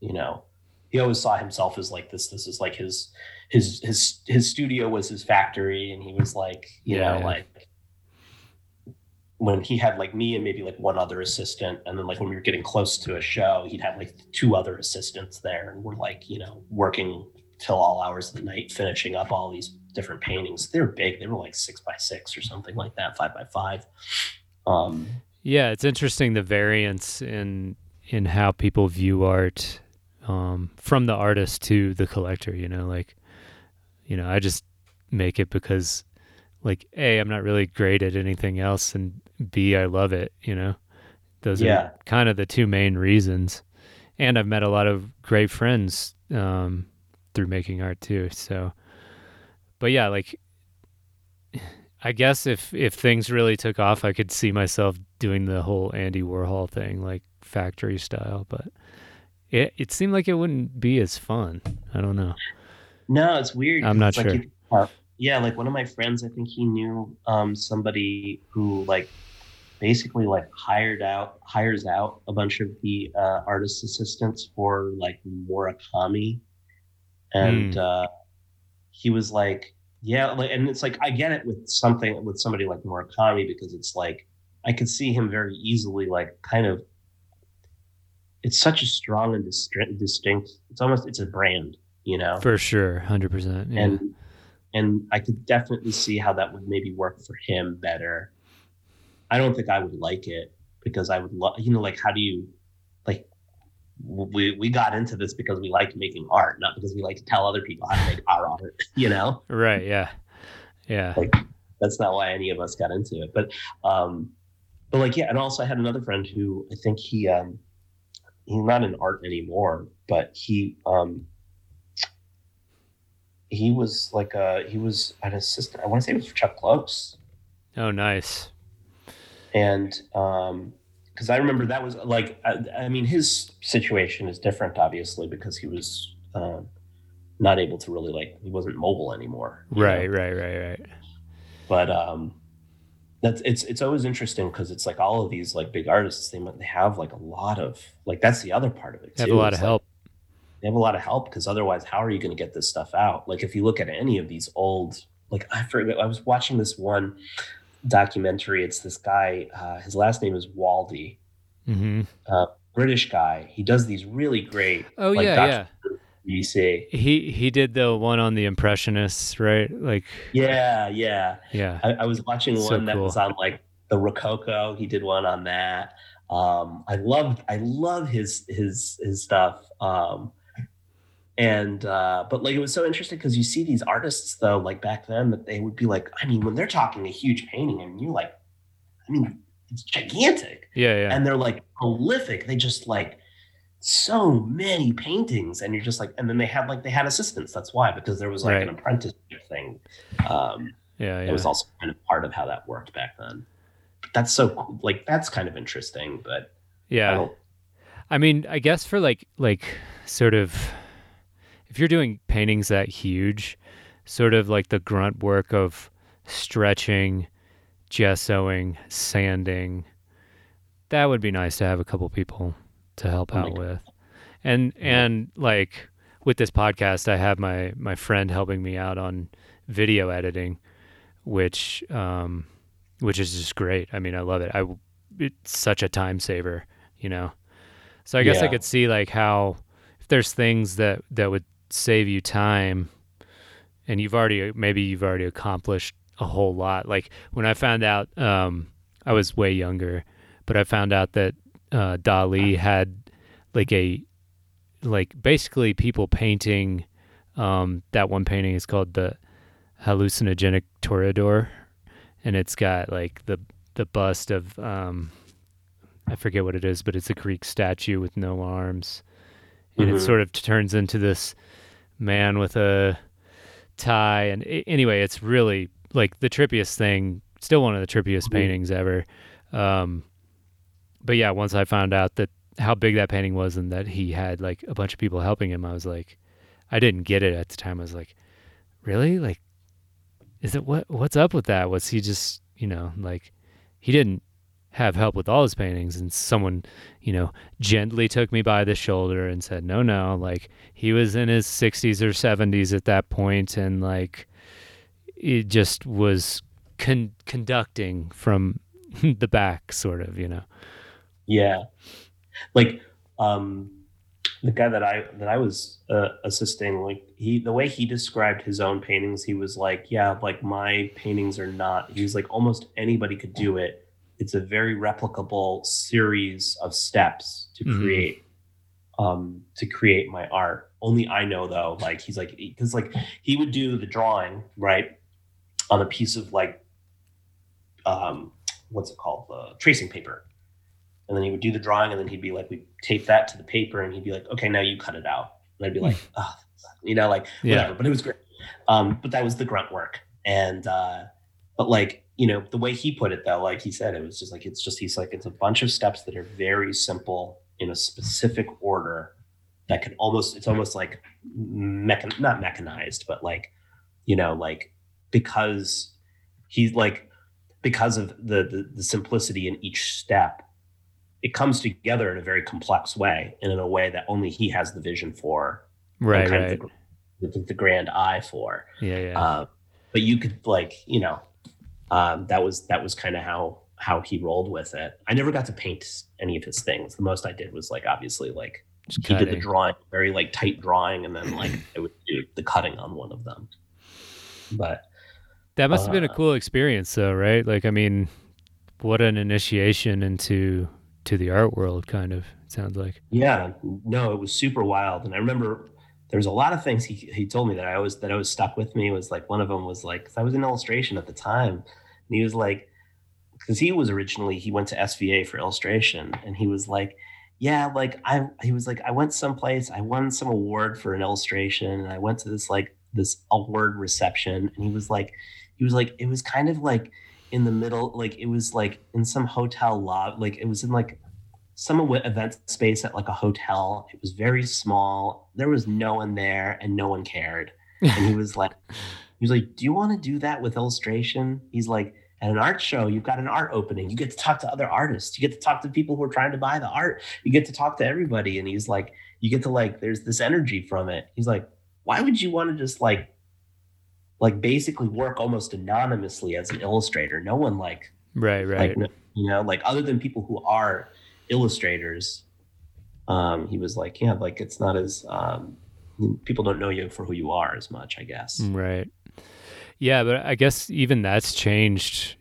[SPEAKER 5] you know, he always saw himself as like this. This is like his his his his studio was his factory, and he was like you
[SPEAKER 1] Yeah,
[SPEAKER 5] know
[SPEAKER 1] yeah.
[SPEAKER 5] like when he had like me and maybe like one other assistant and then like when we were getting close to a show he'd have like two other assistants there and we're like you know working till all hours of the night finishing up all these different paintings they were big they were like six by six or something like that five by five um
[SPEAKER 1] Yeah, it's interesting the variance in in how people view art um, from the artist to the collector. You know, like you know, I just make it because like a I'm not really great at anything else, and b I love it. You know, those
[SPEAKER 5] Yeah.
[SPEAKER 1] are kind of the two main reasons. And I've met a lot of great friends um, through making art too. So, but yeah, like I guess if if things really took off, I could see myself doing the whole Andy Warhol thing, like factory style. But it it seemed like it wouldn't be as fun. I don't know.
[SPEAKER 5] No, it's weird.
[SPEAKER 1] I'm not
[SPEAKER 5] like
[SPEAKER 1] sure.
[SPEAKER 5] uh, yeah, like one of my friends, I think he knew um, somebody who like basically like hired out hires out a bunch of the uh, artist assistants for like Murakami, and
[SPEAKER 1] Hmm.
[SPEAKER 5] uh, he was like, yeah, like, and it's like I get it with something with somebody like Murakami because it's like I could see him very easily like kind of. It's such a strong and distinct. distinct it's almost it's a brand, you know
[SPEAKER 1] For sure, hundred percent.
[SPEAKER 5] And and I could definitely see how that would maybe work for him better. I don't think I would like it because I would love, you know, like how do you, we we got into this because we liked making art, not because we like to tell other people how to make our art. You know,
[SPEAKER 1] right. Yeah. Yeah.
[SPEAKER 5] like that's not why any of us got into it. But um, but like yeah, and also I had another friend who I think he um he's not in art anymore, but he um he was like a he was an assistant. I want to say it was for Chuck Close,
[SPEAKER 1] Oh, nice.
[SPEAKER 5] and um because I remember that was like I, I mean his situation is different obviously because he was um not able to really like he wasn't mobile anymore. you know?
[SPEAKER 1] Right. Right. Right. Right.
[SPEAKER 5] but um that's it's it's always interesting because it's like all of these like big artists they they have like a lot of like that's the other part of it They
[SPEAKER 1] Have
[SPEAKER 5] too,
[SPEAKER 1] a lot
[SPEAKER 5] is,
[SPEAKER 1] of
[SPEAKER 5] like,
[SPEAKER 1] help.
[SPEAKER 5] they have a lot of help because otherwise how are you going to get this stuff out like if you look at any of these old like i forget i was watching this one documentary it's this guy uh, his last name is waldy
[SPEAKER 1] hmm
[SPEAKER 5] british guy he does these really great
[SPEAKER 1] Oh
[SPEAKER 5] like,
[SPEAKER 1] yeah.
[SPEAKER 5] docu-
[SPEAKER 1] Yeah.
[SPEAKER 5] BBC.
[SPEAKER 1] He he did the one on the impressionists, right? Like,
[SPEAKER 5] yeah yeah
[SPEAKER 1] yeah.
[SPEAKER 5] I, I was watching
[SPEAKER 1] So
[SPEAKER 5] one that
[SPEAKER 1] cool.
[SPEAKER 5] was on like the Rococo. He did one on that. Um, I love I love his his his stuff. Um, and uh, but like it was so interesting because you see these artists though, like back then, that they would be like, I mean, when they're talking a huge painting, and you're like, I mean, it's gigantic,
[SPEAKER 1] Yeah. Yeah.
[SPEAKER 5] and they're like prolific. They just like so many paintings, and you're just like, and then they had like they had assistants. That's why because there was like an
[SPEAKER 1] Right.
[SPEAKER 5] apprenticeship thing. Um,
[SPEAKER 1] yeah.
[SPEAKER 5] it was also kind of part of how that worked back then. But that's so cool. Like that's kind of interesting, but I
[SPEAKER 1] Yeah.
[SPEAKER 5] don't,
[SPEAKER 1] I mean, I guess for like like sort of if you're doing paintings that huge, sort of like the grunt work of stretching, gessoing, sanding, that would be nice to have a couple people to help
[SPEAKER 5] Oh
[SPEAKER 1] out with. And and like with this podcast I have my my friend helping me out on video editing, which um which is just great. I mean, I love it. I it's such a time saver, you know. So I guess I could see like how if there's things that that would save you time and you've already maybe you've already accomplished a whole lot. Like when I found out um I was way younger, but I found out that uh Dali had like a like basically people painting um that one painting is called the hallucinogenic toreador and it's got like the the bust of um I forget what it is, but it's a Greek statue with no arms. And it
[SPEAKER 5] Mhm.
[SPEAKER 1] sort of turns into this man with a tie and anyway, it's really like the trippiest thing, still one of the trippiest
[SPEAKER 5] Mhm.
[SPEAKER 1] paintings ever. Um but yeah, once I found out that how big that painting was and that he had like a bunch of people helping him, I was like I didn't get it at the time. I was like, really? Like is it what what's up with that? Was he just, you know, like he didn't have help with all his paintings and someone, you know, gently took me by the shoulder and said, "No, no, like he was in his 60s or 70s at that point and like it just was con- conducting from the back sort of, you know."
[SPEAKER 5] yeah, like um, the guy that I that I was uh, assisting, like he the way he described his own paintings, he was like, yeah, like my paintings are not. He was like, almost anybody could do it. It's a very replicable series of steps to
[SPEAKER 1] Mhm.
[SPEAKER 5] create um to create my art only i know though like he's like because like he would do the drawing right on a piece of like um what's it called the tracing paper and then he would do the drawing, and then he'd be like, we tape that to the paper, and he'd be like, okay, now you cut it out, and I'd be like, oh, you know, like
[SPEAKER 1] Yeah.
[SPEAKER 5] whatever. But it was great. Um, but that was the grunt work, and uh, but like you know the way he put it though, like he said, it was just like it's just he's like it's a bunch of steps that are very simple in a specific order that can almost it's almost like mechan not mechanized, but like you know like because he's like because of the, the the simplicity in each step it comes together in a very complex way and in a way that only he has the vision for
[SPEAKER 1] Right,
[SPEAKER 5] kind of
[SPEAKER 1] right.
[SPEAKER 5] the, the, the grand eye for
[SPEAKER 1] Yeah, yeah.
[SPEAKER 5] uh, but you could like you know um, that was that was kind of how how he rolled with it i never got to paint any of his things the most i did was like obviously like
[SPEAKER 1] Just
[SPEAKER 5] he did the drawing very like tight drawing and then like i would do the cutting on one of them but
[SPEAKER 1] That must have been a
[SPEAKER 5] uh,
[SPEAKER 1] cool experience, though, right? Like, I mean, what an initiation into to the art world, kind of. Sounds like.
[SPEAKER 5] Yeah, no, it was super wild. And I remember there was a lot of things he, he told me that I always that always stuck with me was like one of them was like 'cause I was in illustration at the time, and he was like, because he was originally he went to SVA for illustration, and he was like, yeah, like I he was like I went someplace, I won some award for an illustration, and I went to this like this award reception, and he was like, he was like it was kind of like in the middle, like it was like in some hotel lobby, like it was in like some ev- event space at like a hotel. It was very small. There was no one there and no one cared. And he was like, he was like, do you want to do that with illustration? He's like, at an art show, you've got an art opening. You get to talk to other artists. You get to talk to people who are trying to buy the art. You get to talk to everybody. And he's like, you get to like, there's this energy from it. He's like, why would you want to just like, like basically work almost anonymously as an illustrator? No one like
[SPEAKER 1] Right, right.
[SPEAKER 5] like you know like other than people who are illustrators um he was like yeah like it's not as um people don't know you for who you are as much i guess
[SPEAKER 1] Right. Yeah, but I guess even that's changed.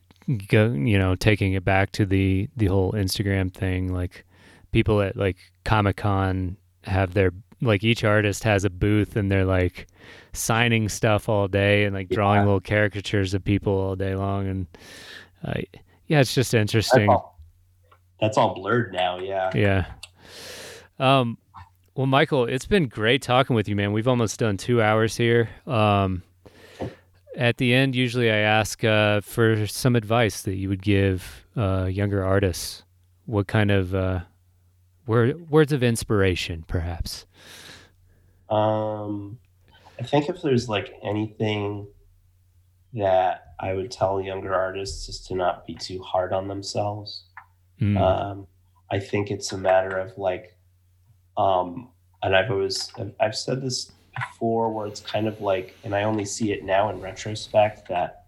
[SPEAKER 1] Go, you know, taking it back to the the whole Instagram thing. Like people at like Comic Con have their like each artist has a booth and they're like signing stuff all day and like drawing
[SPEAKER 5] Yeah.
[SPEAKER 1] little caricatures of people all day long. And uh, yeah, it's just interesting.
[SPEAKER 5] That's all blurred now yeah
[SPEAKER 1] Yeah. Um, well, Michael, it's been great talking with you, man. We've almost done two hours here. Um, at the end, usually I ask uh, for some advice that you would give uh, younger artists. What kind of uh, word, words of inspiration, perhaps?
[SPEAKER 5] um i think if there's like anything that i would tell younger artists is to not be too hard on themselves
[SPEAKER 1] Mm,
[SPEAKER 5] um, I think it's a matter of like, um, and I've always I've, said this before, where it's kind of like, and I only see it now in retrospect that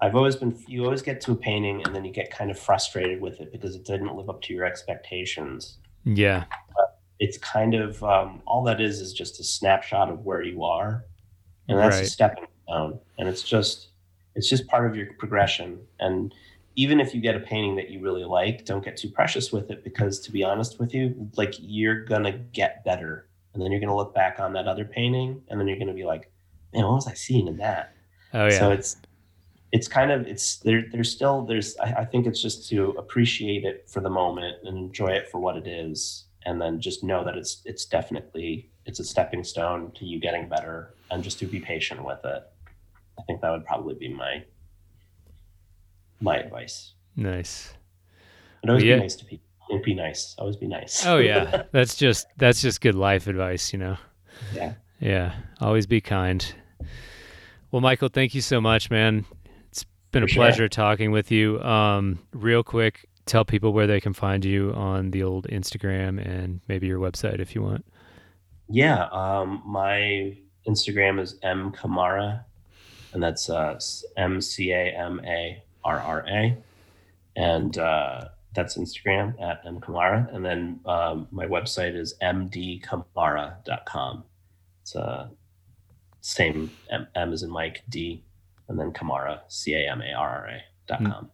[SPEAKER 5] I've always been. You always get to a painting, and then you get kind of frustrated with it because it didn't live up to your expectations.
[SPEAKER 1] yeah,
[SPEAKER 5] It's kind of um, all that is is just a snapshot of where you are, and that's a stepping stone, and it's just it's just part of your progression. And even if you get a painting that you really like, don't get too precious with it because to be honest with you, like you're gonna get better. And then you're gonna look back on that other painting and then you're gonna be like, man, what was I seeing in that?
[SPEAKER 1] oh yeah,
[SPEAKER 5] So it's it's kind of it's there there's still there's I, I think it's just to appreciate it for the moment and enjoy it for what it is and then just know that it's it's definitely it's a stepping stone to you getting better and just to be patient with it. I think that would probably be my my advice.
[SPEAKER 1] nice.
[SPEAKER 5] And always
[SPEAKER 1] Yeah.
[SPEAKER 5] be nice to people. Be nice. Always be nice.
[SPEAKER 1] Oh yeah, that's just that's just good life advice, you know.
[SPEAKER 5] yeah.
[SPEAKER 1] Yeah, always be kind. Well, Michael, thank you so much, man. It's been a
[SPEAKER 5] For sure.
[SPEAKER 1] pleasure talking with you. Um, real quick, tell people where they can find you on the old Instagram and maybe your website if you want.
[SPEAKER 5] Yeah. Um, my Instagram is M Camarra, and that's uh, M C A M A R R A, and uh, that's Instagram at M Camarra. And then um, my website is mdcamarra.com. It's uh, same M, M as in Mike D, and then Camarra C A M A R R A dot com.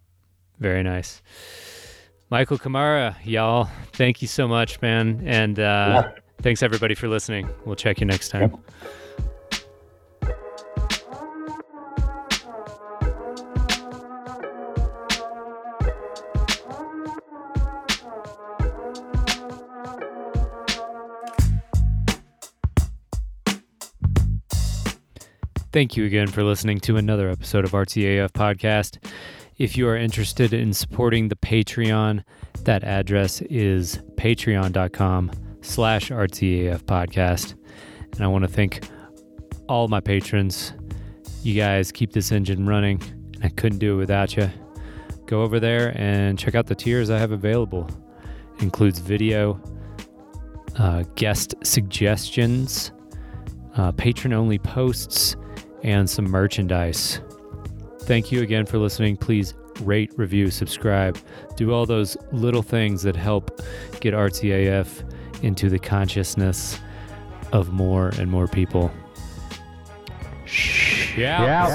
[SPEAKER 1] Very nice. Michael Camarra, y'all, thank you so much, man. And uh,
[SPEAKER 5] Yeah.
[SPEAKER 1] thanks everybody for listening. We'll check you next time.
[SPEAKER 5] Yep.
[SPEAKER 1] Thank you again for listening to another episode of RTAF Podcast. If you are interested in supporting the Patreon, that address is patreon.com slash RTAF Podcast. And I want to thank all my patrons. You guys keep this engine running. and I couldn't do it without you. Go over there and check out the tiers I have available. It includes video, uh, guest suggestions, uh, patron only posts, and some merchandise. Thank you again for listening. Please rate, review, subscribe. Do all those little things that help get RTAF into the consciousness of more and more people. Shout.
[SPEAKER 7] Yeah.